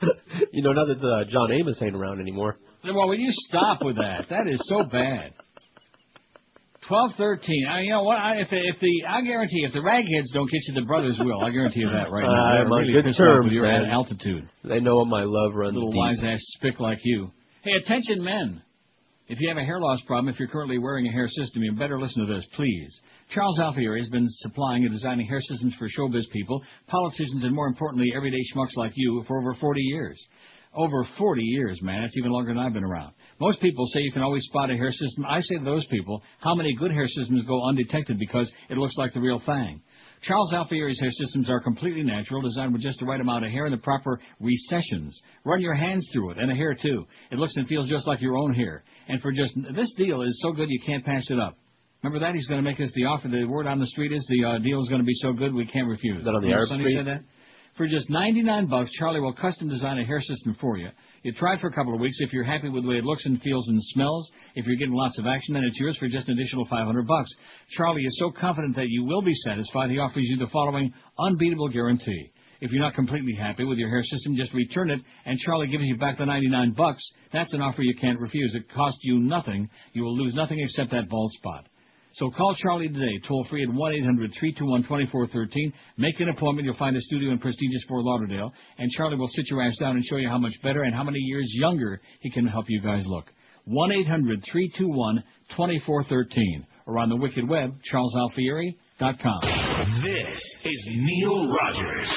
You know, now that uh, John Amos ain't around anymore. Well, will you stop with that? That is so bad. Twelve thirteen. I, you know what? I, if the, if the I guarantee if the ragheads don't get you, the brothers will. I guarantee you that right now. Uh, I'm on really good terms, with your man. altitude. They know what my love runs Little deep. wise ass spick like you. Hey, attention, men. If you have a hair loss problem, if you're currently wearing a hair system, you better listen to this, please. Charles Alfieri has been supplying and designing hair systems for showbiz people, politicians, and more importantly, everyday schmucks like you for over 40 years. Over 40 years, man. That's even longer than I've been around. Most people say you can always spot a hair system. I say to those people, how many good hair systems go undetected because it looks like the real thing? Charles Alfieri's hair systems are completely natural, designed with just the right amount of hair and the proper recessions. Run your hands through it, and the hair too. It looks and feels just like your own hair. And for just, this deal is so good you can't pass it up. Remember that? He's going to make us the offer. The word on the street is the uh, deal is going to be so good we can't refuse. Is that on the Remember Arab Sonny said that? For just 99 bucks, Charlie will custom design a hair system for you. You try for a couple of weeks. If you're happy with the way it looks and feels and smells, if you're getting lots of action, then it's yours for just an additional 500 bucks. Charlie is so confident that you will be satisfied, he offers you the following unbeatable guarantee. If you're not completely happy with your hair system, just return it, and Charlie gives you back the 99 bucks. That's an offer you can't refuse. It costs you nothing. You will lose nothing except that bald spot. So call Charlie today, toll free at 1-800-321-2413. Make an appointment. You'll find a studio in prestigious Fort Lauderdale, and Charlie will sit your ass down and show you how much better and how many years younger he can help you guys look. 1-800-321-2413. Or on the wicked web, charlesalfieri.com. This is Neil Rogers.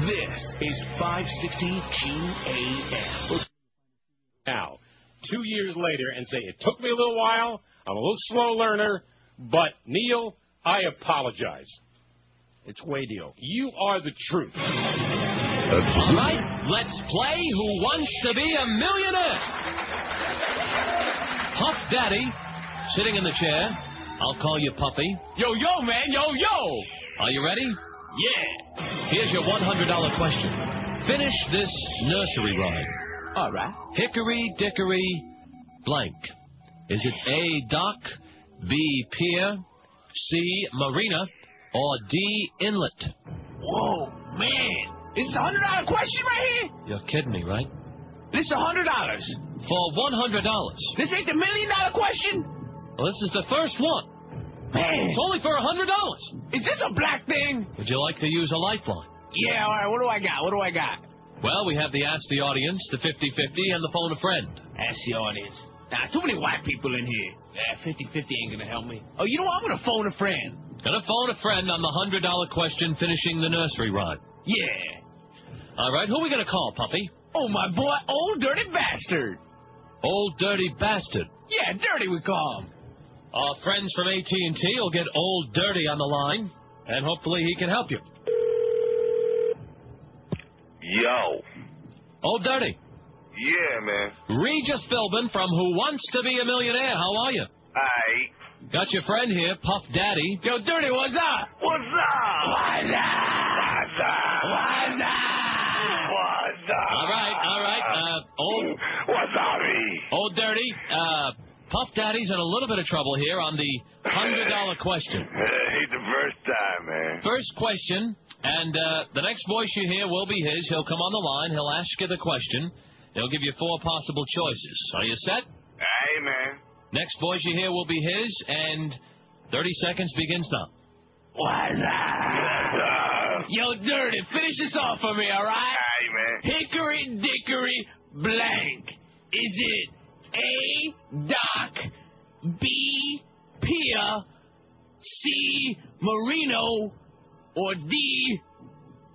This is 560 QAM. now, two years later, and say, it took me a little while, I'm a little slow learner, but Neil, I apologize. It's Wadio. You are the truth. All right, let's play Who Wants to Be a Millionaire? Puff Daddy, sitting in the chair. I'll call you Puffy. Yo, yo, man, yo, yo! Are you ready? Yeah. Here's your $100 question. Finish this nursery rhyme. All right. Hickory dickory blank. Is it A, dock, B, pier, C, marina, or D, inlet? Whoa, man. Is This a hundred dollar question right here. You're kidding me, right? This is a hundred dollars. For $100. This ain't the million dollar question. Well, this is the first one. Man. It's only for $100. Is this a black thing? Would you like to use a lifeline? Yeah, all right. What do I got? What do I got? Well, we have the Ask the Audience, the 50-50, and the Phone a Friend. Ask the audience. Nah, too many white people in here. Yeah, 50-50 ain't gonna help me. Oh, you know what? I'm gonna phone a friend. Gonna phone a friend on the $100 question finishing the nursery rhyme. Yeah. All right, who are we gonna call, Puppy? Oh, my boy, old dirty bastard. Old Dirty Bastard. Yeah, dirty we call him. Our friends from AT&T will get Old Dirty on the line, and hopefully he can help you. Yo. Old Dirty. Yeah, man. Regis Philbin from Who Wants to Be a Millionaire. How are you? Aight. Got your friend here, Puff Daddy. Yo, dirty, what's up? What's up? What's up? What's up? What's up? What's up? All right, all right. Uh, old, What's up, old Dirty. Uh, Puff Daddy's in a little bit of trouble here on the hundred dollar question. Ain't the first time, man. First question, and uh, the next voice you hear will be his. He'll come on the line. He'll ask you the question. He'll give you four possible choices. Are you set? Hey, man. Next voice you hear will be his, and 30 seconds begins now. What's up? Yo, dirty, finish this off for me, all right? Man. Hickory dickory blank. Is it A, Doc, B, Pia, C, Marino, or D,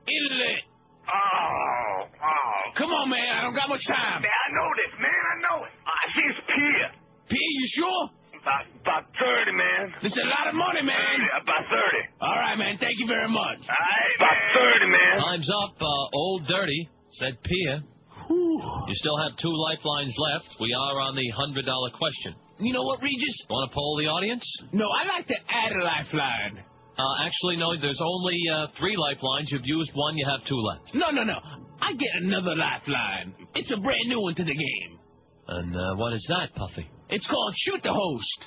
inlet? Oh, oh. Come on, man, I don't got much time. Man, I know this, man. I know it. I see it's Pier. Pier, you sure? About, about 30, man. This is a lot of money, man. Yeah, about 30. All right, man, thank you very much. Hey, about 30, man. Time's up. Uh, Old Dirty said Pia. You still have two lifelines left. We are on the hundred dollar question. You know what, Regis? Want to poll the audience? No, I'd like to add a lifeline. Uh, actually, no. There's only uh, three lifelines. You've used one. You have two left. No, no, no. I get another lifeline. It's a brand new one to the game. And uh, what is that, Puffy? It's called Shoot the Host.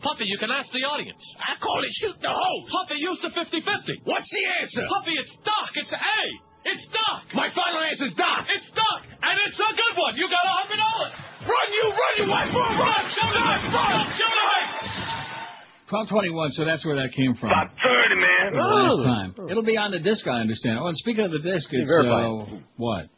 Puffy, you can ask the audience. I call it Shoot the Host. Puffy, use the 50-50. What's the answer? Puffy, it's Doc. It's A. It's Doc. My final answer is Doc. It's Doc, and it's a good one. You got a hundred dollars. Run, you run, you white boy, run! Show the hype. Run. Show the hype. 1221, so that's where that came from. About 30, man. For the last time. It'll be on the disc, I understand. Oh, and speaking of the disc, it's verify uh, what?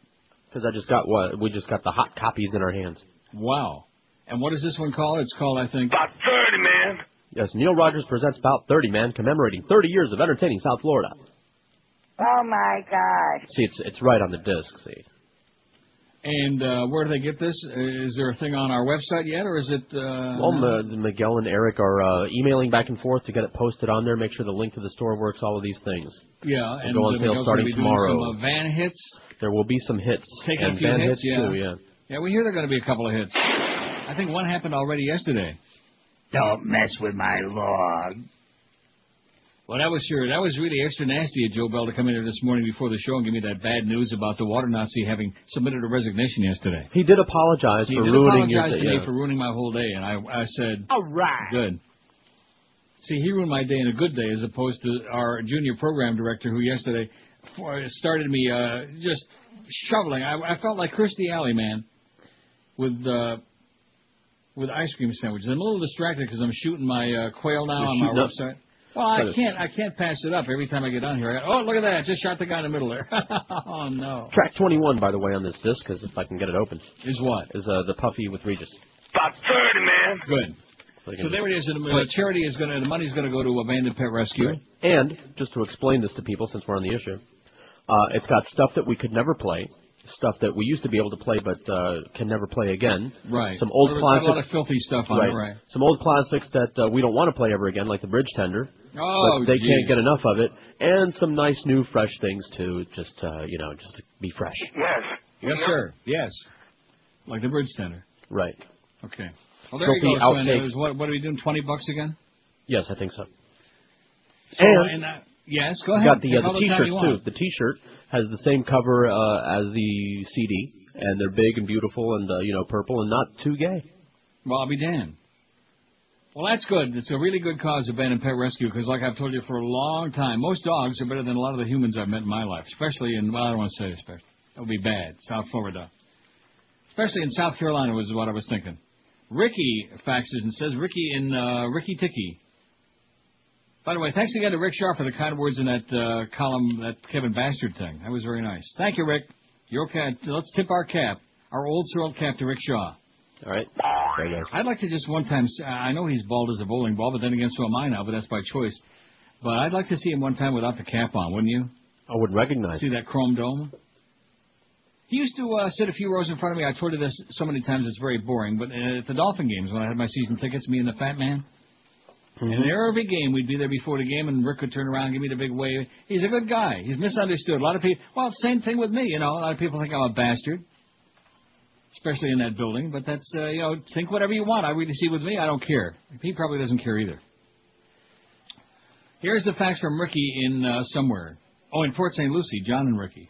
Because I just got what we just got the hot copies in our hands. Wow. And what is this one called? It's called, I think. About 30, man. Yes, Neil Rogers presents About 30 Man, commemorating 30 years of entertaining South Florida. Oh my God. See, it's it's right on the disc. See, And uh, where do they get this? Is there a thing on our website yet, or is it? Uh, well, M- Miguel and Eric are uh, emailing back and forth to get it posted on there. Make sure the link to the store works. All of these things. yeah, Will and go on sale Miguel's starting gonna be doing tomorrow. Some, uh, van hits. There will be some hits. Taking and a few van hits, yeah. too. Yeah. Yeah, we hear there are going to be a couple of hits. I think one happened already yesterday. Don't mess with my log. Well, that was sure. That was really extra nasty of Joe Bell to come in here this morning before the show and give me that bad news about the water Nazi having submitted a resignation yesterday. He did apologize He for did ruining apologize your to me yeah. for ruining my whole day, and I, I said, All right. good. See, he ruined my day in a good day as opposed to our junior program director who yesterday started me uh, just shoveling. I, I felt like Kirstie Alley, man, with uh, with ice cream sandwiches. I'm a little distracted because I'm shooting my uh, quail now You're on my up? website. Well, I can't. I can't pass it up every time I get on here. I got, oh, look at that! I just shot the guy in the middle there. oh no! Track 21, by the way, on this disc, because if I can get it open, is what? Is uh, the Puffy with Regis. About 30, man. Good. So, So there it is. And the charity is going to. The money's going to go to Abandoned Pet Rescue. And just to explain this to people, since we're on the issue, uh, it's got stuff that we could never play, stuff that we used to be able to play but uh, can never play again. Right. Some old There was a classics. lot of filthy stuff on it, right. Some old classics that uh, we don't want to play ever again, like the Bridge Tender. Oh, but they gee. can't get enough of it, and some nice new fresh things too. Just uh, you know, just to be fresh. Yes. Yes, sir. Yes. Like the bridge tender. Right. Okay. Well, there you Filthy go. So, and outtakes. was- what, what are we doing? Twenty bucks again? Yes, I think so. So, And- uh, yes, go ahead. got the, uh, the T-shirts you too. The T-shirt has the same cover uh, as the CD, and they're big and beautiful and uh, you know purple and not too gay. Well, I'll be damned. Well, that's good. It's a really good cause, Abandoned Pet Rescue, because like I've told you for a long time, most dogs are better than a lot of the humans I've met in my life, especially in, well, I don't want to say especially. That would be bad. South Florida. Especially in South Carolina was what I was thinking. Ricky faxes and says, Ricky in uh, Ricky Ticky. By the way, thanks again to Rick Sharp for the kind words in that uh, column, that Kevin Bastard thing. That was very nice. Thank you, Rick. Your cat. Let's tip our cap, our old swirled cap to Rick Shaw. All right. Very good. I'd like to just one time. I know he's bald as a bowling ball, but then again, so am I now. But that's by choice. But I'd like to see him one time without the cap on, wouldn't you? I would recognize. See that chrome dome? He used to uh, sit a few rows in front of me. I told you this so many times; it's very boring. But uh, at the Dolphin games, when I had my season tickets, me and the Fat Man, And every game we'd be there before the game, and Rick would turn around, and give me the big wave. He's a good guy. He's misunderstood. A lot of people. Well, same thing with me. You know, a lot of people think I'm a bastard, especially in that building. But that's uh, you know, think whatever you want. I really see with me, I don't care. He probably doesn't care either. Here's the fax from Ricky in uh, somewhere. Oh, in Port St. Lucie, John and Ricky.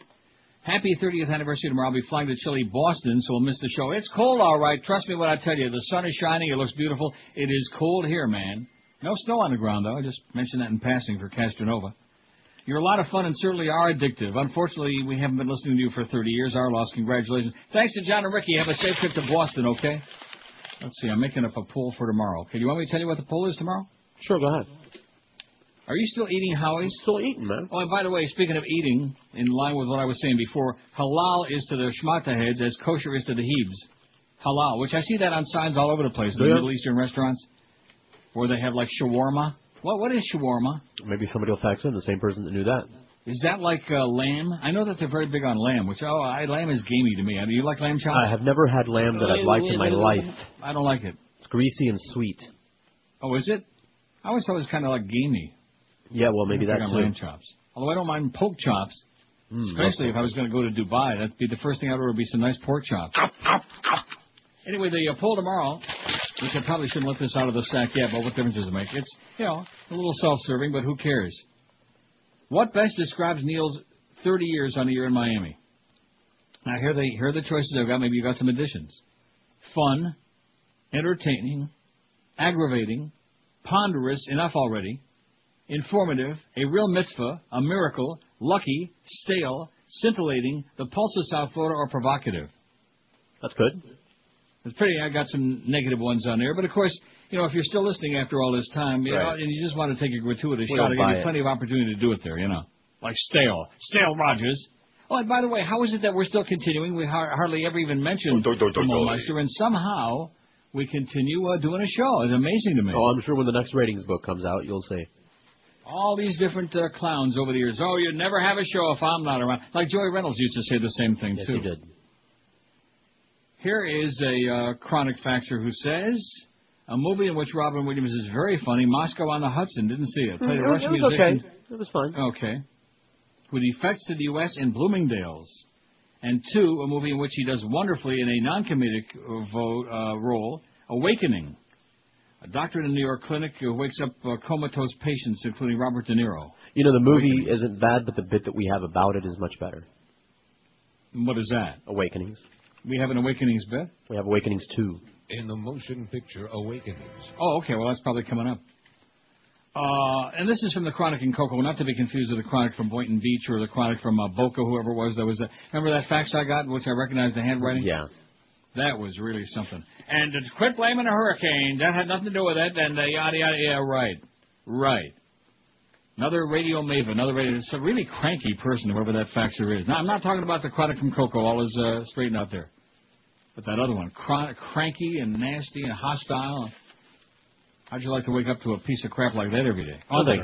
Happy 30th anniversary tomorrow. I'll be flying to chilly Boston, so we'll miss the show. It's cold, all right. Trust me when I tell you. The sun is shining. It looks beautiful. It is cold here, man. No snow on the ground, though. I just mentioned that in passing for Castronova. You're a lot of fun and certainly are addictive. Unfortunately, we haven't been listening to you for 30 years. Our loss. Congratulations. Thanks to John and Ricky. Have a safe trip to Boston, okay? Let's see. I'm making up a poll for tomorrow. Okay, do you want me to tell you what the poll is tomorrow? Sure, go ahead. Are you still eating Howie's? Still eating, man. Oh, and by the way, speaking of eating, in line with what I was saying before, halal is to the schmata heads as kosher is to the hebes. Halal, which I see that on signs all over the place, in Yeah. the Middle Eastern restaurants, where they have like shawarma. What what is shawarma? Maybe somebody will fax in the same person that knew that. Is that like uh, lamb? I know that they're very big on lamb, which oh, I, lamb is gamey to me. Do you like lamb chops? I have never had lamb that I've liked in my life. I don't like it. It's greasy and sweet. Oh, is it? I always thought it was kind of like gamey. Yeah, well, maybe I'm that on lamb chops. Although I don't mind pork chops, Mm, especially if I was going to go to Dubai. That'd be the first thing I'd order would be some nice pork chops. Anyway, the uh, poll tomorrow, I probably shouldn't let this out of the sack yet, but what difference does it make? It's, you know, a little self-serving, but who cares? What best describes Neil's 30 years on the year in Miami? Now, here, they, here are the choices I've got. Maybe you've got some additions. Fun, entertaining, aggravating, ponderous, enough already, informative, a real mitzvah, a miracle, lucky, stale, scintillating, the pulse of South Florida, or provocative. That's good. It's pretty. I got some negative ones on there, but of course, you know, if you're still listening after all this time, you know, and you just want to take a gratuitous We shot, I give you plenty of opportunity to do it there. You know, like stale, stale Rogers. Oh, and by the way, how is it that we're still continuing? We har- hardly ever even mentioned Oh, do- do- do- Meister, and somehow we continue uh, doing a show. It's amazing to me. Oh, I'm sure when the next ratings book comes out, you'll see. All these different uh, clowns over the years. Oh, you'd never have a show if I'm not around. Like Joey Reynolds used to say the same thing Yes, too. he did. Here is a uh, chronic faxer who says a movie in which Robin Williams is very funny. Moscow on the Hudson. Didn't see it. Played Mm, a it was- Russian it was musician. okay. It was fine. Okay. Who defects to the U.S. in Bloomingdale's. And two, a movie in which he does wonderfully in a non-comedic uh, vo- uh, role, Awakening. A doctor in a New York clinic who wakes up uh, comatose patients, including Robert De Niro. You know, the movie isn't bad, but the bit that we have about it is much better. What is that? Awakenings. We have an Awakenings bit? We have Awakenings 2. In the motion picture Awakenings. Oh, okay. Well, that's probably coming up. Uh, and this is from the Chronic in Cocoa, not to be confused with the Chronic from Boynton Beach or the Chronic from uh, Boca, whoever it was. That was. A, remember that fax I got, which I recognized the handwriting. Yeah. That was really something. And to quit blaming a hurricane. That had nothing to do with it. And uh, yada yada. Yeah, right, right. Another radio maven, another radio. It's a really cranky person, whoever that faxer is. Now, I'm not talking about the Chronic from Cocoa. All is uh, straightened out there. But that other one, chronic, cranky and nasty and hostile. How'd you like to wake up to a piece of crap like that every day? Nothing.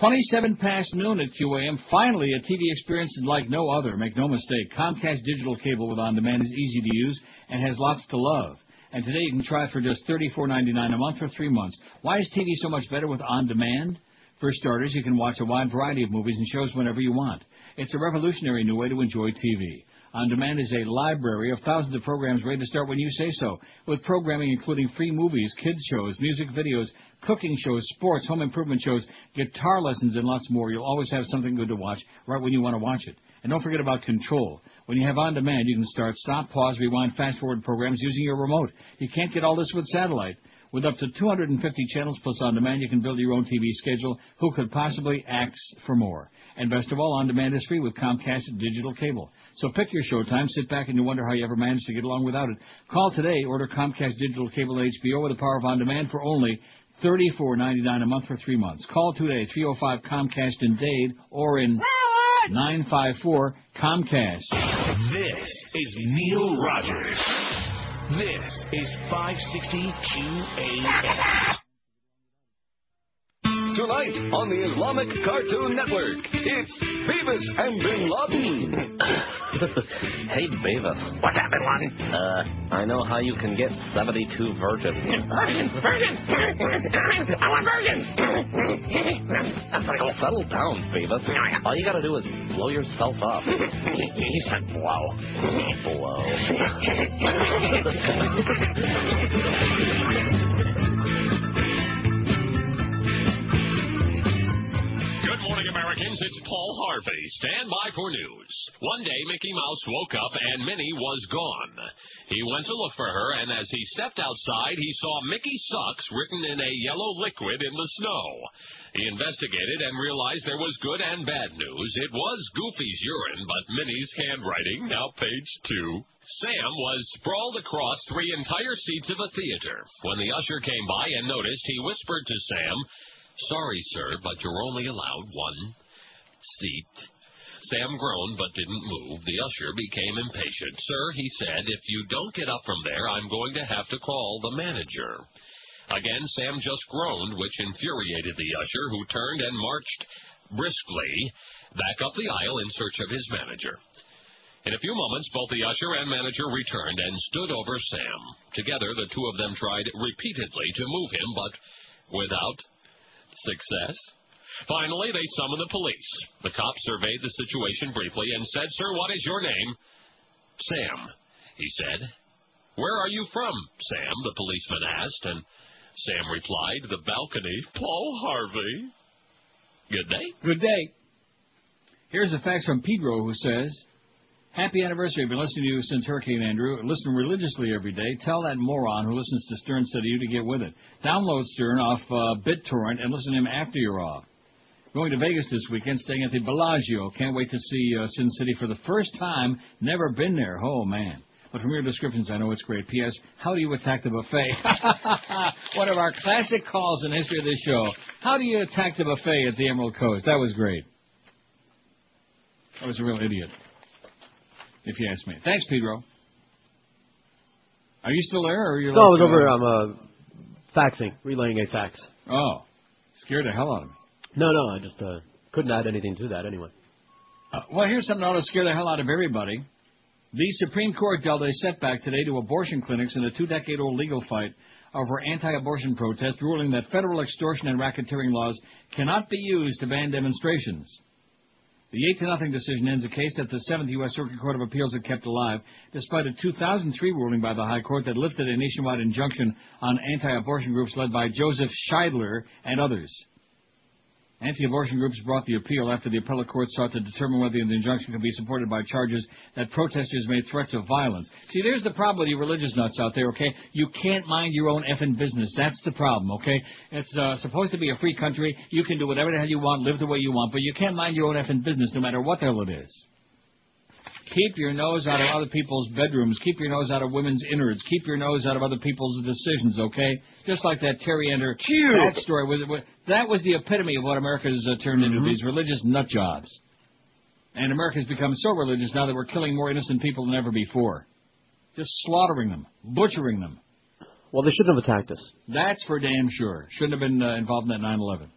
27 past noon at QAM. Finally, a TV experience like no other. Make no mistake, Comcast digital cable with on demand is easy to use and has lots to love. And today you can try it for just $34.99 a month for three months. Why is TV so much better with on demand? For starters, you can watch a wide variety of movies and shows whenever you want. It's a revolutionary new way to enjoy TV. On Demand is a library of thousands of programs ready to start when you say so, with programming including free movies, kids shows, music videos, cooking shows, sports, home improvement shows, guitar lessons, and lots more. You'll always have something good to watch right when you want to watch it. And don't forget about control. When you have On Demand, you can start, stop, pause, rewind, fast forward programs using your remote. You can't get all this with satellite. With up to 250 channels plus On Demand, you can build your own TV schedule. Who could possibly ask for more? And best of all, On Demand is free with Comcast digital cable. So pick your showtime, sit back, and you wonder how you ever managed to get along without it. Call today, order Comcast digital cable and HBO with the power of On Demand for only $34.99 a month for three months. Call today, 305 Comcast in Dade or in 954 Comcast. This is Neil Rogers. This is 560 QAM. Tonight on the Islamic Cartoon Network, it's Beavis and Bin Laden. hey, Beavis. What happened, Lonnie? Uh, I know how you can get 72 virgins. Virgins, virgins! I want virgins! Settle down, Beavis. All you gotta do is blow yourself up. He said blow. Good Americans. It's Paul Harvey. Stand by for news. One day, Mickey Mouse woke up and Minnie was gone. He went to look for her, and as he stepped outside, he saw Mickey Sucks written in a yellow liquid in the snow. He investigated and realized there was good and bad news. It was Goofy's urine, but Minnie's handwriting. Now, page two. Sam was sprawled across three entire seats of a theater. When the usher came by and noticed, he whispered to Sam, Sorry, sir, but you're only allowed one seat. Sam groaned but didn't move. The usher became impatient. Sir, he said, if you don't get up from there, I'm going to have to call the manager. Again, Sam just groaned, which infuriated the usher, who turned and marched briskly back up the aisle in search of his manager. In a few moments, both the usher and manager returned and stood over Sam. Together, the two of them tried repeatedly to move him, but without success. Finally, they summoned the police. The cops surveyed the situation briefly and said, Sir, what is your name? Sam, he said. Where are you from, Sam? the policeman asked, and Sam replied, The balcony. Paul Harvey. Good day. Good day. Here's a fax from Pedro who says, Happy anniversary. I've been listening to you since Hurricane Andrew. Listen religiously every day. Tell that moron who listens to Stern instead of you to get with it. Download Stern off uh, BitTorrent and listen to him after you're off. Going to Vegas this weekend, staying at the Bellagio. Can't wait to see uh, Sin City for the first time. Never been there. Oh, man. but from your descriptions, I know it's great. P.S. How do you attack the buffet? One of our classic calls in the history of this show. How do you attack the buffet at the Emerald Coast? That was great. I was a real idiot, if you ask me. Thanks, Pedro. Are you still there, or are you? No, I was over. I'm uh, faxing, relaying a fax. Oh, scared the hell out of me. No, no, I just uh, couldn't add anything to that anyway. Uh, well, here's something that ought to scare the hell out of everybody. The Supreme Court dealt a setback today to abortion clinics in a two-decade-old legal fight over anti-abortion protests, ruling that federal extortion and racketeering laws cannot be used to ban demonstrations. The 8 to nothing decision ends a case that the 7th U.S. Circuit Court of Appeals had kept alive, despite a 2003 ruling by the High Court that lifted a nationwide injunction on anti-abortion groups led by Joseph Scheidler and others. Anti-abortion groups brought the appeal after the appellate court sought to determine whether the injunction could be supported by charges that protesters made threats of violence. See, there's the problem with you religious nuts out there, okay? You can't mind your own effing business. That's the problem, okay? It's uh, supposed to be a free country. You can do whatever the hell you want, live the way you want, but you can't mind your own effing business no matter what the hell it is. Keep your nose out of other people's bedrooms. Keep your nose out of women's innards. Keep your nose out of other people's decisions, okay? Just like that Terry Ender that story. Was, was, that was the epitome of what America's uh, turned into, these religious nut jobs. And America's become so religious now that we're killing more innocent people than ever before. Just slaughtering them, butchering them. Well, they shouldn't have attacked us. That's for damn sure. Shouldn't have been uh, involved in that 9/11.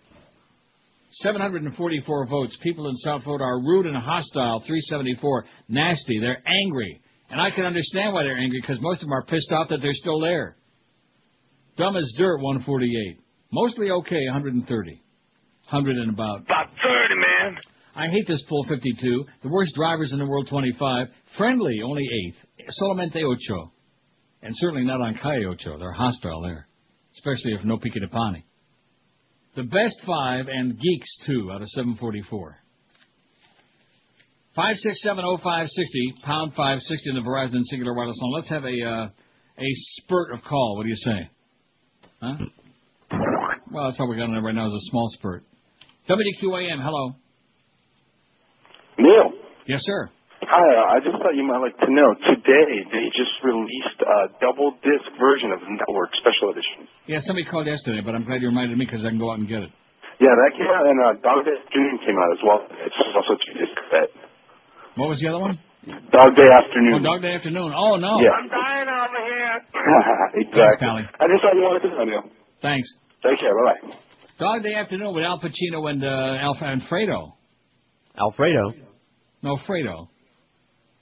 744 votes. People in South Florida are rude and hostile. 374. Nasty. They're angry. And I can understand why they're angry because most of them are pissed off that they're still there. Dumb as dirt. 148. Mostly okay. 130. 100 and about. About 30, man. I hate this poll 52. The worst drivers in the world 25. Friendly only 8. Solamente ocho. And certainly not on Calle Ocho. They're hostile there. Especially if no pique de pani. The best five and geeks two out of 744. 5670560, pound 560 in the Verizon Cingular Wireless line. Let's have a uh, a spurt of call. What do you say? Huh? Well, that's all we got on there right now is a small spurt. WQAM, hello. Neil. Yes, sir. Hi, uh, I just thought you might like to know. Today, they just released a double disc version of the Network Special Edition. Yeah, somebody called yesterday, but I'm glad you reminded me because I can go out and get it. Yeah, that came out, and uh, Dog Day Afternoon came out as well. It's also two disc set. What was the other one? Dog Day Afternoon. Oh, Dog Day Afternoon. Oh, no. Yeah. I'm dying over here. exactly. Pally. I just thought you wanted to know, Neil. Thanks. Take care. Bye bye. Dog Day Afternoon with Al Pacino and uh, Alf and Alfredo. No, Fredo.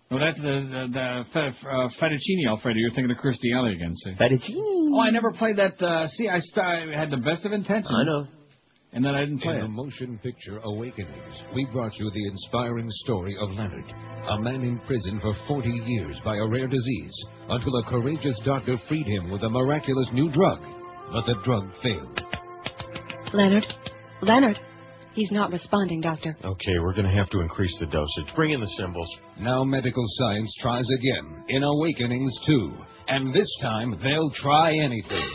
No, that's the the, the fe- uh, fettuccine Alfredo. You're thinking of Kirstie Alley again, see? Fettuccine. Oh, I never played that. Uh, see, I, st- I had the best of intentions. I know. And then I didn't play In the it. motion picture Awakenings, we brought you the inspiring story of Leonard, a man in prison for 40 years by a rare disease, until a courageous doctor freed him with a miraculous new drug. But the drug failed. Leonard? Leonard? He's not responding, Doctor. Okay, we're going to have to increase the dosage. Bring in the symbols. Now medical science tries again in Awakenings 2. And this time, they'll try anything.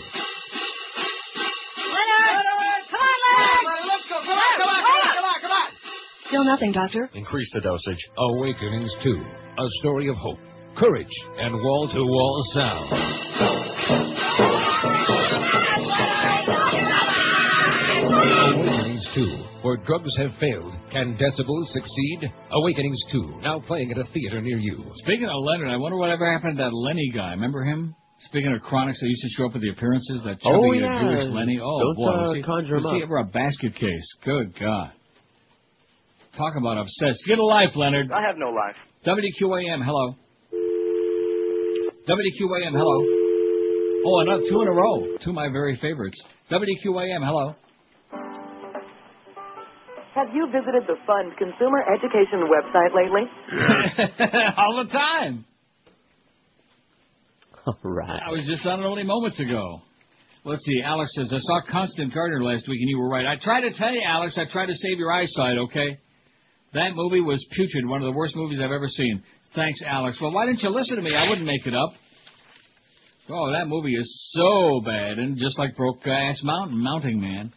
Still nothing, Doctor. Increase the dosage. Awakenings 2. A story of hope, courage, and wall-to-wall sound. 2. Where drugs have failed, can decibels succeed? Awakenings 2. Now playing at a theater near you. Speaking of Leonard, I wonder whatever happened to that Lenny guy. Remember him? Speaking of chronics they used to show up at the appearances, that chubby Oh, yeah. Jewish Lenny. Oh, Don't, boy. uh, was he, conjure was him he ever a basket case? Good God. Talk about obsessed. Get a life, Leonard. I have no life. WQAM, hello. WQAM, hello. Oh, another two in a row. Two of my very favorites. WQAM, hello. Have you visited the Fund Consumer Education website lately? All the time. All right. I was just on it only moments ago. Let's see. Alex says, I saw Constant Gardner last week and you were right. I tried to tell you, Alex, I tried to save your eyesight, okay? That movie was putrid, one of the worst movies I've ever seen. Thanks, Alex. Well, why didn't you listen to me? I wouldn't make it up. Oh, that movie is so bad, and just like Broke Ass Mountain, Mounting Man.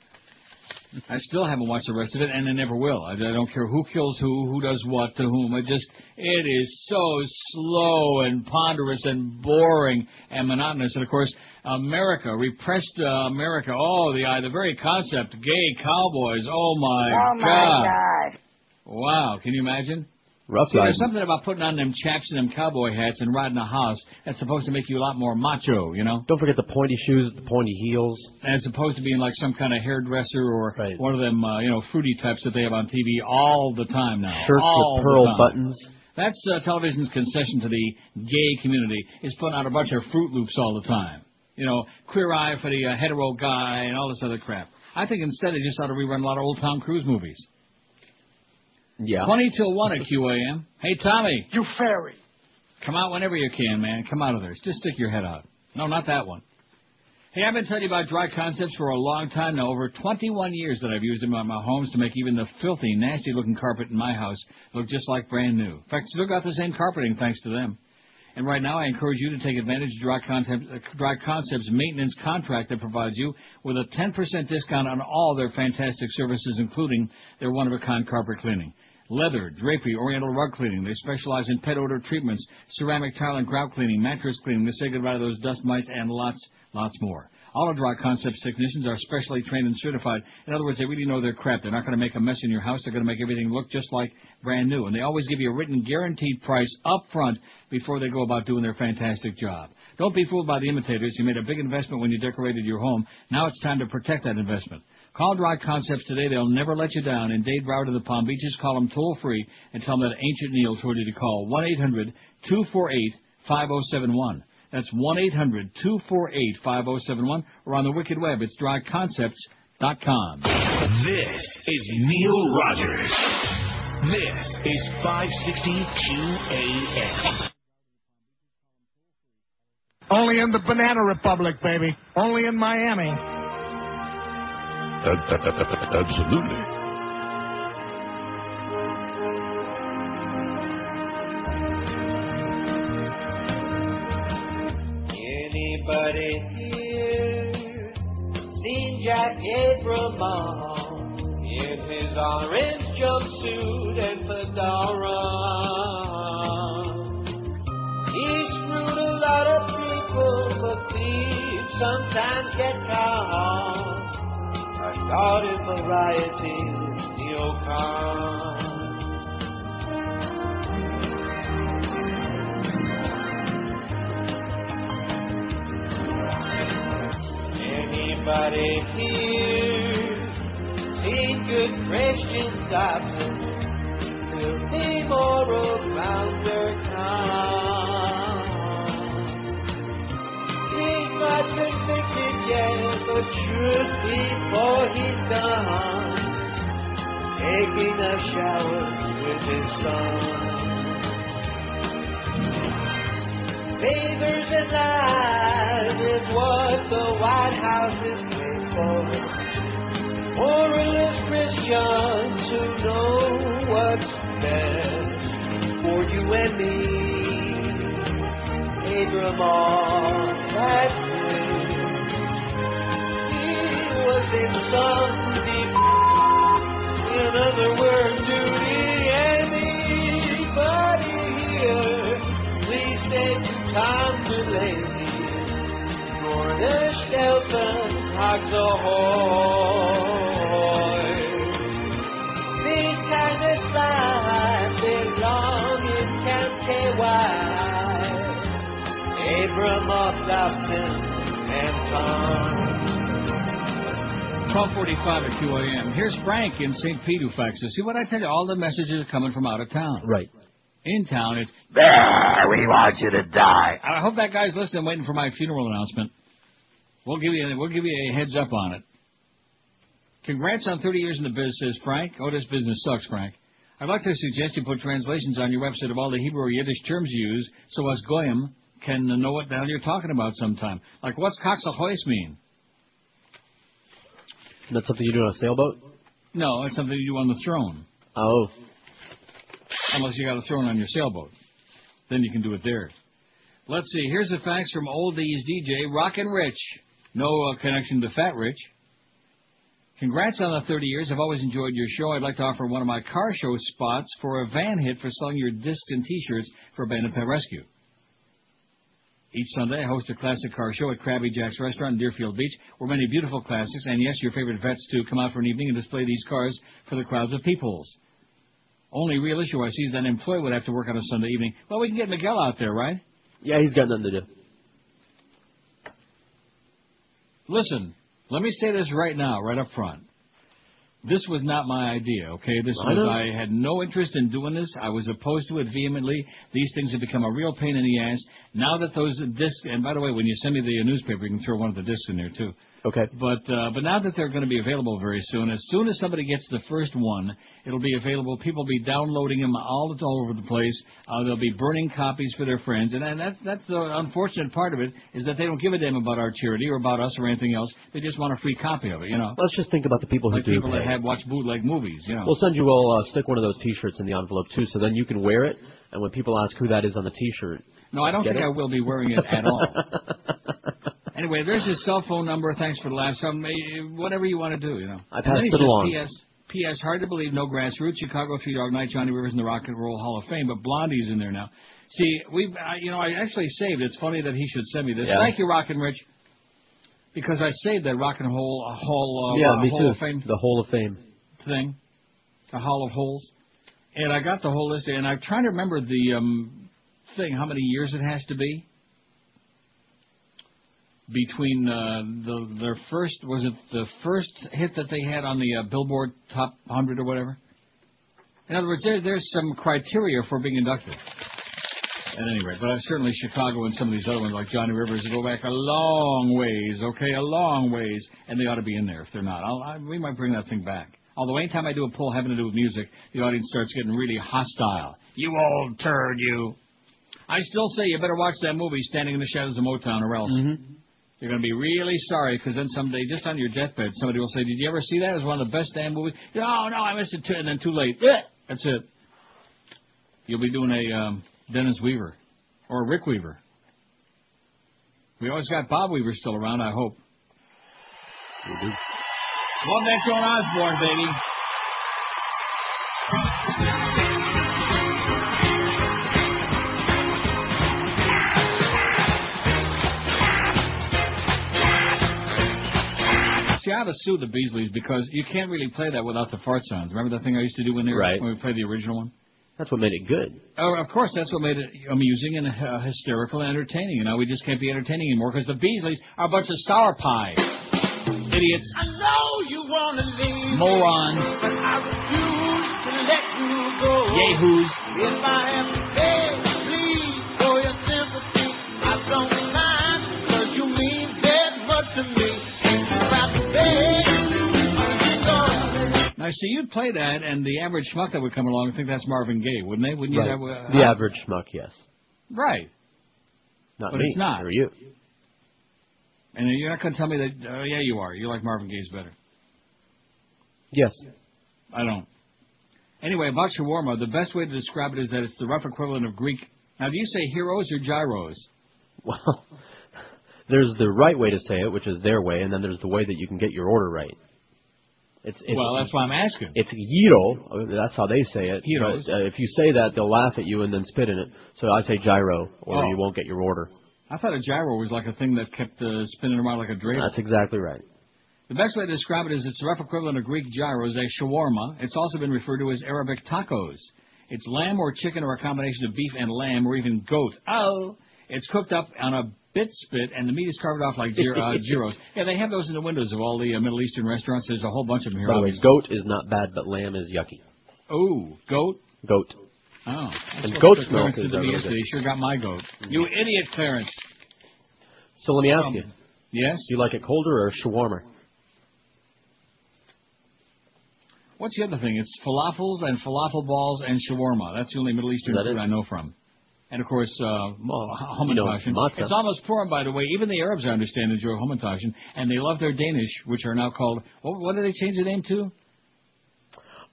I still haven't watched the rest of it, and I never will. I, I don't care who kills who, who does what to whom. It just, it is so slow and ponderous and boring and monotonous. And of course, America, repressed uh, America. Oh, the uh, the very concept, gay cowboys. Oh my Oh, my God! God. Wow, can you imagine? Rough See, there's something about putting on them chaps and them cowboy hats and riding a house that's supposed to make you a lot more macho, you know? Don't forget the pointy shoes, the pointy heels. As opposed to being like some kind of hairdresser or one of them, uh, you know, fruity types that they have on TV all the time now. Shirts all with pearl buttons. That's uh, television's concession to the gay community is putting out a bunch of Fruit Loops all the time. You know, queer eye for the uh, hetero guy and all this other crap. I think instead they just ought to rerun a lot of old Tom Cruise movies. Yeah. 20 till 1 at QAM. Hey, Tommy. You fairy. Come out whenever you can, man. Come out of there. Just stick your head out. No, not that one. Hey, I've been telling you about Dry Concepts for a long time now, over 21 years that I've used them on my homes to make even the filthy, nasty-looking carpet in my house look just like brand new. In fact, still got the same carpeting thanks to them. And right now, I encourage you to take advantage of Dry, Concept, uh, Dry Concepts maintenance contract that provides you with a 10% discount on all their fantastic services, including their one-of-a-kind carpet cleaning. Leather, drapery, oriental rug cleaning. They specialize in pet odor treatments, ceramic tile and grout cleaning, mattress cleaning. They say goodbye to those dust mites and lots, lots more. All of Dry Concepts technicians are specially trained and certified. In other words, they really know their crap. They're not going to make a mess in your house. They're going to make everything look just like brand new. And they always give you a written guaranteed price up front before they go about doing their fantastic job. Don't be fooled by the imitators. You made a big investment when you decorated your home. Now it's time to protect that investment. Call Dry Concepts today. They'll never let you down. In Dade Broward, and the Palm Beaches, call them toll free and tell them that Ancient Neil told you to call 1 800 248 5071. That's 1 800 248 5071 or on the wicked web. It's dryconcepts.com. This is Neil Rogers. This is 560 QAM. Only in the Banana Republic, baby. Only in Miami. Absolutely. Anybody here seen Jack Abramoff in his orange jumpsuit and fedora? He screwed a lot of people, but thieves sometimes get caught. In variety, neocon. Anybody here seen good Christian doctor? Will be more around their town. He's not yet, but should before he's done. Taking a shower with his son. Favors and lies is what the White House is paid for. Moralist Christians who know what's best for you and me. Abram that He was in some deep, in other words, duty. Anybody here, please Tom Delaney, Gorda Shelton, Hogs Ahoy. These kind of slides belong in Camp KY. Abramoff, Dobson, and Tom. 1245 at QAM. Here's Frank in St. Pete who faxes. See what I tell you? All the messages are coming from out of town. Right. In town, it's There, we want you to die. I hope that guy's listening, waiting for my funeral announcement. We'll give you we'll give you a heads up on it. Congrats on 30 years in the biz, says Frank. Oh, this business sucks, Frank. I'd like to suggest you put translations on your website of all the Hebrew or Yiddish terms you use, so us goyim can know what the hell you're talking about sometime. Like, what's coxahois mean? That's something you do on a sailboat? No, it's something you do on the throne. Oh. Unless you got a throne on your sailboat. Then you can do it there. Let's see. Here's a fax from Oldies DJ, Rockin' Rich. No uh, connection to Fat Rich. Congrats on the 30 years. I've always enjoyed your show. I'd like to offer one of my car show spots for a van hit for selling your discs and T-shirts for Abandoned Pet Rescue. Each Sunday, I host a classic car show at Krabby Jack's restaurant in Deerfield Beach, where many beautiful classics, and yes, your favorite vets too, come out for an evening and display these cars for the crowds of peoples. Only real issue I see is that an employee would have to work on a Sunday evening. Well, we can get Miguel out there, right? Yeah, he's got nothing to do. Listen, let me say this right now, right up front. This was not my idea, okay? This I was know. I had no interest in doing this. I was opposed to it vehemently. These things have become a real pain in the ass. Now that those discs and by the way, when you send me the newspaper, you can throw one of the discs in there too. Okay. But uh, but now that they're going to be available very soon, as soon as somebody gets the first one, it'll be available. People will be downloading them all, all over the place. Uh, they'll be burning copies for their friends, and, and that's that's the unfortunate part of it is that they don't give a damn about our charity or about us or anything else. They just want a free copy of it, you know. Let's just think about the people who Like do people that have watched bootleg movies, you know. We'll send you. We'll uh, stick one of those T-shirts in the envelope too, so then you can wear it. And when people ask who that is on the T-shirt, No, I don't think it? I will be wearing it at all. anyway, there's his cell phone number. Thanks for the laugh. Some eh, whatever you want to do, you know. I passed it says, along. P.S. P.S. Hard to believe no grassroots. Chicago Three Dog Night. Johnny Rivers in the Rock and Roll Hall of Fame, but Blondie's in there now. See, we, I, you know, I actually saved. It's funny that he should send me this. Yeah. Thank you, Rockin' Rich, because I saved that Rock and Roll uh, Hall, uh, yeah, uh, me Hall too. of Fame The Hall of Fame. thing, the Hall of Holes, and I got the whole list. And I'm trying to remember the um, thing, how many years it has to be between uh, the their first was it the first hit that they had on the uh, Billboard Top 100 or whatever. In other words, there, there's some criteria for being inducted. At any rate, but certainly Chicago and some of these other ones like Johnny Rivers go back a long ways, okay, a long ways, and they ought to be in there if they're not. I'll, I, we might bring that thing back. Although anytime I do a poll having to do with music, the audience starts getting really hostile. You old turd, you. I still say you better watch that movie, Standing in the Shadows of Motown, or else. You're going to be really sorry because then someday, just on your deathbed, somebody will say, "Did you ever see that? It was one of the best damn movies." No, no, I missed it too, and then too late. Eh, That's it. You'll be doing a um, Dennis Weaver or a Rick Weaver. We always got Bob Weaver still around, I hope. We do. Love that Joan Osborne, baby. See, I ought to sue the Beasleys because you can't really play that without the fart sounds. Remember the thing I used to do when, they were, Right. when we played the original one? That's what made it good. Oh, of course, that's what made it amusing and uh, hysterical and entertaining. And now we just can't be entertaining anymore because the Beasleys are a bunch of sour pies. Idiots. I know you wanna leave Morons. but I refuse to let you go. Yahoos. If I have to please, for your sympathy, I don't mind, 'cause you mean that much to me. You Now, see, you'd play that, and the average schmuck that would come along would think that's Marvin Gaye, wouldn't they? Wouldn't you? Right. That, uh, the average schmuck, yes. Right. Not But me. it's not. Or you. And you're not going to tell me that, uh, yeah, you are. You like Marvin Gaye's better. Yes. I don't. Anyway, about shawarma, the best way to describe it is that it's the rough equivalent of Greek. Now, do you say heroes or gyros? Well, there's the right way to say it, which is their way, and then there's the way that you can get your order right. It's, it's Well, that's why I'm asking. It's gyro. That's how they say it. Gyros. But, uh, if you say that, they'll laugh at you and then spit in it. So I say gyro, or Oh. you won't get your order. I thought a gyro was like a thing that kept uh, spinning around like a dreidel. That's exactly right. The best way to describe it is it's the rough equivalent of Greek gyros, a shawarma. It's also been referred to as Arabic tacos. It's lamb or chicken or a combination of beef and lamb or even goat. Oh! It's cooked up on a bit spit and the meat is carved off like gyr- uh, gyros. Yeah, they have those in the windows of all the uh, Middle Eastern restaurants. There's a whole bunch of them here. By the way, obviously. goat is not bad, but lamb is yucky. Ooh, goat? Goat. Oh. And goat's milk is really good. He sure got my goat. You idiot, Clarence. So let me ask Um, you. Yes? Do you like it colder or shawarma? What's the other thing? It's falafels and falafel balls and shawarma. That's the only Middle Eastern that food it? I know from. And of course, uh, you know, it's almost foreign, by the way. Even the Arabs, I understand, enjoy Hamantashen, and they love their Danish, which are now called. What, what do they change the name to?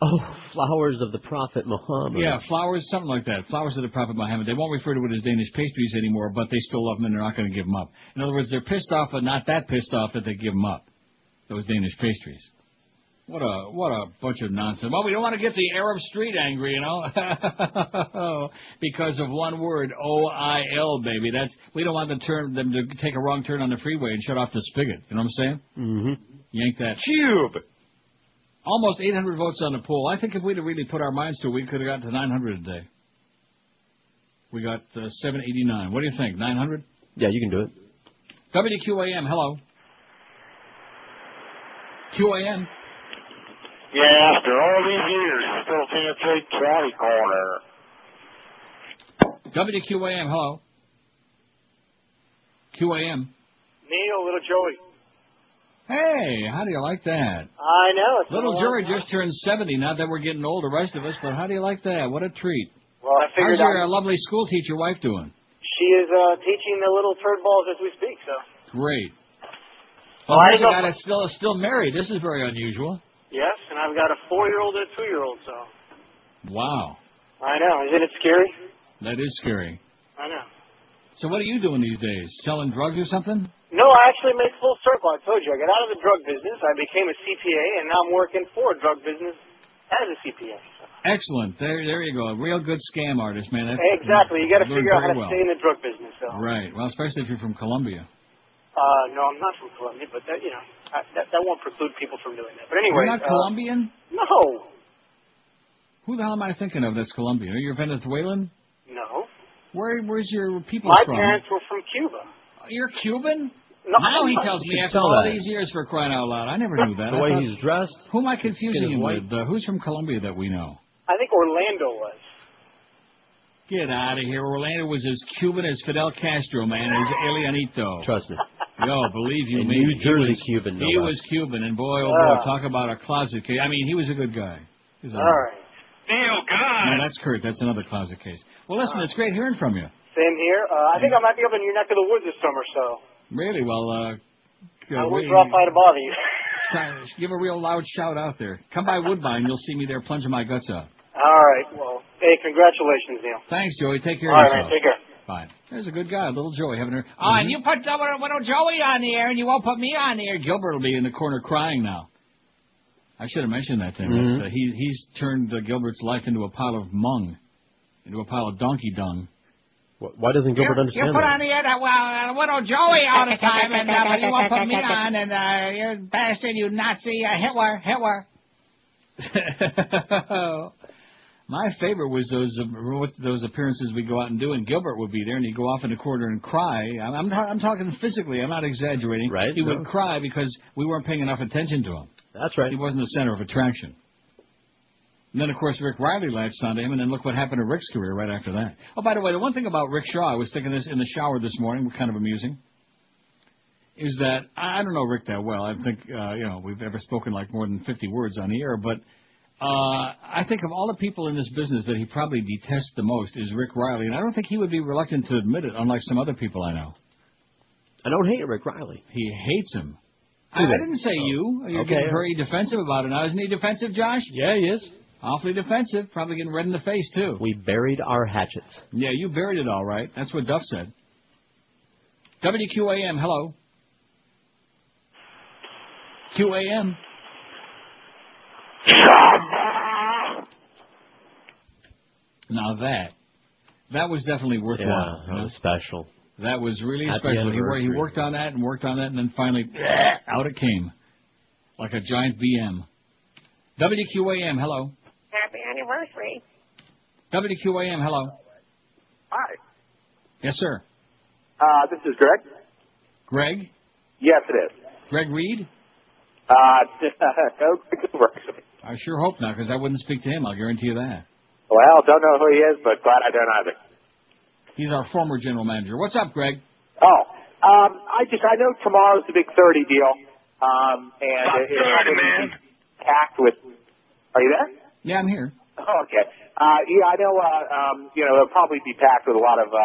Oh, flowers of the Prophet Muhammad. Yeah, flowers, something like that. Flowers of the Prophet Muhammad. They won't refer to it as Danish pastries anymore, but they still love them and they're not going to give them up. In other words, they're pissed off, but not that pissed off that they give them up. Those Danish pastries. What a what a bunch of nonsense. Well, we don't want to get the Arab Street angry, you know, because of one word, O I L, baby. That's we don't want them to turn them to take a wrong turn on the freeway and shut off the spigot. You know what I'm saying? Mm-hmm. Yank that. Cube. Almost 800 votes on the poll. I think if we'd have really put our minds to it, we could have gotten to 900 a day. We got uh, 789. What do you think? 900? Yeah, you can do it. WQAM, hello. QAM. Yeah, after all these years, I still can't take catty corner. WQAM, hello. QAM. Neil, little Joey. Hey, how do you like that? I know. It's Little Joey just turned 70. Not that we're getting old, the rest of us, but how do you like that? What a treat. Well, I figured How's your uh, lovely school teacher wife doing? she is uh, teaching the little turd balls as we speak. So Great. Well, Oh, I that's still still married. This is very unusual. Yes, and I've got a four-year-old and a two-year-old. So Wow, I know. Isn't it scary? that is scary. I know. So what are you doing these days? Selling drugs or something? No, I actually made full circle. I told you, I got out of the drug business. I became a CPA, and now I'm working for a drug business as a CPA. So. Excellent. There, there you go. A real good scam artist, man. That's exactly. You got to figure out how to well. stay in the drug business. So. Right. Well, especially if you're from Colombia. Uh, no, I'm not from Colombia, but that, you know, I, that, that won't preclude people from doing that. But anyway, you're not uh, Colombian. No, Who the hell am I thinking of? That's Colombian. Are You're Venezuelan. no. Where, where's your people My from? My parents were from Cuba. You're Cuban. No, now he I'm not. tells me after all that. these years for crying out loud. I never knew that. The I way thought- he's dressed. Who am I confusing him white. with? Uh, who's from Colombia that we know? I think Orlando was. Get out of here. Orlando was as Cuban as Fidel Castro, man, as Elianito. Trust me. Yo, believe you me. New he Jersey was, Cuban, no he less. was Cuban, and boy, oh boy, talk about a closet case. I mean, he was a good guy. He was a- All right. Neil, God. No, that's Kurt. That's another closet case. Well, listen, it's great hearing from you. Same here. Uh, I think I might be up in your neck of the woods this summer, so Really, well, uh, I uh, won't wait- drop by to bother you. shout- give a real loud shout out there. Come by Woodbine, you'll see me there plunging my guts out. All right. Well, hey, congratulations, Neil. Thanks, Joey. Take care All of right, yourself. Take care. Bye. There's a good guy, a little Joey, having her. Oh, and you put uh, little Joey on the air, and you won't put me on the air. Gilbert will be in the corner crying now. I should have mentioned that to him. Mhm. uh, he he's turned uh, Gilbert's life into a pile of mung, into a pile of donkey dung. Why doesn't Gilbert You understand put that? on the air that well, uh, little Joey all the time, and uh, but you won't put me on, and uh, you bastard, you Nazi, uh, Hitler, Hitler. My favorite was those uh, those appearances we go out and do, and Gilbert would be there, and he'd go off in a corner and cry. I'm I'm, I'm talking physically. I'm not exaggerating. Right, He no. would cry because we weren't paying enough attention to him. That's right. He wasn't the center of attraction. And then, of course, Rick Riley latched onto him, and then look what happened to Rick's career right after that. Oh, by the way, the one thing about Rick Shaw, I was thinking this in the shower this morning, was kind of amusing, is that I I don't know Rick that well. I think uh, you know we've ever spoken like more than 50 words on the air, but uh, I think of all the people in this business that he probably detests the most is Rick Riley, and I don't think he would be reluctant to admit it, unlike some other people I know. I don't hate Rick Riley. He hates him. I, I didn't say you. You're Okay. getting very defensive about it now. Isn't he defensive, Josh? Yeah, he is. Awfully defensive. Probably getting red in the face, too. We buried our hatchets. Yeah, you buried it all right. That's what Duff said. WQAM, hello. QAM. Now that, that was definitely worthwhile. Yeah, you know? that was special. That was really Happy special. He, he worked on that and worked on that, and then finally, out it came. Like a giant BM. WQAM, hello. Happy anniversary. WQAM, hello. Hi. Yes, sir. Uh, this is Greg. Greg? Yes, it is. Greg Reed? Uh, no, Greg Cooper. I sure hope not, because I wouldn't speak to him. I'll guarantee you that. Well, don't know who he is, but glad I don't either. He's our former general manager. What's up, Greg? Oh, um, I just I know tomorrow's the big thirty deal, um, and Top it, it's 30, probably man. packed with. Are you there? Yeah, I'm here. Oh, okay. Uh, yeah, I know. Uh, um, you know, it'll probably be packed with a lot of uh,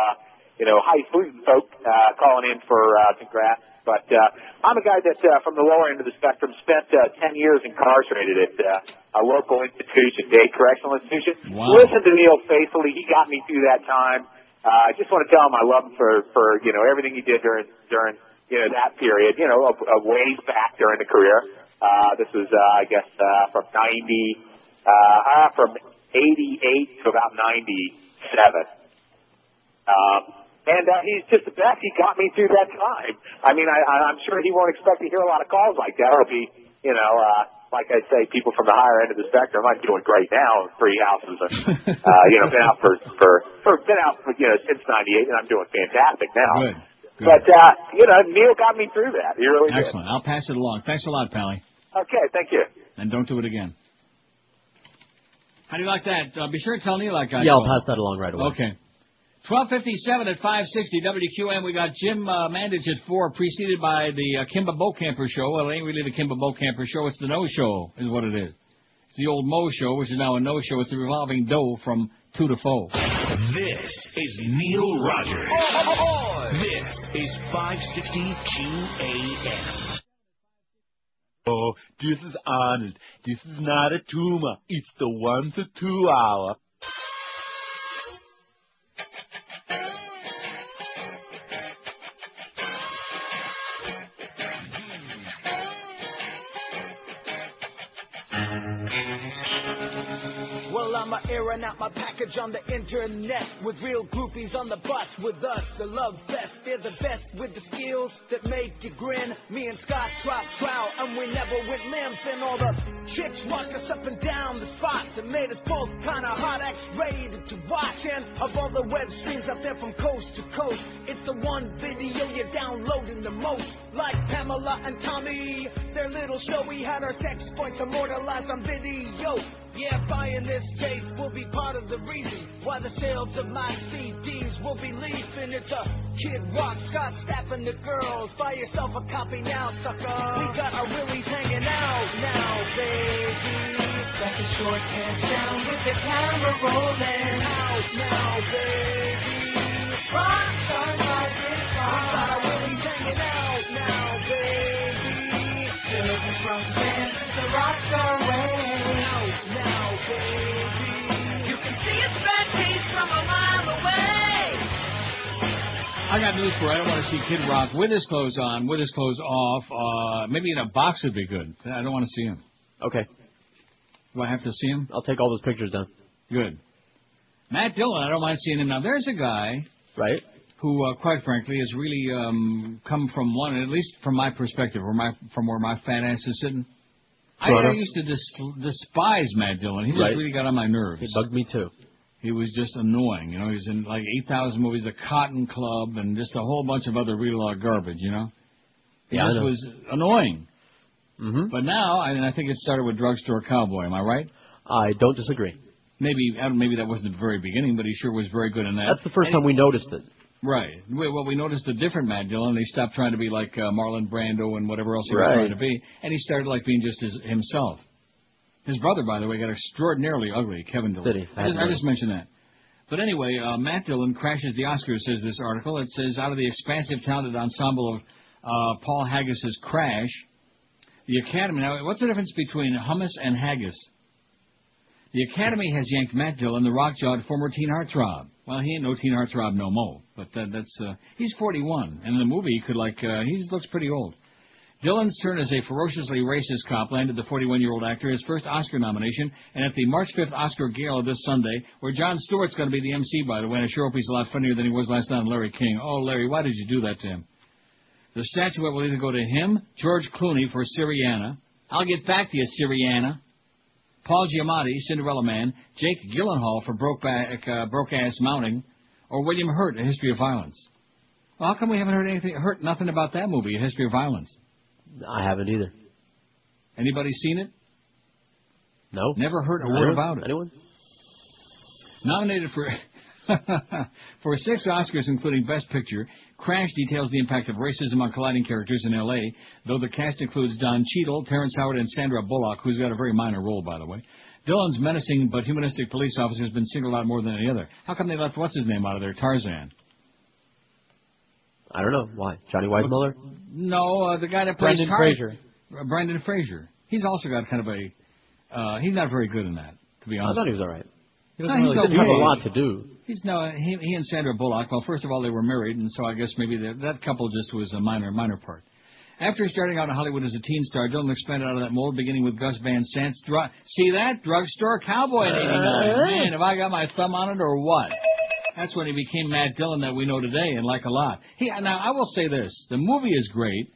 you know high food folk uh, calling in for uh, congrats. But uh, I'm a guy that, uh, from the lower end of the spectrum, spent uh, 10 years incarcerated at uh, a local institution, day correctional institution. Wow. Listen to Neil faithfully. He got me through that time. Uh, I just want to tell him I love him for, for you know everything he did during during you know that period. You know, a, a ways back during the career. Uh, this was, uh, I guess, uh, from 90, uh, uh, from 88 to about 97. Um, and uh, he's just the best. He got me through that time. I mean, I, I- I'm sure he won't expect to hear a lot of calls like that. It'll be, you know, uh, like I say, people from the higher end of the spectrum. I'm doing great now. Three houses, and, uh, you know, been out for for, for been out for, you know since '98, and I'm doing fantastic now. Good. Good. But uh, you know, Neil got me through that. He really did. Excellent. I'll pass it along. Thanks a lot, Pally. Okay, thank you. And don't do it again. How do you like that? Uh, be sure to tell Neil I got Yeah, I'll pass that along right away. Okay. 1257 at 560 WQM. We got Jim uh, Mandich at 4, preceded by the uh, Kim Bokamper show. Well, it ain't really the Kim Bokamper show. It's the No Show, is what it is. It's the old Mo show, which is now a No Show. It's a revolving dough from 2 to 4. This is Neil Rogers. This is 560 QAM. Oh, this is Arnold. This is not a tumor. It's the one to two hour. Airing out my package on the internet with real groupies on the bus with us. The love fest, they're the best with the skills that make you grin. Me and Scott drop trout, and we never went limp. And all the chicks walk us up and down the spots and made us both kinda hot, X-rated to watch. And of all the web streams out there from coast to coast, it's the one video you're downloading the most. Like Pamela and Tommy, their little show. We had our sex points immortalized on video. Yeah, buying this tape will be part of the reason why the sales of my CDs will be leaping. It's a Kid Rock, Scott staffing the girls. Buy yourself a copy now, sucker. We got our willies hanging out now, baby. Got the short pants down with the camera rolling. Out now, baby. Rockstar like this. We got our willies hanging out now, baby. Children from dance the rockstar way. Out now, baby. You can see its bad taste from a mile away. I got news for you. I don't want to see Kid Rock with his clothes on, with his clothes off. Uh, maybe in a box would be good. I don't want to see him. Okay. Do I have to see him? I'll take all those pictures down. Good. Matt Dillon, I don't mind seeing him now. There's a guy, right, who, uh, quite frankly, has really um, come from one, at least from my perspective, where my from where my fat ass is sitting. I, I used to dis- despise Matt Dillon. He Right. really got on my nerves. He bugged me too. He was just annoying. You know, he was in like 8,000 movies, The Cotton Club, and just a whole bunch of other real uh, garbage, you know? He Yeah, I just was annoying. Mm-hmm. But now, I mean, I think it started with Drugstore Cowboy. Am I right? I don't disagree. Maybe maybe that wasn't the very beginning, but he sure was very good in that. That's the first And time we noticed it. Right. Well, we noticed a different Matt Dillon. They stopped trying to be like uh, Marlon Brando and whatever else he was trying to be, and he started like being just his, himself. His brother, by the way, got extraordinarily ugly. Kevin Dillon. Did he? I just, I just mentioned that. But anyway, uh, Matt Dillon crashes the Oscars, says this article. It says out of the expansive, talented ensemble of uh, Paul Haggis's Crash, the Academy. Now, what's the difference between hummus and haggis? The Academy has yanked Matt Dillon, the rock-jawed former teen heartthrob. Well, he ain't no teen heartthrob no more, but that, that's uh, he's 41, and in the movie he could like uh, he looks pretty old. Dillon's turn as a ferociously racist cop landed the 41-year-old actor his first Oscar nomination, and at the March 5th Oscar Gala this Sunday, where Jon Stewart's going to be the MC, by the way, and I sure hope he's a lot funnier than he was last night on Larry King. Oh, Larry, why did you do that to him? The statuette will either go to him, George Clooney for Syriana. I'll get back to you, Syriana. Paul Giamatti, Cinderella Man, Jake Gyllenhaal for Brokeback, uh, Broke Ass Mounting, or William Hurt, A History of Violence. Well, how come we haven't heard anything, heard nothing about that movie, A History of Violence? I haven't either. Anybody seen it? No. Never heard a Anyone? word about it. Anyone? Nominated for for six Oscars, including Best Picture, Crash details the impact of racism on colliding characters in L.A. Though the cast includes Don Cheadle, Terrence Howard, and Sandra Bullock, who's got a very minor role, by the way. Dillon's menacing but humanistic police officer has been singled out more than any other. How come they left what's his name out of there, Tarzan? I don't know why. Johnny Weissmuller. No, uh, the guy that plays Brendan Tar- Fraser. Uh, Brendan Fraser. He's also got kind of a. Uh, he's not very good in that, to be honest. I thought he was all right. He No, really, he's didn't have a lot to do. He's no, he, he and Sandra Bullock. Well, first of all, they were married, and so I guess maybe that, that couple just was a minor, minor part. After starting out in Hollywood as a teen star, Dillon expanded out of that mold, beginning with Gus Van Sant's See that? Drugstore Cowboy in 89. Uh-huh. Man, have I got my thumb on it or what? That's when he became Matt Dillon that we know today and like a lot. He, now, I will say this. The movie is great.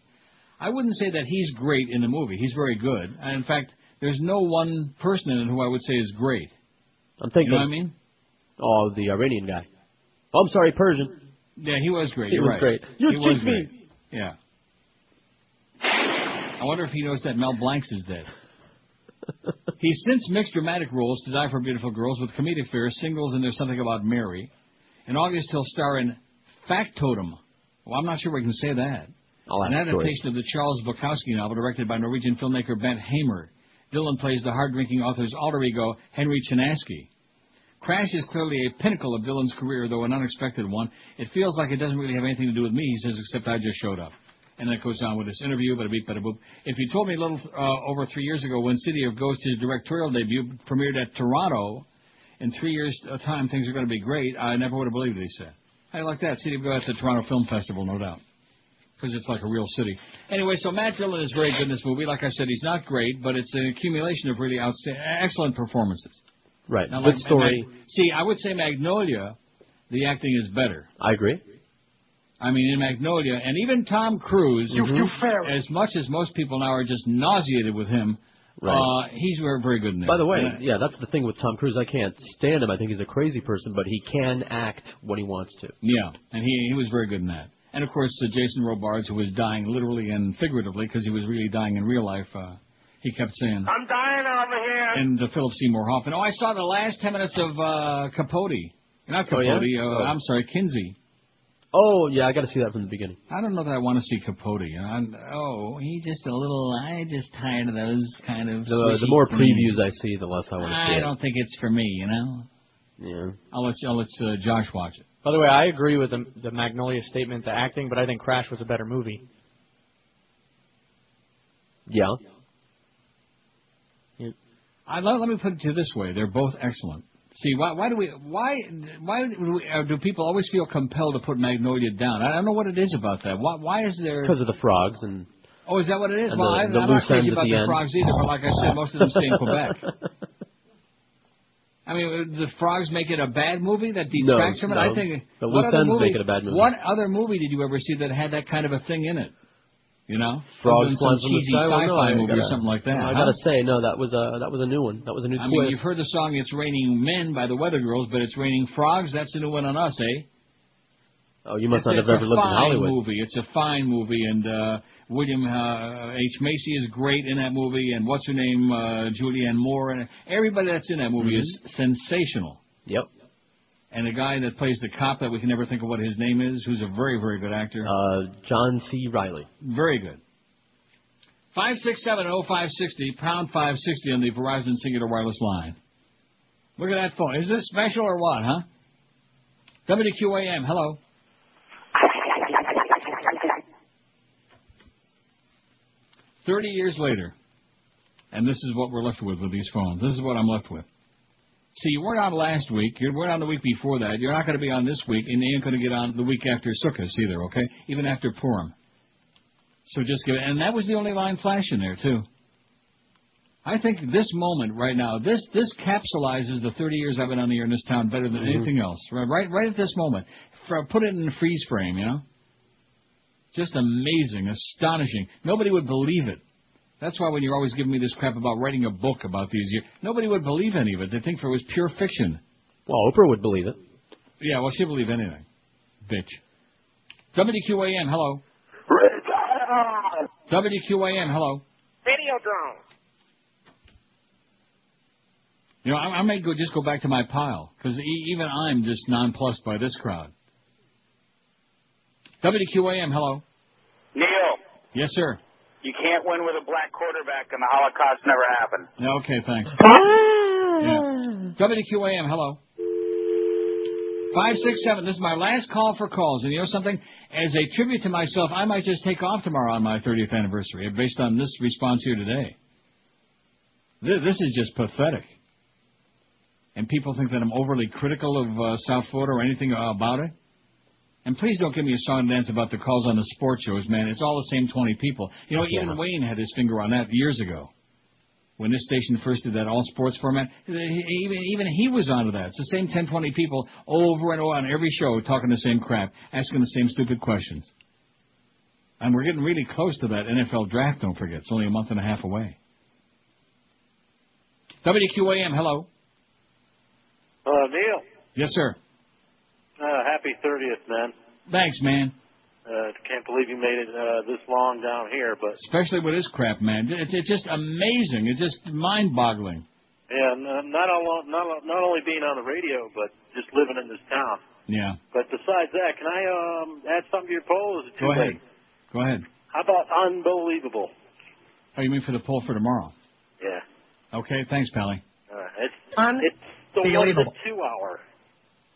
I wouldn't say that he's great in the movie. He's very good. And in fact, there's no one person in it who I would say is great. I'm thinking. You know what I mean? Oh, the Iranian guy. Oh, I'm sorry, Persian. Yeah, he was great. He You're was right. great. You he was great. me. Yeah. I wonder if he knows that Mel Blancs is dead. He's since mixed dramatic roles to Die for Beautiful Girls with comedic fare, singles, and There's Something About Mary. In August, he'll star in Factotum. Well, I'm not sure we can say that. I'll An have a choice. adaptation of the Charles Bukowski novel directed by Norwegian filmmaker Bent Hamer. Dillon plays the hard-drinking author's alter ego, Henry Chinaski. Crash is clearly a pinnacle of Dillon's career, though an unexpected one. It feels like it doesn't really have anything to do with me, he says, except I just showed up. And then it goes on with this interview, bada beep, bada boop. If you told me a little uh, over three years ago when City of Ghosts, his directorial debut, premiered at Toronto, in three years' uh, time things are going to be great, I never would have believed it, he said. I like that. City of Ghosts at the Toronto Film Festival, no doubt. Because it's like a real city. Anyway, so Matt Dillon is very good in this movie. Like I said, he's not great, but it's an accumulation of really outstanding, excellent performances. Right. Now, Good like- story. Mag- see, I would say Magnolia, the acting is better. I agree. I mean, in Magnolia, and even Tom Cruise, You- you as much as most people now are just nauseated with him, Right. uh, he's very, very good in there. By the way, And, yeah, that's the thing with Tom Cruise. I can't stand him. I think he's a crazy person, but he can act when he wants to. yeah, and he he was very good in that. And of course, uh, Jason Robards, who was dying literally and figuratively because he was really dying in real life, uh, he kept saying. I'm dying over here. And the Philip Seymour Hoffman. Oh, I saw the last ten minutes of uh, Capote. Not Oh, Capote. yeah? uh, Oh. I'm sorry, Kinsey. Oh, yeah, I got to see that from the beginning. I don't know that I want to see Capote. I'm, oh, he's just a little. I just tired of those kind of. The, the swishy more things. previews I see, the less I want to see I it. don't think it's for me. You know. Yeah. I'll let I'll let uh, Josh watch it. By the way, I agree with the, the Magnolia statement, the acting, but I think Crash was a better movie. Yeah. I let, let me put it to you this way: they're both excellent. See, why why do we why why do, we, uh, do people always feel compelled to put Magnolia down? I don't know what it is about that. Why why is there? Because of the frogs and. Oh, is that what it is? Well, the- I, the I'm not crazy about the the frogs either, but like I said, most of them stay in Quebec. I mean, the frogs make it a bad movie that No, detracts from it. I no. think The loose ends movie, make it a bad movie. What other movie did you ever see that had that kind of a thing in it? You know, Frogs Other than flying some cheesy sky. Sci-fi no, movie gotta- something like that. I gotta say, no, that was a that was a new one. That was a new I twist. mean, you've heard the song "It's Raining Men" by the Weather Girls, but it's raining frogs. That's a new one on us, eh? oh, you must it's, not have ever lived in Hollywood. movie. It's a fine movie, and uh, William uh, H Macy is great in that movie, and what's her name, uh, Julianne Moore, and everybody that's in that movie is sensational. Mm-hmm. Yep. And the guy that plays the cop that we can never think of what his name is, who's a very, very good actor. Uh, John C. Reilly. Very good. Five six seven oh five sixty pound five sixty on the Verizon Cingular Wireless line. Look at that phone. Is this special or what, huh? WQAM. Hello. Thirty years later, and this is what we're left with with these phones. This is what I'm left with. See, you weren't on last week. You weren't on the week before that. You're not going to be on this week, and you ain't going to get on the week after Sukkot either. Okay, even after Purim. So just give it. And that was the only line flashing there too. I think this moment right now, this this capsulizes the 30 years I've been on the air in this town better than Mhm. anything else. Right, right, right at this moment. Put it in a freeze frame, you know. Just amazing, astonishing. Nobody would believe it. That's why when you're always giving me this crap about writing a book about these years, nobody would believe any of it. They'd think it was pure fiction. Well, Oprah would believe it. Yeah, well, she'd believe anything. Bitch. WQAM, hello. WQAM, hello. Videodrome. You know, I, I may go just go back to my pile because e- even I'm just nonplussed by this crowd. WQAM, hello. Neil, Yes, sir. You can't win with a black quarterback, and the Holocaust never happened. Yeah, Okay, thanks. Yeah. WQAM, hello. Five six seven. This is my last call for calls, and you know something? As a tribute to myself, I might just take off tomorrow on my 30th anniversary, based on this response here today. This, this is just pathetic. And people think that I'm overly critical of uh, South Florida or anything uh, about it. And please don't give me a song and dance about the calls on the sports shows, man. It's all the same 20 people. You know, even Wayne had his finger on that years ago. When this station first did that all sports format, even even he was onto that. It's the same 10, 20 people over and over on every show talking the same crap, asking the same stupid questions. And we're getting really close to that NFL draft, don't forget. It's only a month and a half away. WQAM, hello. Uh, Neil, Yes, sir. Uh, happy 30th, man. Thanks, man. Uh, can't believe you made it uh, this long down here, but Especially with this crap, man. It's, it's just amazing. It's just mind-boggling. yeah, not all, not not only being on the radio, but just living in this town. Yeah. But besides that, can I um add something to your poll? Is it too Go ahead. late? Go ahead. How about unbelievable? Oh, you mean for the poll for tomorrow? Yeah, Okay, thanks, Pally. uh, it's it's the one to Unbelievable. two hour.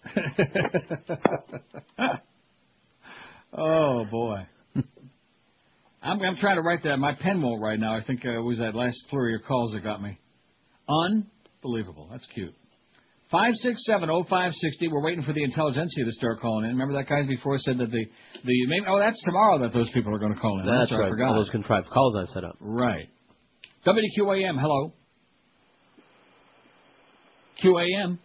oh boy. I'm, I'm trying to write that. My pen won't right now. I think uh, it was that last flurry of calls that got me. Unbelievable. That's cute. Five six seven oh five sixty. We're waiting for the intelligentsia to start calling in. Remember that guy before said that the the maybe, oh that's tomorrow that those people are going to call in. That's I right. forgot. All those contrived calls I set up. Right. WQAM. Hello. QAM.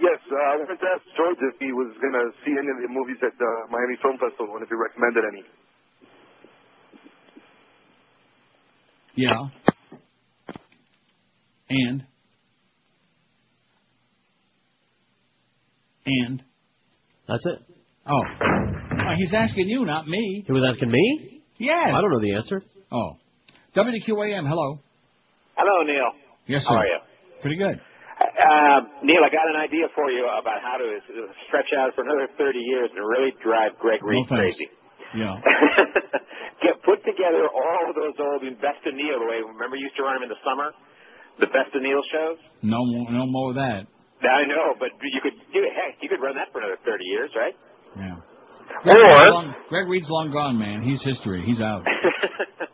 Yes, uh, I wanted to ask George if he was going to see any of the movies at the Miami Film Festival and if he recommended any. Yeah. And. And. That's it. Oh. Uh, he's asking you, not me. He was asking me? Yes. I don't know the answer. Oh. WQAM, hello. Hello, Neil. Yes, sir. How are you? Pretty good. Uh, Neil, I got an idea for you about how to stretch out for another 30 years and really drive Greg Reed No crazy. Yeah. Get put together all of those old Best of Neil the way. Remember, you used to run them in the summer, the Best of Neil shows. No more, no more of that. I know, but you could do it. Heck, you could run that for another 30 years, right? Yeah. Greg, Or- Reed's long, Greg Reed's long gone, man. He's history. He's out.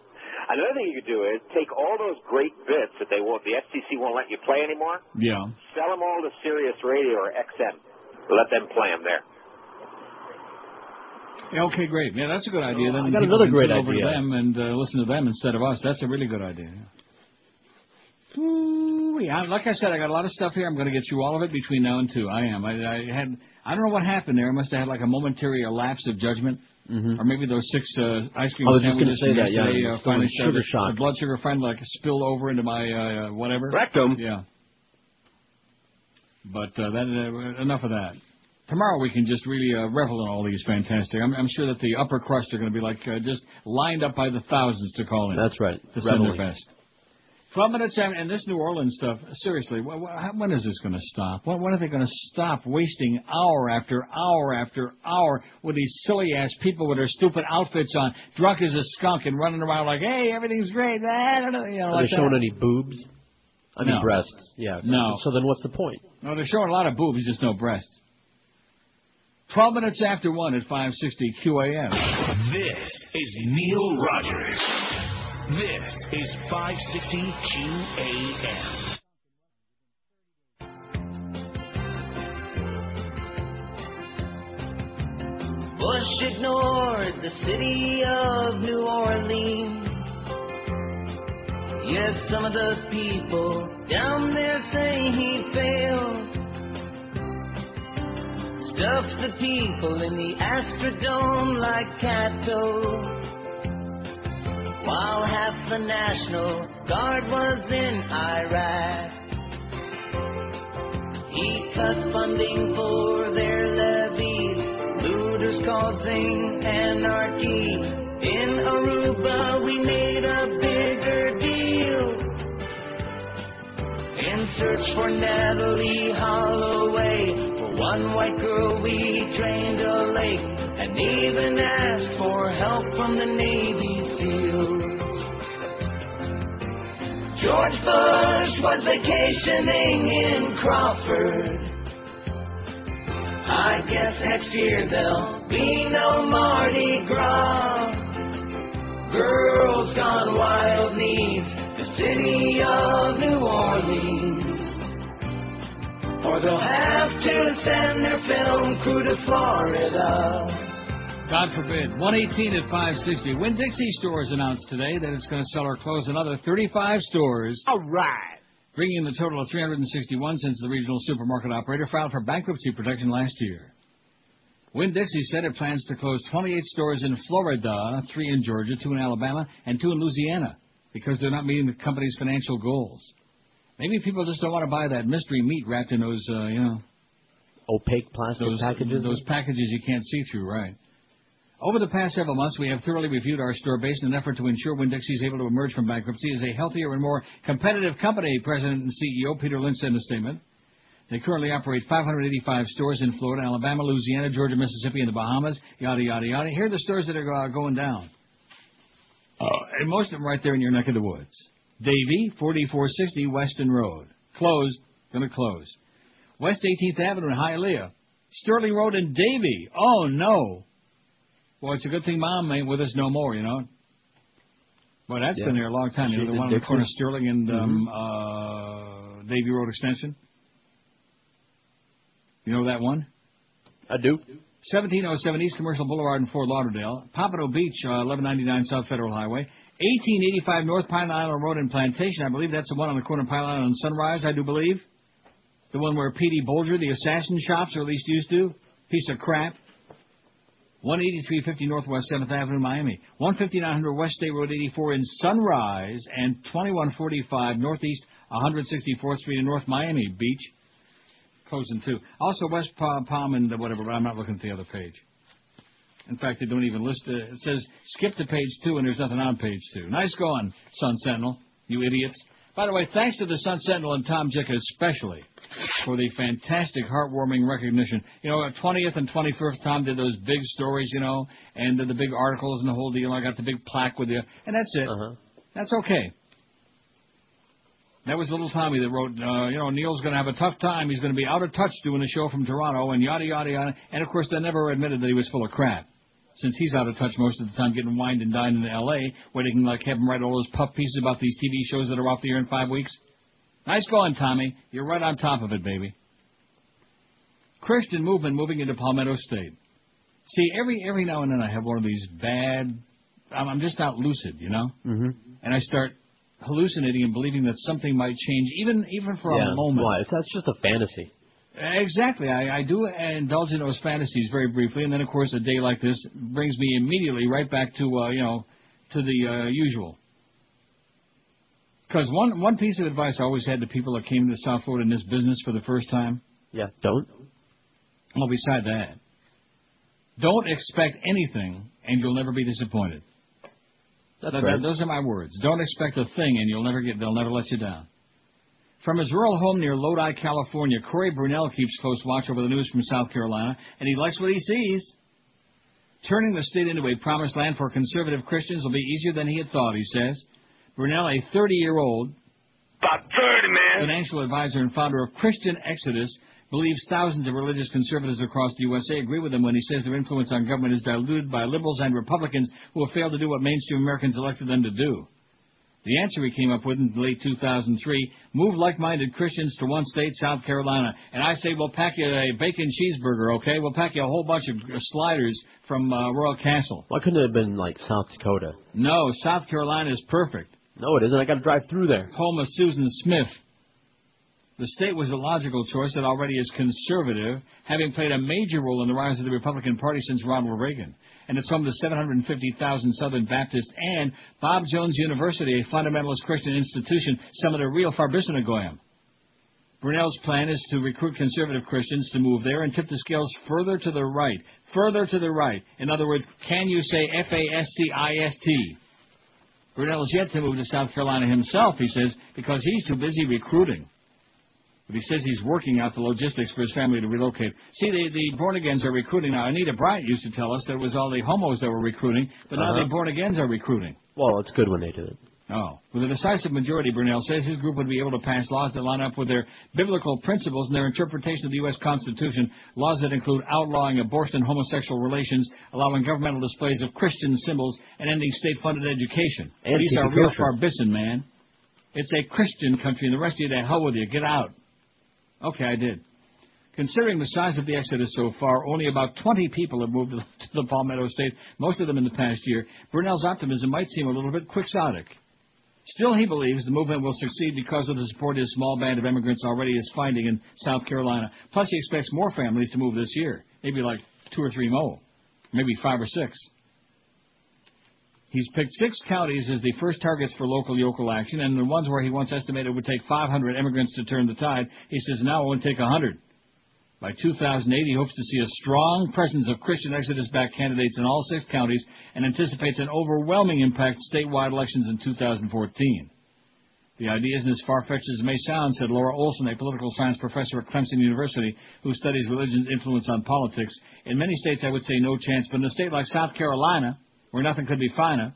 Another thing you could do is take all those great bits that they won't, the FCC won't let you play anymore. Yeah. Sell them all to Sirius Radio or XM. Let them play them there. Yeah, okay, great. Yeah, that's a good idea. Then I got another great tune over to idea. them and uh, listen to them instead of us. That's a really good idea. Yeah. Ooh, yeah, like I said, I got a lot of stuff here. I'm going to get through all of it between now and two. I am. I, I had. I don't know what happened there. I must have had like a momentary lapse of judgment, or maybe those six uh, ice cream Mm-hmm. I was just sandwiches say that, yeah, yesterday, it uh, finally sugar shock. The blood sugar finally like spilled over into my uh, whatever Rectum. Yeah. But uh, that uh, enough of that. Tomorrow we can just really uh, revel in all these fantastic. I'm, I'm sure that the upper crust are going to be like uh, just lined up by the thousands to call in. That's right. To send Reveling. their best. Twelve minutes and and this New Orleans stuff. Seriously, wh- wh- when is this going to stop? When, when are they going to stop wasting hour after hour after hour with these silly ass people with their stupid outfits on, drunk as a skunk, and running around like, "Hey, everything's great." I don't know, you know, Are like they showing that. any boobs? I mean No. breasts. Yeah. No. So then what's the point? No, they're showing a lot of boobs, just no breasts. Twelve minutes after one at 560 QAM. This is Neil Rogers. This is 560 QAM. Bush ignored the city of New Orleans. Yes, some of the people down there say he failed. Stuffs the people in the Astrodome like cattle. While half the National Guard was in Iraq. He cut funding for their levies, looters causing anarchy. In Aruba, we made a bigger deal. In search for Natalee Holloway, for one white girl we drained a lake, and even asked for help from the Navy SEALs. George Bush was vacationing in Crawford. I guess next year there'll be no Mardi Gras. Girls Gone Wild needs the city of New Orleans. or they'll have to send their film crew to Florida. God forbid. 118 at 560. Winn Dixie Stores announced today that it's going to sell or close another 35 stores. All right. Bringing the total of 361 since the regional supermarket operator filed for bankruptcy protection last year. Winn Dixie said it plans to close 28 stores in Florida, three in Georgia, two in Alabama, and two in Louisiana because they're not meeting the company's financial goals. Maybe people just don't want to buy that mystery meat wrapped in those, uh, you know, Opaque plastic those packages. Those packages you can't see through, right? Over the past several months, we have thoroughly reviewed our store base in an effort to ensure Winn-Dixie is able to emerge from bankruptcy as a healthier and more competitive company, President and CEO Peter Lynch said in a statement. They currently operate 585 stores in Florida, Alabama, Louisiana, Georgia, Mississippi, and the Bahamas, yada, yada, yada. Here are the stores that are uh, going down. Uh, and most of them right there in your neck of the woods. Davie, 4460 Weston Road. Closed. Gonna close. West 18th Avenue in Hialeah. Sterling Road in Davie. Oh, no. Well, it's a good thing Mom ain't with us no more, you know. Well, that's Yeah. been there a long time. You know, the one on the corner of Sterling and um, Mm-hmm. uh, Davie Road Extension. You know that one? I do. 1707 East Commercial Boulevard in Fort Lauderdale. Pompano Beach, uh, 1199 South Federal Highway. 1885 North Pine Island Road in Plantation. I believe that's the one on the corner of Pine Island and Sunrise, I do believe. The one where P.D. Bolger, the assassin shops, or at least used to. Piece of crap. 18350 Northwest 7th Avenue, Miami. 15900 West State Road 84 in Sunrise, and 2145 Northeast 164th Street in North Miami Beach. Closing too. Also West Palm, and whatever, but I'm not looking at the other page. In fact, they don't even list it. It says skip to page two, and there's nothing on page two. Nice going, Sun Sentinel, you idiots. By the way, thanks to the Sun Sentinel and Tom Jick especially for the fantastic, heartwarming recognition. You know, 20th and 21st, Tom did those big stories, you know, and the big articles and the whole deal. I got the big plaque with you, and that's it. That's okay. That was little Tommy that wrote, uh, you know, Neil's going to have a tough time. He's going to be out of touch doing a show from Toronto, and yada, yada, yada. And of course, they never admitted that he was full of crap. Since he's out of touch most of the time getting wined and dined in L.A., where they can, like, have him write all those puff pieces about these TV shows that are off the air in five weeks. Nice going, Tommy. You're right on top of it, baby. Christian movement moving into Palmetto State. See, every every now and then I have one of these bad. I'm, I'm just not lucid, you know, Mm-hmm. and I start hallucinating and believing that something might change, even even for yeah. a moment. Why? That's just a fantasy. Exactly. I, I do indulge in those fantasies very briefly, and then of course a day like this brings me immediately right back to uh, you know to the uh, usual. Because one one piece of advice I always had to people that came to South Florida in this business for the first time. Yeah. Don't. Well, beside that, don't expect anything, and you'll never be disappointed. That's That- right. Those are my words. Don't expect a thing, and you'll never get. They'll never let you down. From his rural home near Lodi, California, Corey Burnell keeps close watch over the news from South Carolina, and he likes what he sees. Turning the state into a promised land for conservative Christians will be easier than he had thought, he says. Burnell, a 30-year-old About 30, man. financial advisor and founder of Christian Exodus, believes thousands of religious conservatives across the USA agree with him when he says their influence on government is diluted by liberals and Republicans who have failed to do what mainstream Americans elected them to do. The answer he came up with in late 2003, move like-minded Christians to one state, South Carolina. And I say, we'll pack you a bacon cheeseburger, okay? We'll pack you a whole bunch of sliders from uh, Royal Castle. Why couldn't it have been like South Dakota? No, South Carolina is perfect. No, it isn't. I got to drive through there. Home of Susan Smith. The state was a logical choice that already is conservative, having played a major role in the rise of the Republican Party since Ronald Reagan. And it's home to 750,000 Southern Baptists and Bob Jones University, a fundamentalist Christian institution, some of the real Farbissinagoyim. Burnell's plan is to recruit conservative Christians to move there and tip the scales further to the right. Further to the right. In other words, can you say F-A-S-C-I-S-T? Burnell is yet to move to South Carolina himself, he says, because he's too busy recruiting. But he says he's working out the logistics for his family to relocate. See, the, the born-agains are recruiting now. Anita Bryant used to tell us that it was all the homos that were recruiting, but now Uh-huh. the born-agains are recruiting. Well, it's good when they do it. Oh. With a decisive majority, Burnell says his group would be able to pass laws that line up with their biblical principles and their interpretation of the U.S. Constitution, laws that include outlawing abortion and homosexual relations, allowing governmental displays of Christian symbols, and ending state-funded education. And These are real kosher. farbisson, man. It's a Christian country, and the rest of you, to hell with you. Get out. Okay, I did. Considering the size of the exodus so far, only about 20 people have moved to the Palmetto State, most of them in the past year. Burnell's optimism might seem a little bit quixotic. Still, he believes the movement will succeed because of the support his small band of immigrants already is finding in South Carolina. Plus, he expects more families to move this year. Maybe like two or three more. Maybe five or six. He's picked six counties as the first targets for local yokel action, and the ones where he once estimated would take 500 immigrants to turn the tide, he says now it would take 100. By 2008, he hopes to see a strong presence of Christian Exodus backed candidates in all six counties and anticipates an overwhelming impact statewide elections in 2014. The idea isn't as far fetched as it may sound, said Laura Olson, a political science professor at Clemson University who studies religion's influence on politics. In many states, I would say no chance, but in a state like South Carolina, where nothing could be finer,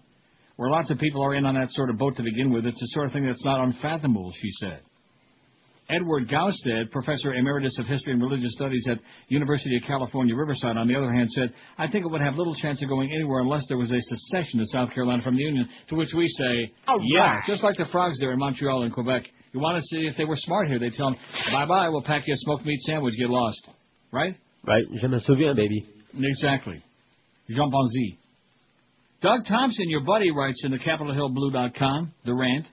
where lots of people are in on that sort of boat to begin with, it's the sort of thing that's not unfathomable, she said. Edward Gaustad, professor emeritus of history and religious studies at University of California, Riverside, on the other hand, said, I think it would have little chance of going anywhere unless there was a secession of South Carolina from the Union, to which we say, All yeah, right. just like the frogs there in Montreal and Quebec. You want to see if they were smart here, they tell them, bye-bye, we'll pack you a smoked meat sandwich, get lost. Right? Right. Je me souviens, baby. Exactly. Chimpanzee. Doug Thompson, your buddy, writes in the CapitolHillBlue.com, The Rant.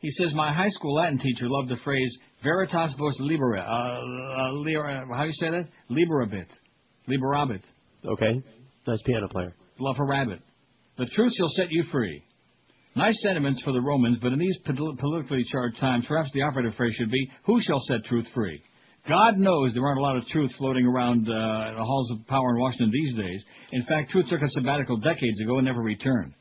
He says, my high school Latin teacher loved the phrase veritas vos libera. Uh, uh, libera how do you say that? Liberabit. Liberabit. Okay. Nice piano player. Love a rabbit. The truth shall set you free. Nice sentiments for the Romans, but in these politically charged times, perhaps the operative phrase should be, who shall set truth free? God knows there aren't a lot of truth floating around uh, the halls of power in Washington these days. In fact, truth took a sabbatical decades ago and never returned.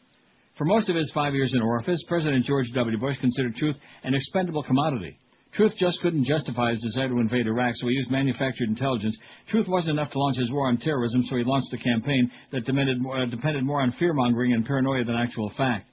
For most of his five years in office, President George W. Bush considered truth an expendable commodity. Truth just couldn't justify his desire to invade Iraq, so he used manufactured intelligence. Truth wasn't enough to launch his war on terrorism, so he launched a campaign that depended more, uh, depended more on fear-mongering and paranoia than actual fact.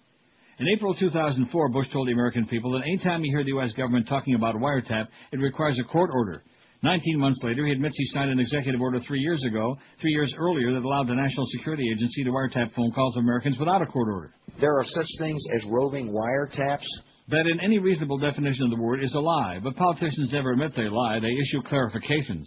In April 2004, Bush told the American people that any time you hear the U.S. government talking about wiretap, it requires a court order. Nineteen months later, he admits he signed an executive order three years ago, three years earlier, that allowed the National Security Agency to wiretap phone calls of Americans without a court order. There are such things as roving wiretaps. That in any reasonable definition of the word is a lie, but politicians never admit they lie, they issue clarifications.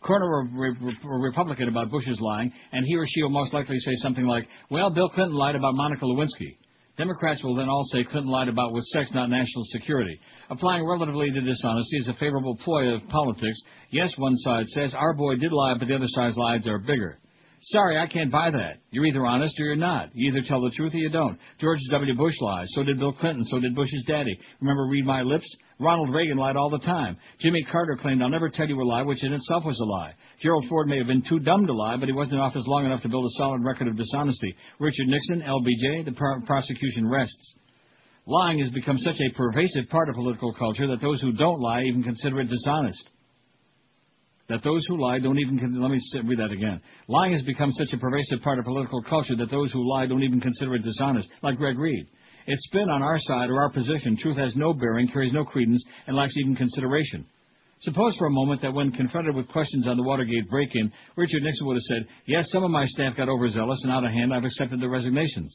Corner a re- re- Republican about Bush's lying, and he or she will most likely say something like, well, Bill Clinton lied about Monica Lewinsky. Democrats will then all say Clinton lied about with sex, not national security. Applying relatively to dishonesty is a favorable ploy of politics. Yes, one side says, our boy did lie, but the other side's lies are bigger. Sorry, I can't buy that. You're either honest or you're not. You either tell the truth or you don't. George W. Bush lies. So did Bill Clinton. So did Bush's daddy. Remember Read My Lips? Ronald Reagan lied all the time. Jimmy Carter claimed, I'll never tell you a lie, which in itself was a lie. Gerald Ford may have been too dumb to lie, but he wasn't in office long enough to build a solid record of dishonesty. Richard Nixon, LBJ, the pr- prosecution rests. Lying has become such a pervasive part of political culture that those who don't lie even consider it dishonest. That those who lie don't even consider, let me read that again. Lying has become such a pervasive part of political culture that those who lie don't even consider it dishonest, like Greg Reed. It's spin on our side or our position. Truth has no bearing, carries no credence, and lacks even consideration. Suppose for a moment that when confronted with questions on the Watergate break-in, Richard Nixon would have said, yes, some of my staff got overzealous and out of hand, I've accepted the resignations.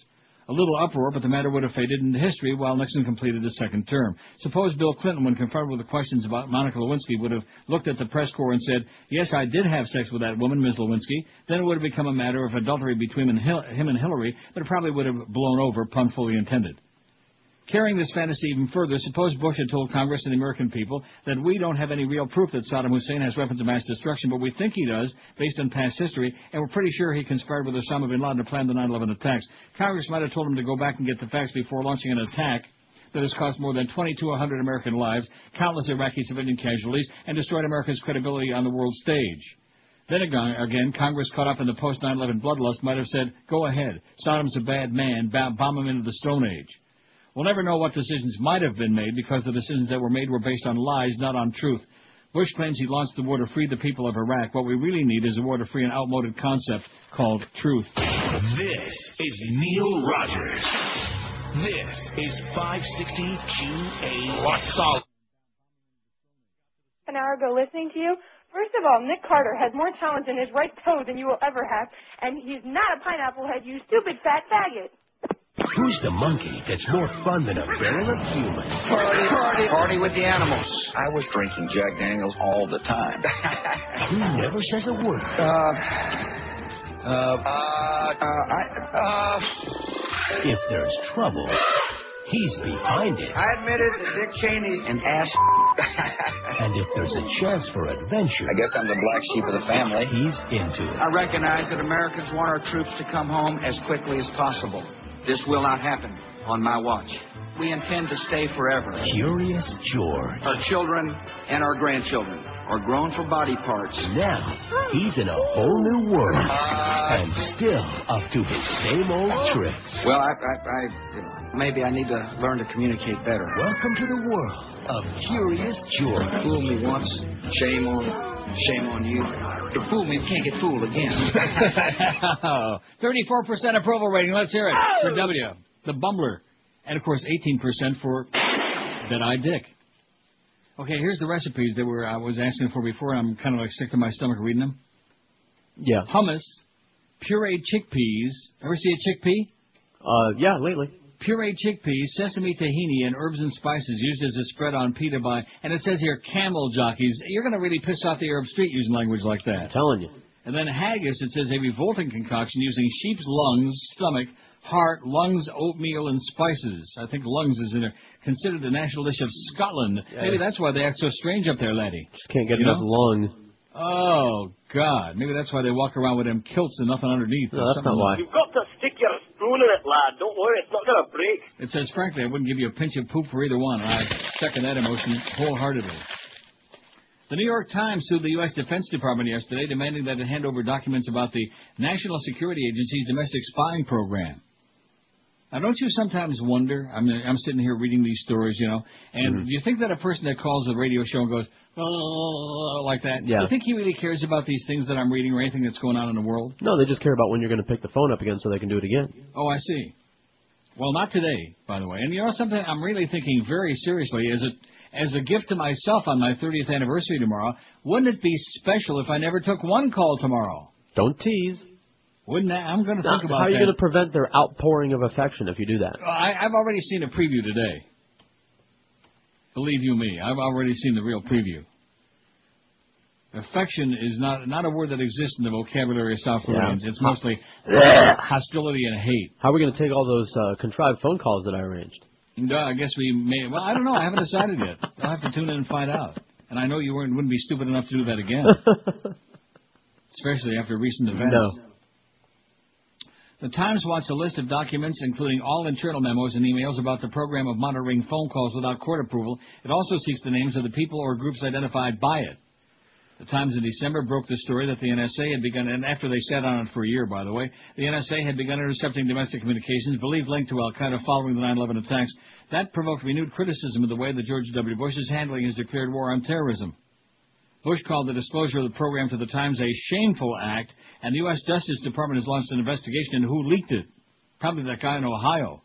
A little uproar, but the matter would have faded into history while Nixon completed his second term. Suppose Bill Clinton, when confronted with the questions about Monica Lewinsky, would have looked at the press corps and said, yes, I did have sex with that woman, Ms. Lewinsky. Then it would have become a matter of adultery between him and Hillary, but it probably would have blown over, pun fully intended. Carrying this fantasy even further, suppose Bush had told Congress and the American people that we don't have any real proof that Saddam Hussein has weapons of mass destruction, but we think he does, based on past history, and we're pretty sure he conspired with Osama bin Laden to plan the 9-11 attacks. Congress might have told him to go back and get the facts before launching an attack that has cost more than 20 to 100 American lives, countless Iraqi civilian casualties, and destroyed America's credibility on the world stage. Then again, Congress caught up in the post 9/11 bloodlust might have said, "Go ahead, Saddam's a bad man, bomb him into the Stone Age." We'll never know what decisions might have been made because the decisions that were made were based on lies, not on truth. Bush claims he launched the war to free the people of Iraq. What we really need is a war to free an outmoded concept called truth. This is Neil Rogers. This is 560 QA. What's up? An hour ago listening to you. First of all, Nick Carter has more talent in his right toe than you will ever have, and he's not a pineapple head, you stupid fat faggot. Who's the monkey that's more fun than a barrel of humor? Party, party, party with the animals. I was drinking Jack Daniels all the time. Who never says a word? Uh, uh, uh, I, uh, If there's trouble, he's behind it. I admitted that Dick Cheney's an ass. And if there's a chance for adventure, I guess I'm the black sheep of the family. he's into it. I recognize that Americans want our troops to come home as quickly as possible. This will not happen on my watch. We intend to stay forever. Curious George. Our children and our grandchildren are grown for body parts. Now, oh. he's in a whole new world. And still up to his same old oh. tricks. Well, I, I, I you know, maybe I need to learn to communicate better. Welcome to the world of Curious George. Fool me once, shame on, shame on you. You fool me, can't get fooled again. 34% approval rating. Let's hear it for oh. W, the bumbler. And of course, 18% for Dead-Eye Dick. Okay, here's the recipes that were I was asking for before. I'm kind of like sick to my stomach reading them. Yeah. Hummus, pureed chickpeas. Ever see a chickpea? Uh, yeah, lately. Pureed chickpeas, sesame tahini, and herbs and spices used as a spread on pita by, and it says here camel jockeys. You're going to really piss off the Arab street using language like that. I'm telling you. And then haggis, it says a revolting concoction using sheep's lungs, stomach, heart, lungs, oatmeal, and spices. I think lungs is in there. Considered the national dish of Scotland. Maybe that's why they act so strange up there, laddie. Just can't get You enough know? lung. Oh, God. Maybe that's why they walk around with them kilts and nothing underneath. No, that's not why. You've got to stick your spoon in it, lad. Don't worry, it's not going to break. It says, frankly, I wouldn't give you a pinch of poop for either one. I second that emotion wholeheartedly. The New York Times sued the U.S. Defense Department yesterday, demanding that it hand over documents about the National Security Agency's domestic spying program. Now, don't you sometimes wonder? I mean, I'm sitting here reading these stories, you know, and Mhm. do you think that a person that calls a radio show and goes, oh, like that, Yeah. do you think he really cares about these things that I'm reading or anything that's going on in the world? No, they just care about when you're going to pick the phone up again so they can do it again. Oh, I see. Well, not today, by the way. And you know something? I'm really thinking very seriously. As a as a gift to myself on my 30th anniversary tomorrow, wouldn't it be special if I never took one call tomorrow? Don't tease. Wouldn't that? I'm going to think about how are you that. going to prevent their outpouring of affection if you do that? I, I've already seen a preview today. Believe you me, I've already seen the real preview. Affection is not not a word that exists in the vocabulary of South Yeah. Koreans. It's mostly hostility and hate. How are we going to take all those uh, contrived phone calls that I arranged? No, I guess we may. Well, I don't know. I haven't decided yet. I'll have to tune in and find out. And I know you weren't, wouldn't be stupid enough to do that again, especially after recent events. No. The Times wants a list of documents, including all internal memos and emails about the program of monitoring phone calls without court approval. It also seeks the names of the people or groups identified by it. The Times in December broke the story that the NSA had begun, and after they sat on it for a year, by the way, the NSA had begun intercepting domestic communications believed linked to Al Qaeda following the 9/11 attacks. That provoked renewed criticism of the way that George W. Bush is handling his declared war on terrorism. Bush called the disclosure of the program to the Times a shameful act, and the U.S. Justice Department has launched an investigation into who leaked it. Probably that guy in Ohio.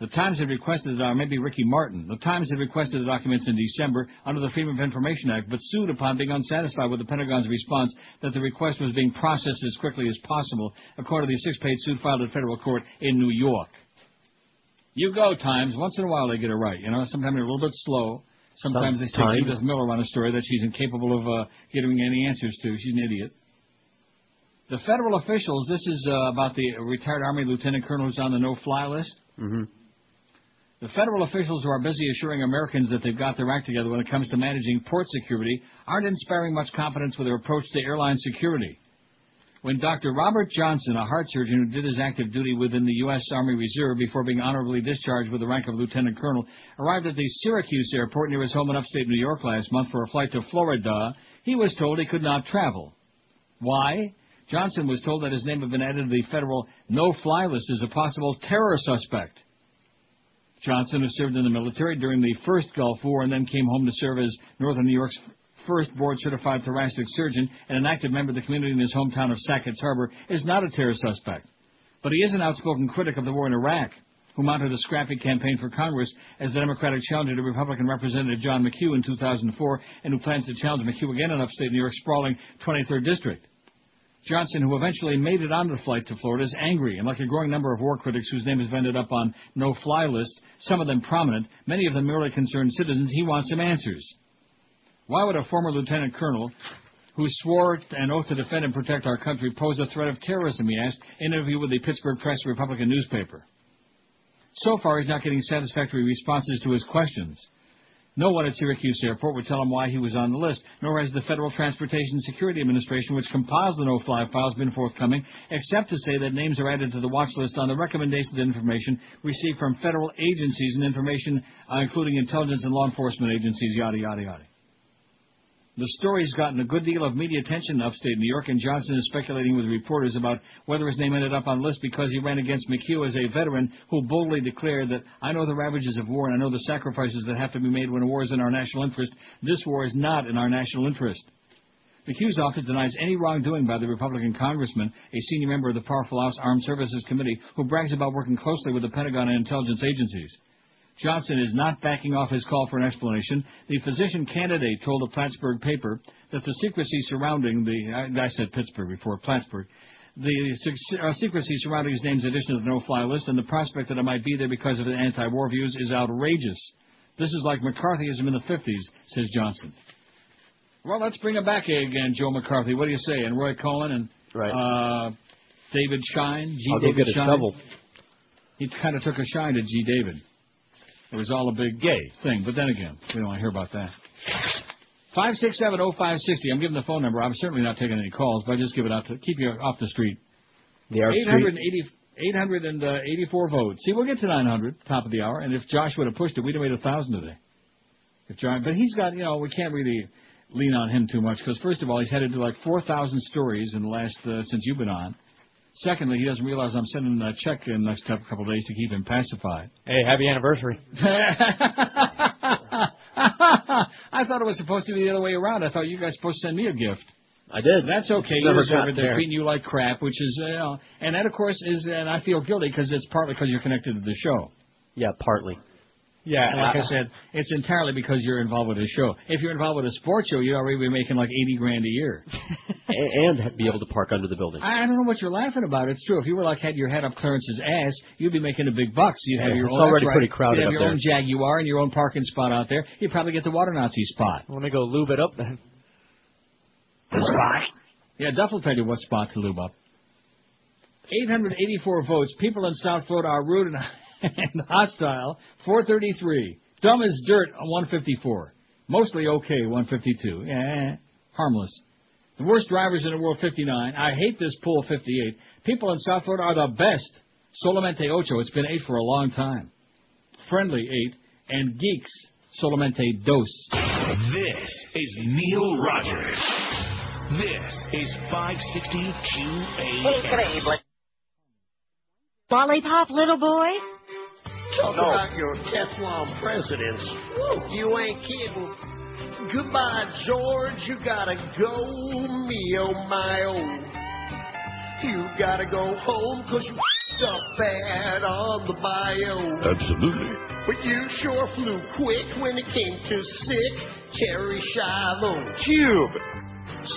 The Times had requested, or maybe Ricky Martin. The Times had requested the documents in December under the Freedom of Information Act, but sued upon being unsatisfied with the Pentagon's response that the request was being processed as quickly as possible, according to the six-page suit filed at federal court in New York. You go, Times. Once in a while they get it right. You know, sometimes they're a little bit slow. Sometimes they Sometimes. Edith Miller on a story that she's incapable of uh, giving any answers to. She's an idiot. The federal officials, this is uh, about the retired Army Lieutenant Colonel who's on the no-fly list. Mm-hmm. The federal officials who are busy assuring Americans that they've got their act together when it comes to managing port security aren't inspiring much confidence with their approach to airline security. When Dr. Robert Johnson, a heart surgeon who did his active duty within the U.S. Army Reserve before being honorably discharged with the rank of lieutenant colonel, arrived at the Syracuse airport near his home in upstate New York last month for a flight to Florida, he was told he could not travel. Why? Johnson was told that his name had been added to the federal no-fly list as a possible terror suspect. Johnson, who served in the military during the first Gulf War and then came home to serve as Northern New York's first board-certified thoracic surgeon and an active member of the community in his hometown of Sackets Harbor, is not a terror suspect. But he is an outspoken critic of the war in Iraq, who mounted a scrappy campaign for Congress as the Democratic challenger to Republican Representative John McHugh in 2004, and who plans to challenge McHugh again in upstate New York's sprawling 23rd District. Johnson, who eventually made it onto the flight to Florida, is angry, and like a growing number of war critics whose names have ended up on no-fly lists, some of them prominent, many of them merely concerned citizens, he wants some answers. Why would a former lieutenant colonel who swore an oath to defend and protect our country pose a threat of terrorism, he asked, in an interview with the Pittsburgh Press Republican newspaper. So far, he's not getting satisfactory responses to his questions. No one at Syracuse Airport would tell him why he was on the list, nor has the Federal Transportation Security Administration, which compiles the no-fly files, been forthcoming, except to say that names are added to the watch list on the recommendations and information received from federal agencies and information, uh, including intelligence and law enforcement agencies, yada, yada, yada. The story's gotten a good deal of media attention in upstate New York, and Johnson is speculating with reporters about whether his name ended up on the list because he ran against McHugh as a veteran who boldly declared that I know the ravages of war and I know the sacrifices that have to be made when a war is in our national interest. This war is not in our national interest. McHugh's office denies any wrongdoing by the Republican congressman, a senior member of the powerful House Armed Services Committee, who brags about working closely with the Pentagon and intelligence agencies. Johnson is not backing off his call for an explanation. The physician candidate told the Plattsburgh paper that the secrecy surrounding the, I said Pittsburgh before, Plattsburgh, the uh, secrecy surrounding his name's addition to the no-fly list and the prospect that it might be there because of his anti-war views is outrageous. This is like McCarthyism in the 50s, says Johnson. Well, let's bring him back again, Joe McCarthy. What do you say? And Roy Cohn and uh, David Schine, G. I'll go David get a Shine. shovel. He kind of took a shine to G. David. It was all a big gay thing, but then again, we don't want to hear about that. Five six seven oh five sixty. I'm giving the phone number. I'm certainly not taking any calls, but I just give it out to keep you off the street. The Arab Street. 880 884 votes. See, we'll get to 900, top of the hour, and if Josh would have pushed it, we'd have made a thousand today. If Josh, but he's got, you know, we can't really lean on him too much because first of all, he's headed to like 4,000 stories in the last uh, since you've been on. Secondly, he doesn't realize I'm sending a check in the next couple of days to keep him pacified. Hey, happy anniversary. I thought it was supposed to be the other way around. I thought you guys were supposed to send me a gift. I did. That's okay. You Never deserve got it. They're there. treating you like crap, which is, know, and that of course is, and I feel guilty because it's partly because you're connected to the show. Yeah, partly. Yeah, and like I Uh, said, it's entirely because you're involved with the show. If you're involved with a sports show, you'd already be making like eighty grand a year. and, and be able to park under the building. I I don't know what you're laughing about. It's true. If you were like had your head up Clarence's ass, you'd be making a big bucks. You'd have Yeah, your it's own. already right. pretty crowded You'd have up your there. own Jaguar and your own parking spot out there. You'd probably get the water Nazi spot. Let me go lube it up then. The spot. Yeah, Duff will tell you what spot to lube up. 884 votes. People in South Florida are rude and, and hostile. 433. Dumb as dirt. 154. Mostly okay. 152. Yeah, harmless. The worst drivers in the world. 59. I hate this pool. 58. People in South Florida are the best. Solamente ocho. It's been eight for a long time. Friendly eight. And geeks. Solamente dos. This is Neil Rogers. This is 560 QA. Lollipop, little boy? Talk No. about your Teflon presidents. Woo, you ain't kidding. Goodbye, George. You gotta go, me oh my oh. You gotta go home 'cause you f***ed up bad on the bio. Absolutely. But you sure flew quick when it came to sick. Terry Schiavo. Cube.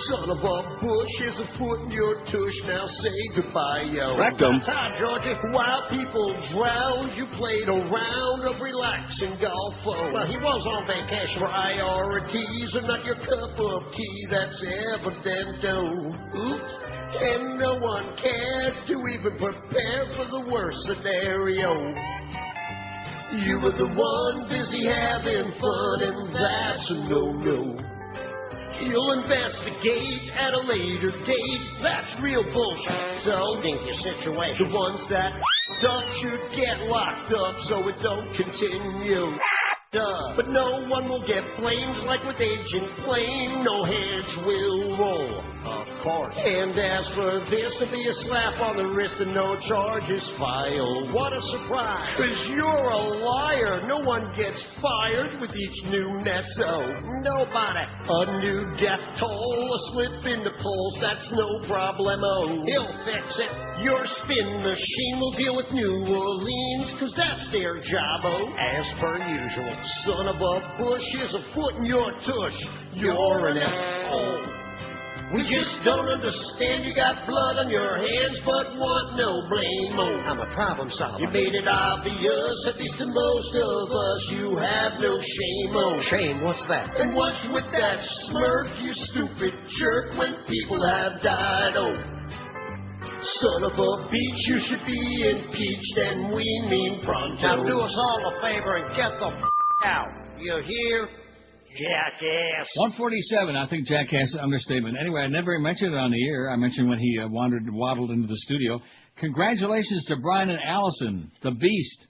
Son of a bush is a foot in your tush. Now say goodbye, yo. Rectum. Hi, Georgia. While people drowned, you played a round of relaxing golf. Oh, well, he was on vacation. Priorities are not your cup of tea. That's evident. Oh, oops. And no one cared to even prepare for the worst scenario. You were the one busy having fun, and that's a no-no. You'll investigate at a later date. That's real bullshit. So, think your situation. The ones that up should get locked up so it don't continue. Duh. But no one will get blamed like with Agent Plame. No heads will roll. Of course. And as for this, it'll be a slap on the wrist and no charges filed. What a surprise. Cause you're a liar. No one gets fired with each new meso. Nobody. A new death toll, a slip in the polls, that's no problemo. He'll fix it. Your spin machine will deal with New Orleans, cause that's their jobbo. Oh. As per usual, son of a bush is a foot in your tush. You're an asshole. We just don't understand. You got blood on your hands, but want no blame. Oh, I'm a problem solver. You made it obvious, at least to most of us, you have no shame. Oh, shame, what's that? And what's with that smirk, you stupid jerk, when people have died? Oh, son of a beach, you should be impeached, and we mean pronto. Now do us all a favor and get the f- out. You hear? Jackass. 147, I think jackass is an understatement. Anyway, I never mentioned it on the air. I mentioned when he uh, wandered, waddled into the studio. Congratulations to Brian and Allison, the Beast.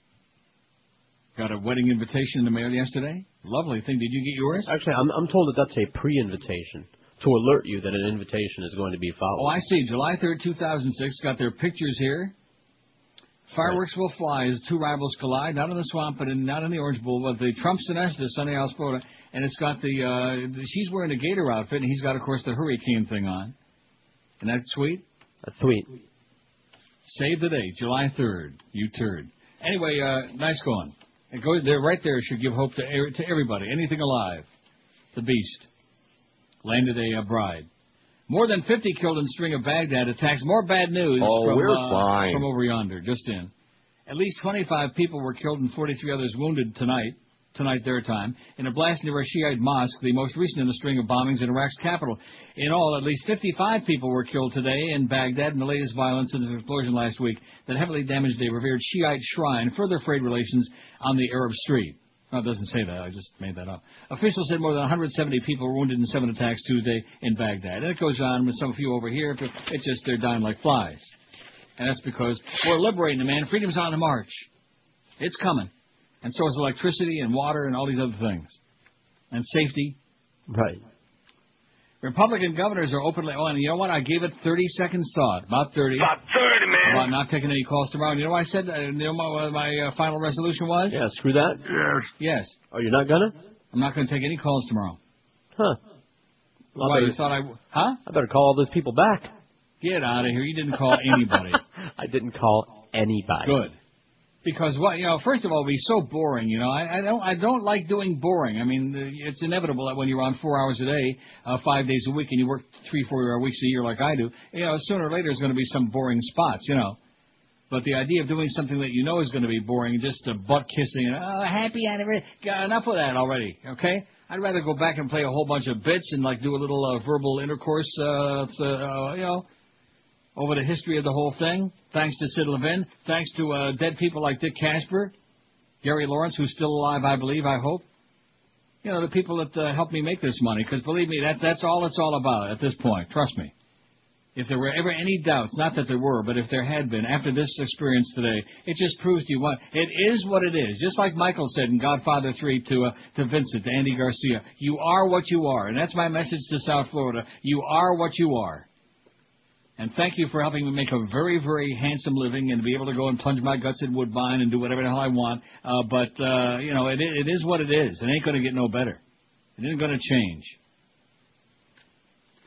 Got a wedding invitation in the mail yesterday. Lovely thing. Did you get yours? Actually, I'm, I'm told that that's a pre-invitation to alert you that an invitation is going to be followed. Oh, I see. July 3rd, 2006. Got their pictures here. Fireworks will fly as two rivals collide, not in the swamp, but in, not in the Orange Bowl, but the Trump Sonesta, Sunny Isles, Florida. And it's got the, uh, the, she's wearing a gator outfit, and he's got, of course, the hurricane thing on. Isn't that sweet? That's sweet. Save the date, July 3rd, you turd. Anyway, uh, nice going. It goes there, right there should give hope to, to everybody, anything alive. The beast landed a, uh bride. More than 50 killed in string of Baghdad attacks. More bad news Oh, from, we're uh, fine. from over yonder, just in. At least 25 people were killed and 43 others wounded tonight, tonight their time, in a blast near a Shiite mosque, the most recent in a string of bombings in Iraq's capital. In all, at least 55 people were killed today in Baghdad in the latest violence since the explosion last week that heavily damaged a revered Shiite shrine, further frayed relations on the Arab street. No, it doesn't say that. I just made that up. Officials said more than 170 people were wounded in seven attacks Tuesday in Baghdad. And it goes on with some few over here. It's just they're dying like flies. And that's because we're liberating the man. Freedom's on the march. It's coming. And so is electricity and water and all these other things. And safety. Right. Republican governors are openly. Oh, and you know what? I gave it 30 seconds thought. About 30. About 30, man. About not taking any calls tomorrow. And you know what I said? Uh, you know what my uh, final resolution was? Yeah, screw that. Yes. Yes. Oh, you're not gonna? I'm not going to take any calls tomorrow. Huh. Well, Why, better- you thought I... w- Huh? I better call all those people back. Get out of here. You didn't call anybody. I didn't call anybody. Good. Because what you know, first of all, it'd be so boring. You know, I, I don't, I don't like doing boring. I mean, it's inevitable that when you're on four hours a day, uh, five days a week, and you work three, four weeks a year like I do, you know, sooner or later there's going to be some boring spots. You know. But the idea of doing something that you know is going to be boring, just uh, butt kissing, and oh, happy anniversary, enough of that already. Okay. I'd rather go back and play a whole bunch of bits and like do a little uh, verbal intercourse, uh, th- uh, you know, over the history of the whole thing. Thanks to Sid Levin. Thanks to uh, dead people like Dick Casper, Gary Lawrence, who's still alive, I believe. I hope. You know, the people that uh, helped me make this money. Because believe me, that that's all it's all about at this point. Trust me. If there were ever any doubts, not that there were, but if there had been after this experience today, it just proves to you what it is. What it is. Just like Michael said in Godfather Three to uh, to Vincent, to Andy Garcia, you are what you are, and that's my message to South Florida. You are what you are. And thank you for helping me make a very, very handsome living and be able to go and plunge my guts in Woodbine and do whatever the hell I want. Uh, but, uh, you know, it, it is what it is. It ain't going to get no better. It isn't going to change.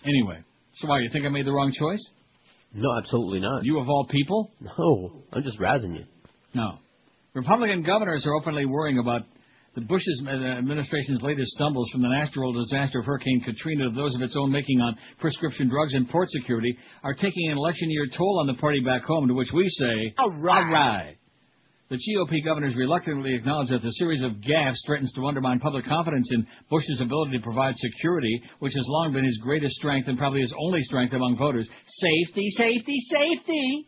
Anyway, so why, you think I made the wrong choice? No, absolutely not. You of all people? No, I'm just razzing you. No. Republican governors are openly worrying about the Bush uh, administration's latest stumbles from the natural disaster of Hurricane Katrina to those of its own making on prescription drugs and port security are taking an election year toll on the party back home, to which we say, all right. All right. The GOP governors reluctantly acknowledge that the series of gaffes threatens to undermine public confidence in Bush's ability to provide security, which has long been his greatest strength and probably his only strength among voters. Safety, safety, safety!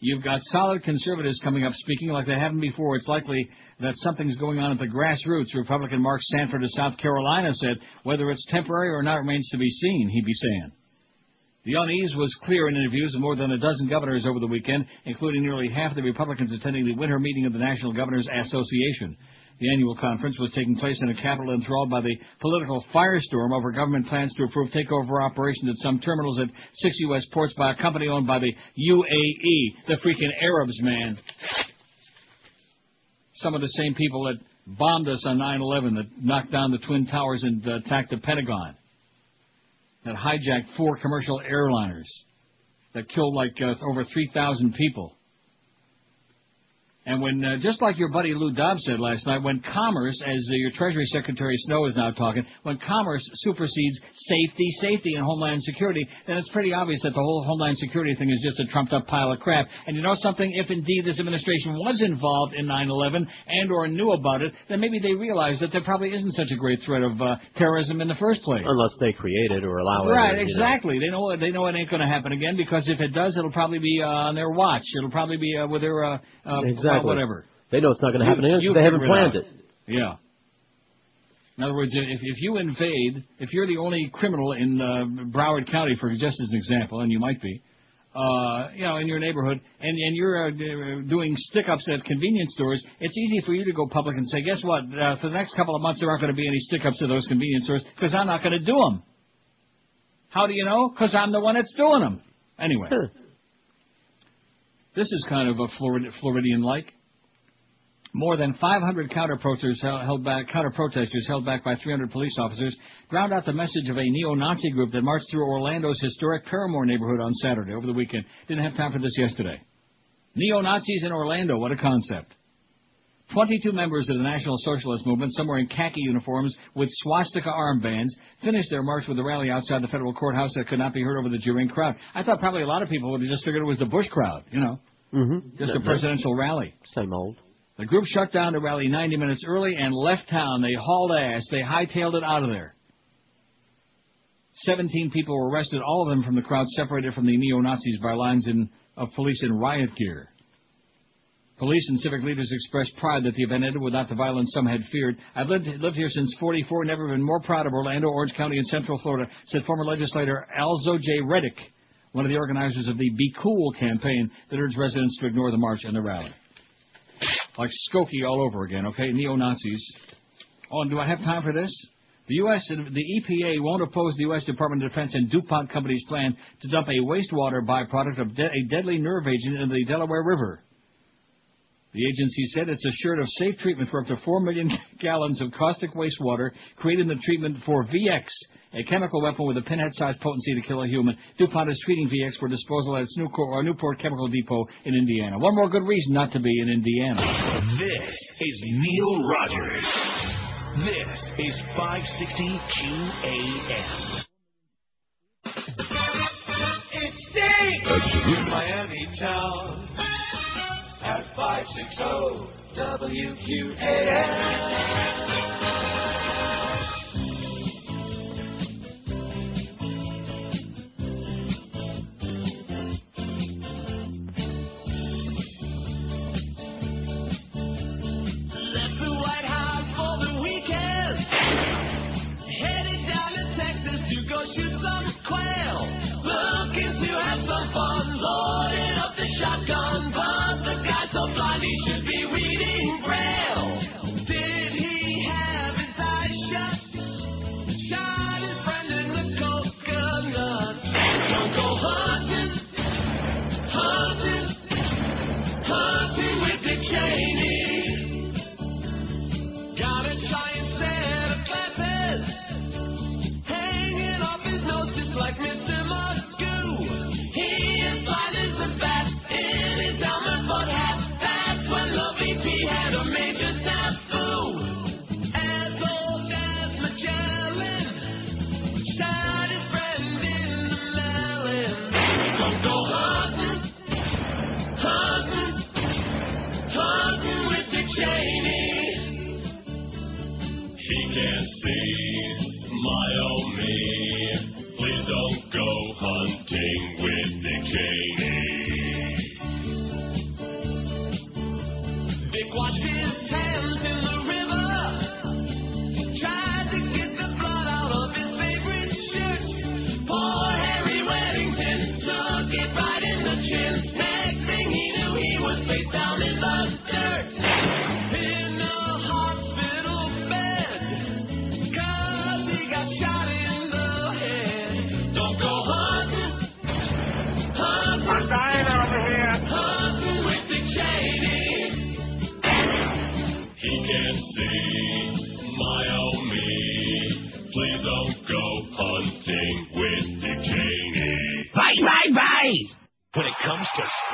You've got solid conservatives coming up speaking like they haven't before. It's likely that something's going on at the grassroots. Republican Mark Sanford of South Carolina said, whether it's temporary or not remains to be seen, he'd be saying. The unease was clear in interviews of more than a dozen governors over the weekend, including nearly half the Republicans attending the winter meeting of the National Governors Association. The annual conference was taking place in a capital enthralled by the political firestorm over government plans to approve takeover operations at some terminals at six U.S. ports by a company owned by the UAE, the freaking Arabs, man. Some of the same people that bombed us on 9/11, that knocked down the twin towers and uh, attacked the Pentagon, that hijacked four commercial airliners, that killed like uh, over 3,000 people. And when, uh, just like your buddy Lou Dobbs said last night, when commerce, as uh, your Treasury Secretary Snow is now talking, when commerce supersedes safety, safety, and homeland security, then it's pretty obvious that the whole homeland security thing is just a trumped-up pile of crap. And you know something? If indeed this administration was involved in 9/11 and or knew about it, then maybe they realize that there probably isn't such a great threat of uh, terrorism in the first place. Unless they create it or allow it. Right, you know. exactly. They know they know it ain't going to happen again because if it does, it'll probably be uh, on their watch. It'll probably be uh, with their uh, uh, Exactly. whatever. They know it's not going to happen again you they haven't planned out. it. Yeah. In other words, if if you invade, if you're the only criminal in uh, Broward County, for just as an example, and you might be, uh, you know, in your neighborhood, and and you're uh, doing stick-ups at convenience stores, it's easy for you to go public and say, guess what? Uh, for the next couple of months, there aren't going to be any stick-ups at those convenience stores because I'm not going to do them. How do you know? Because I'm the one that's doing them. Anyway, this is kind of a Florid- Floridian-like. More than 500 counter-protesters held back, counter-protesters held back by 300 police officers drowned out the message of a neo-Nazi group that marched through Orlando's historic Parramore neighborhood on Saturday over the weekend. Didn't have time for this yesterday. Neo-Nazis in Orlando, what a concept. 22 members of the National Socialist Movement, some wearing khaki uniforms with swastika armbands, finished their march with a rally outside the federal courthouse that could not be heard over the jeering crowd. I thought probably a lot of people would have just figured it was the Bush crowd, you know, Mm-hmm. just a presidential rally. Same old. The group shut down the rally 90 minutes early and left town. They hauled ass. They hightailed it out of there. 17 people were arrested, all of them from the crowd separated from the neo-Nazis by lines in, of police in riot gear. Police and civic leaders expressed pride that the event ended without the violence some had feared. I've lived, lived here since 44, never been more proud of Orlando, Orange County, and Central Florida, said former legislator Alzo J. Reddick, one of the organizers of the Be Cool campaign that urged residents to ignore the march and the rally. Like Skokie all over again, okay? Neo-Nazis. Oh, and do I have time for this? The U.S. the EPA won't oppose the U.S. Department of Defense and DuPont Company's plan to dump a wastewater byproduct of de- a deadly nerve agent into the Delaware River. The agency said it's assured of safe treatment for up to 4 million gallons of caustic wastewater created in the treatment for VX, a chemical weapon with a pinhead-sized potency to kill a human. DuPont is treating VX for disposal at its Newport, or uh, Newport Chemical Depot in Indiana. One more good reason not to be in Indiana. This is Neil Rogers. This is 560 QAM. It stinks That's in Miami town at 560 WQAM. Left the White House for the weekend. Headed down to Texas to go shoot some quail. Looking to have some fun, loading up the shotgun. Should be reading Braille. Did he have his eyes shut? Shot his friend in the coconut. Don't go hunting, hunting, hunting with Dick Cheney. With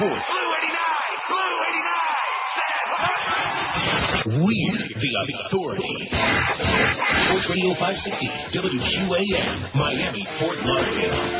Cruz. We the authority. 420 560 WQAM, Miami, Fort Lauderdale.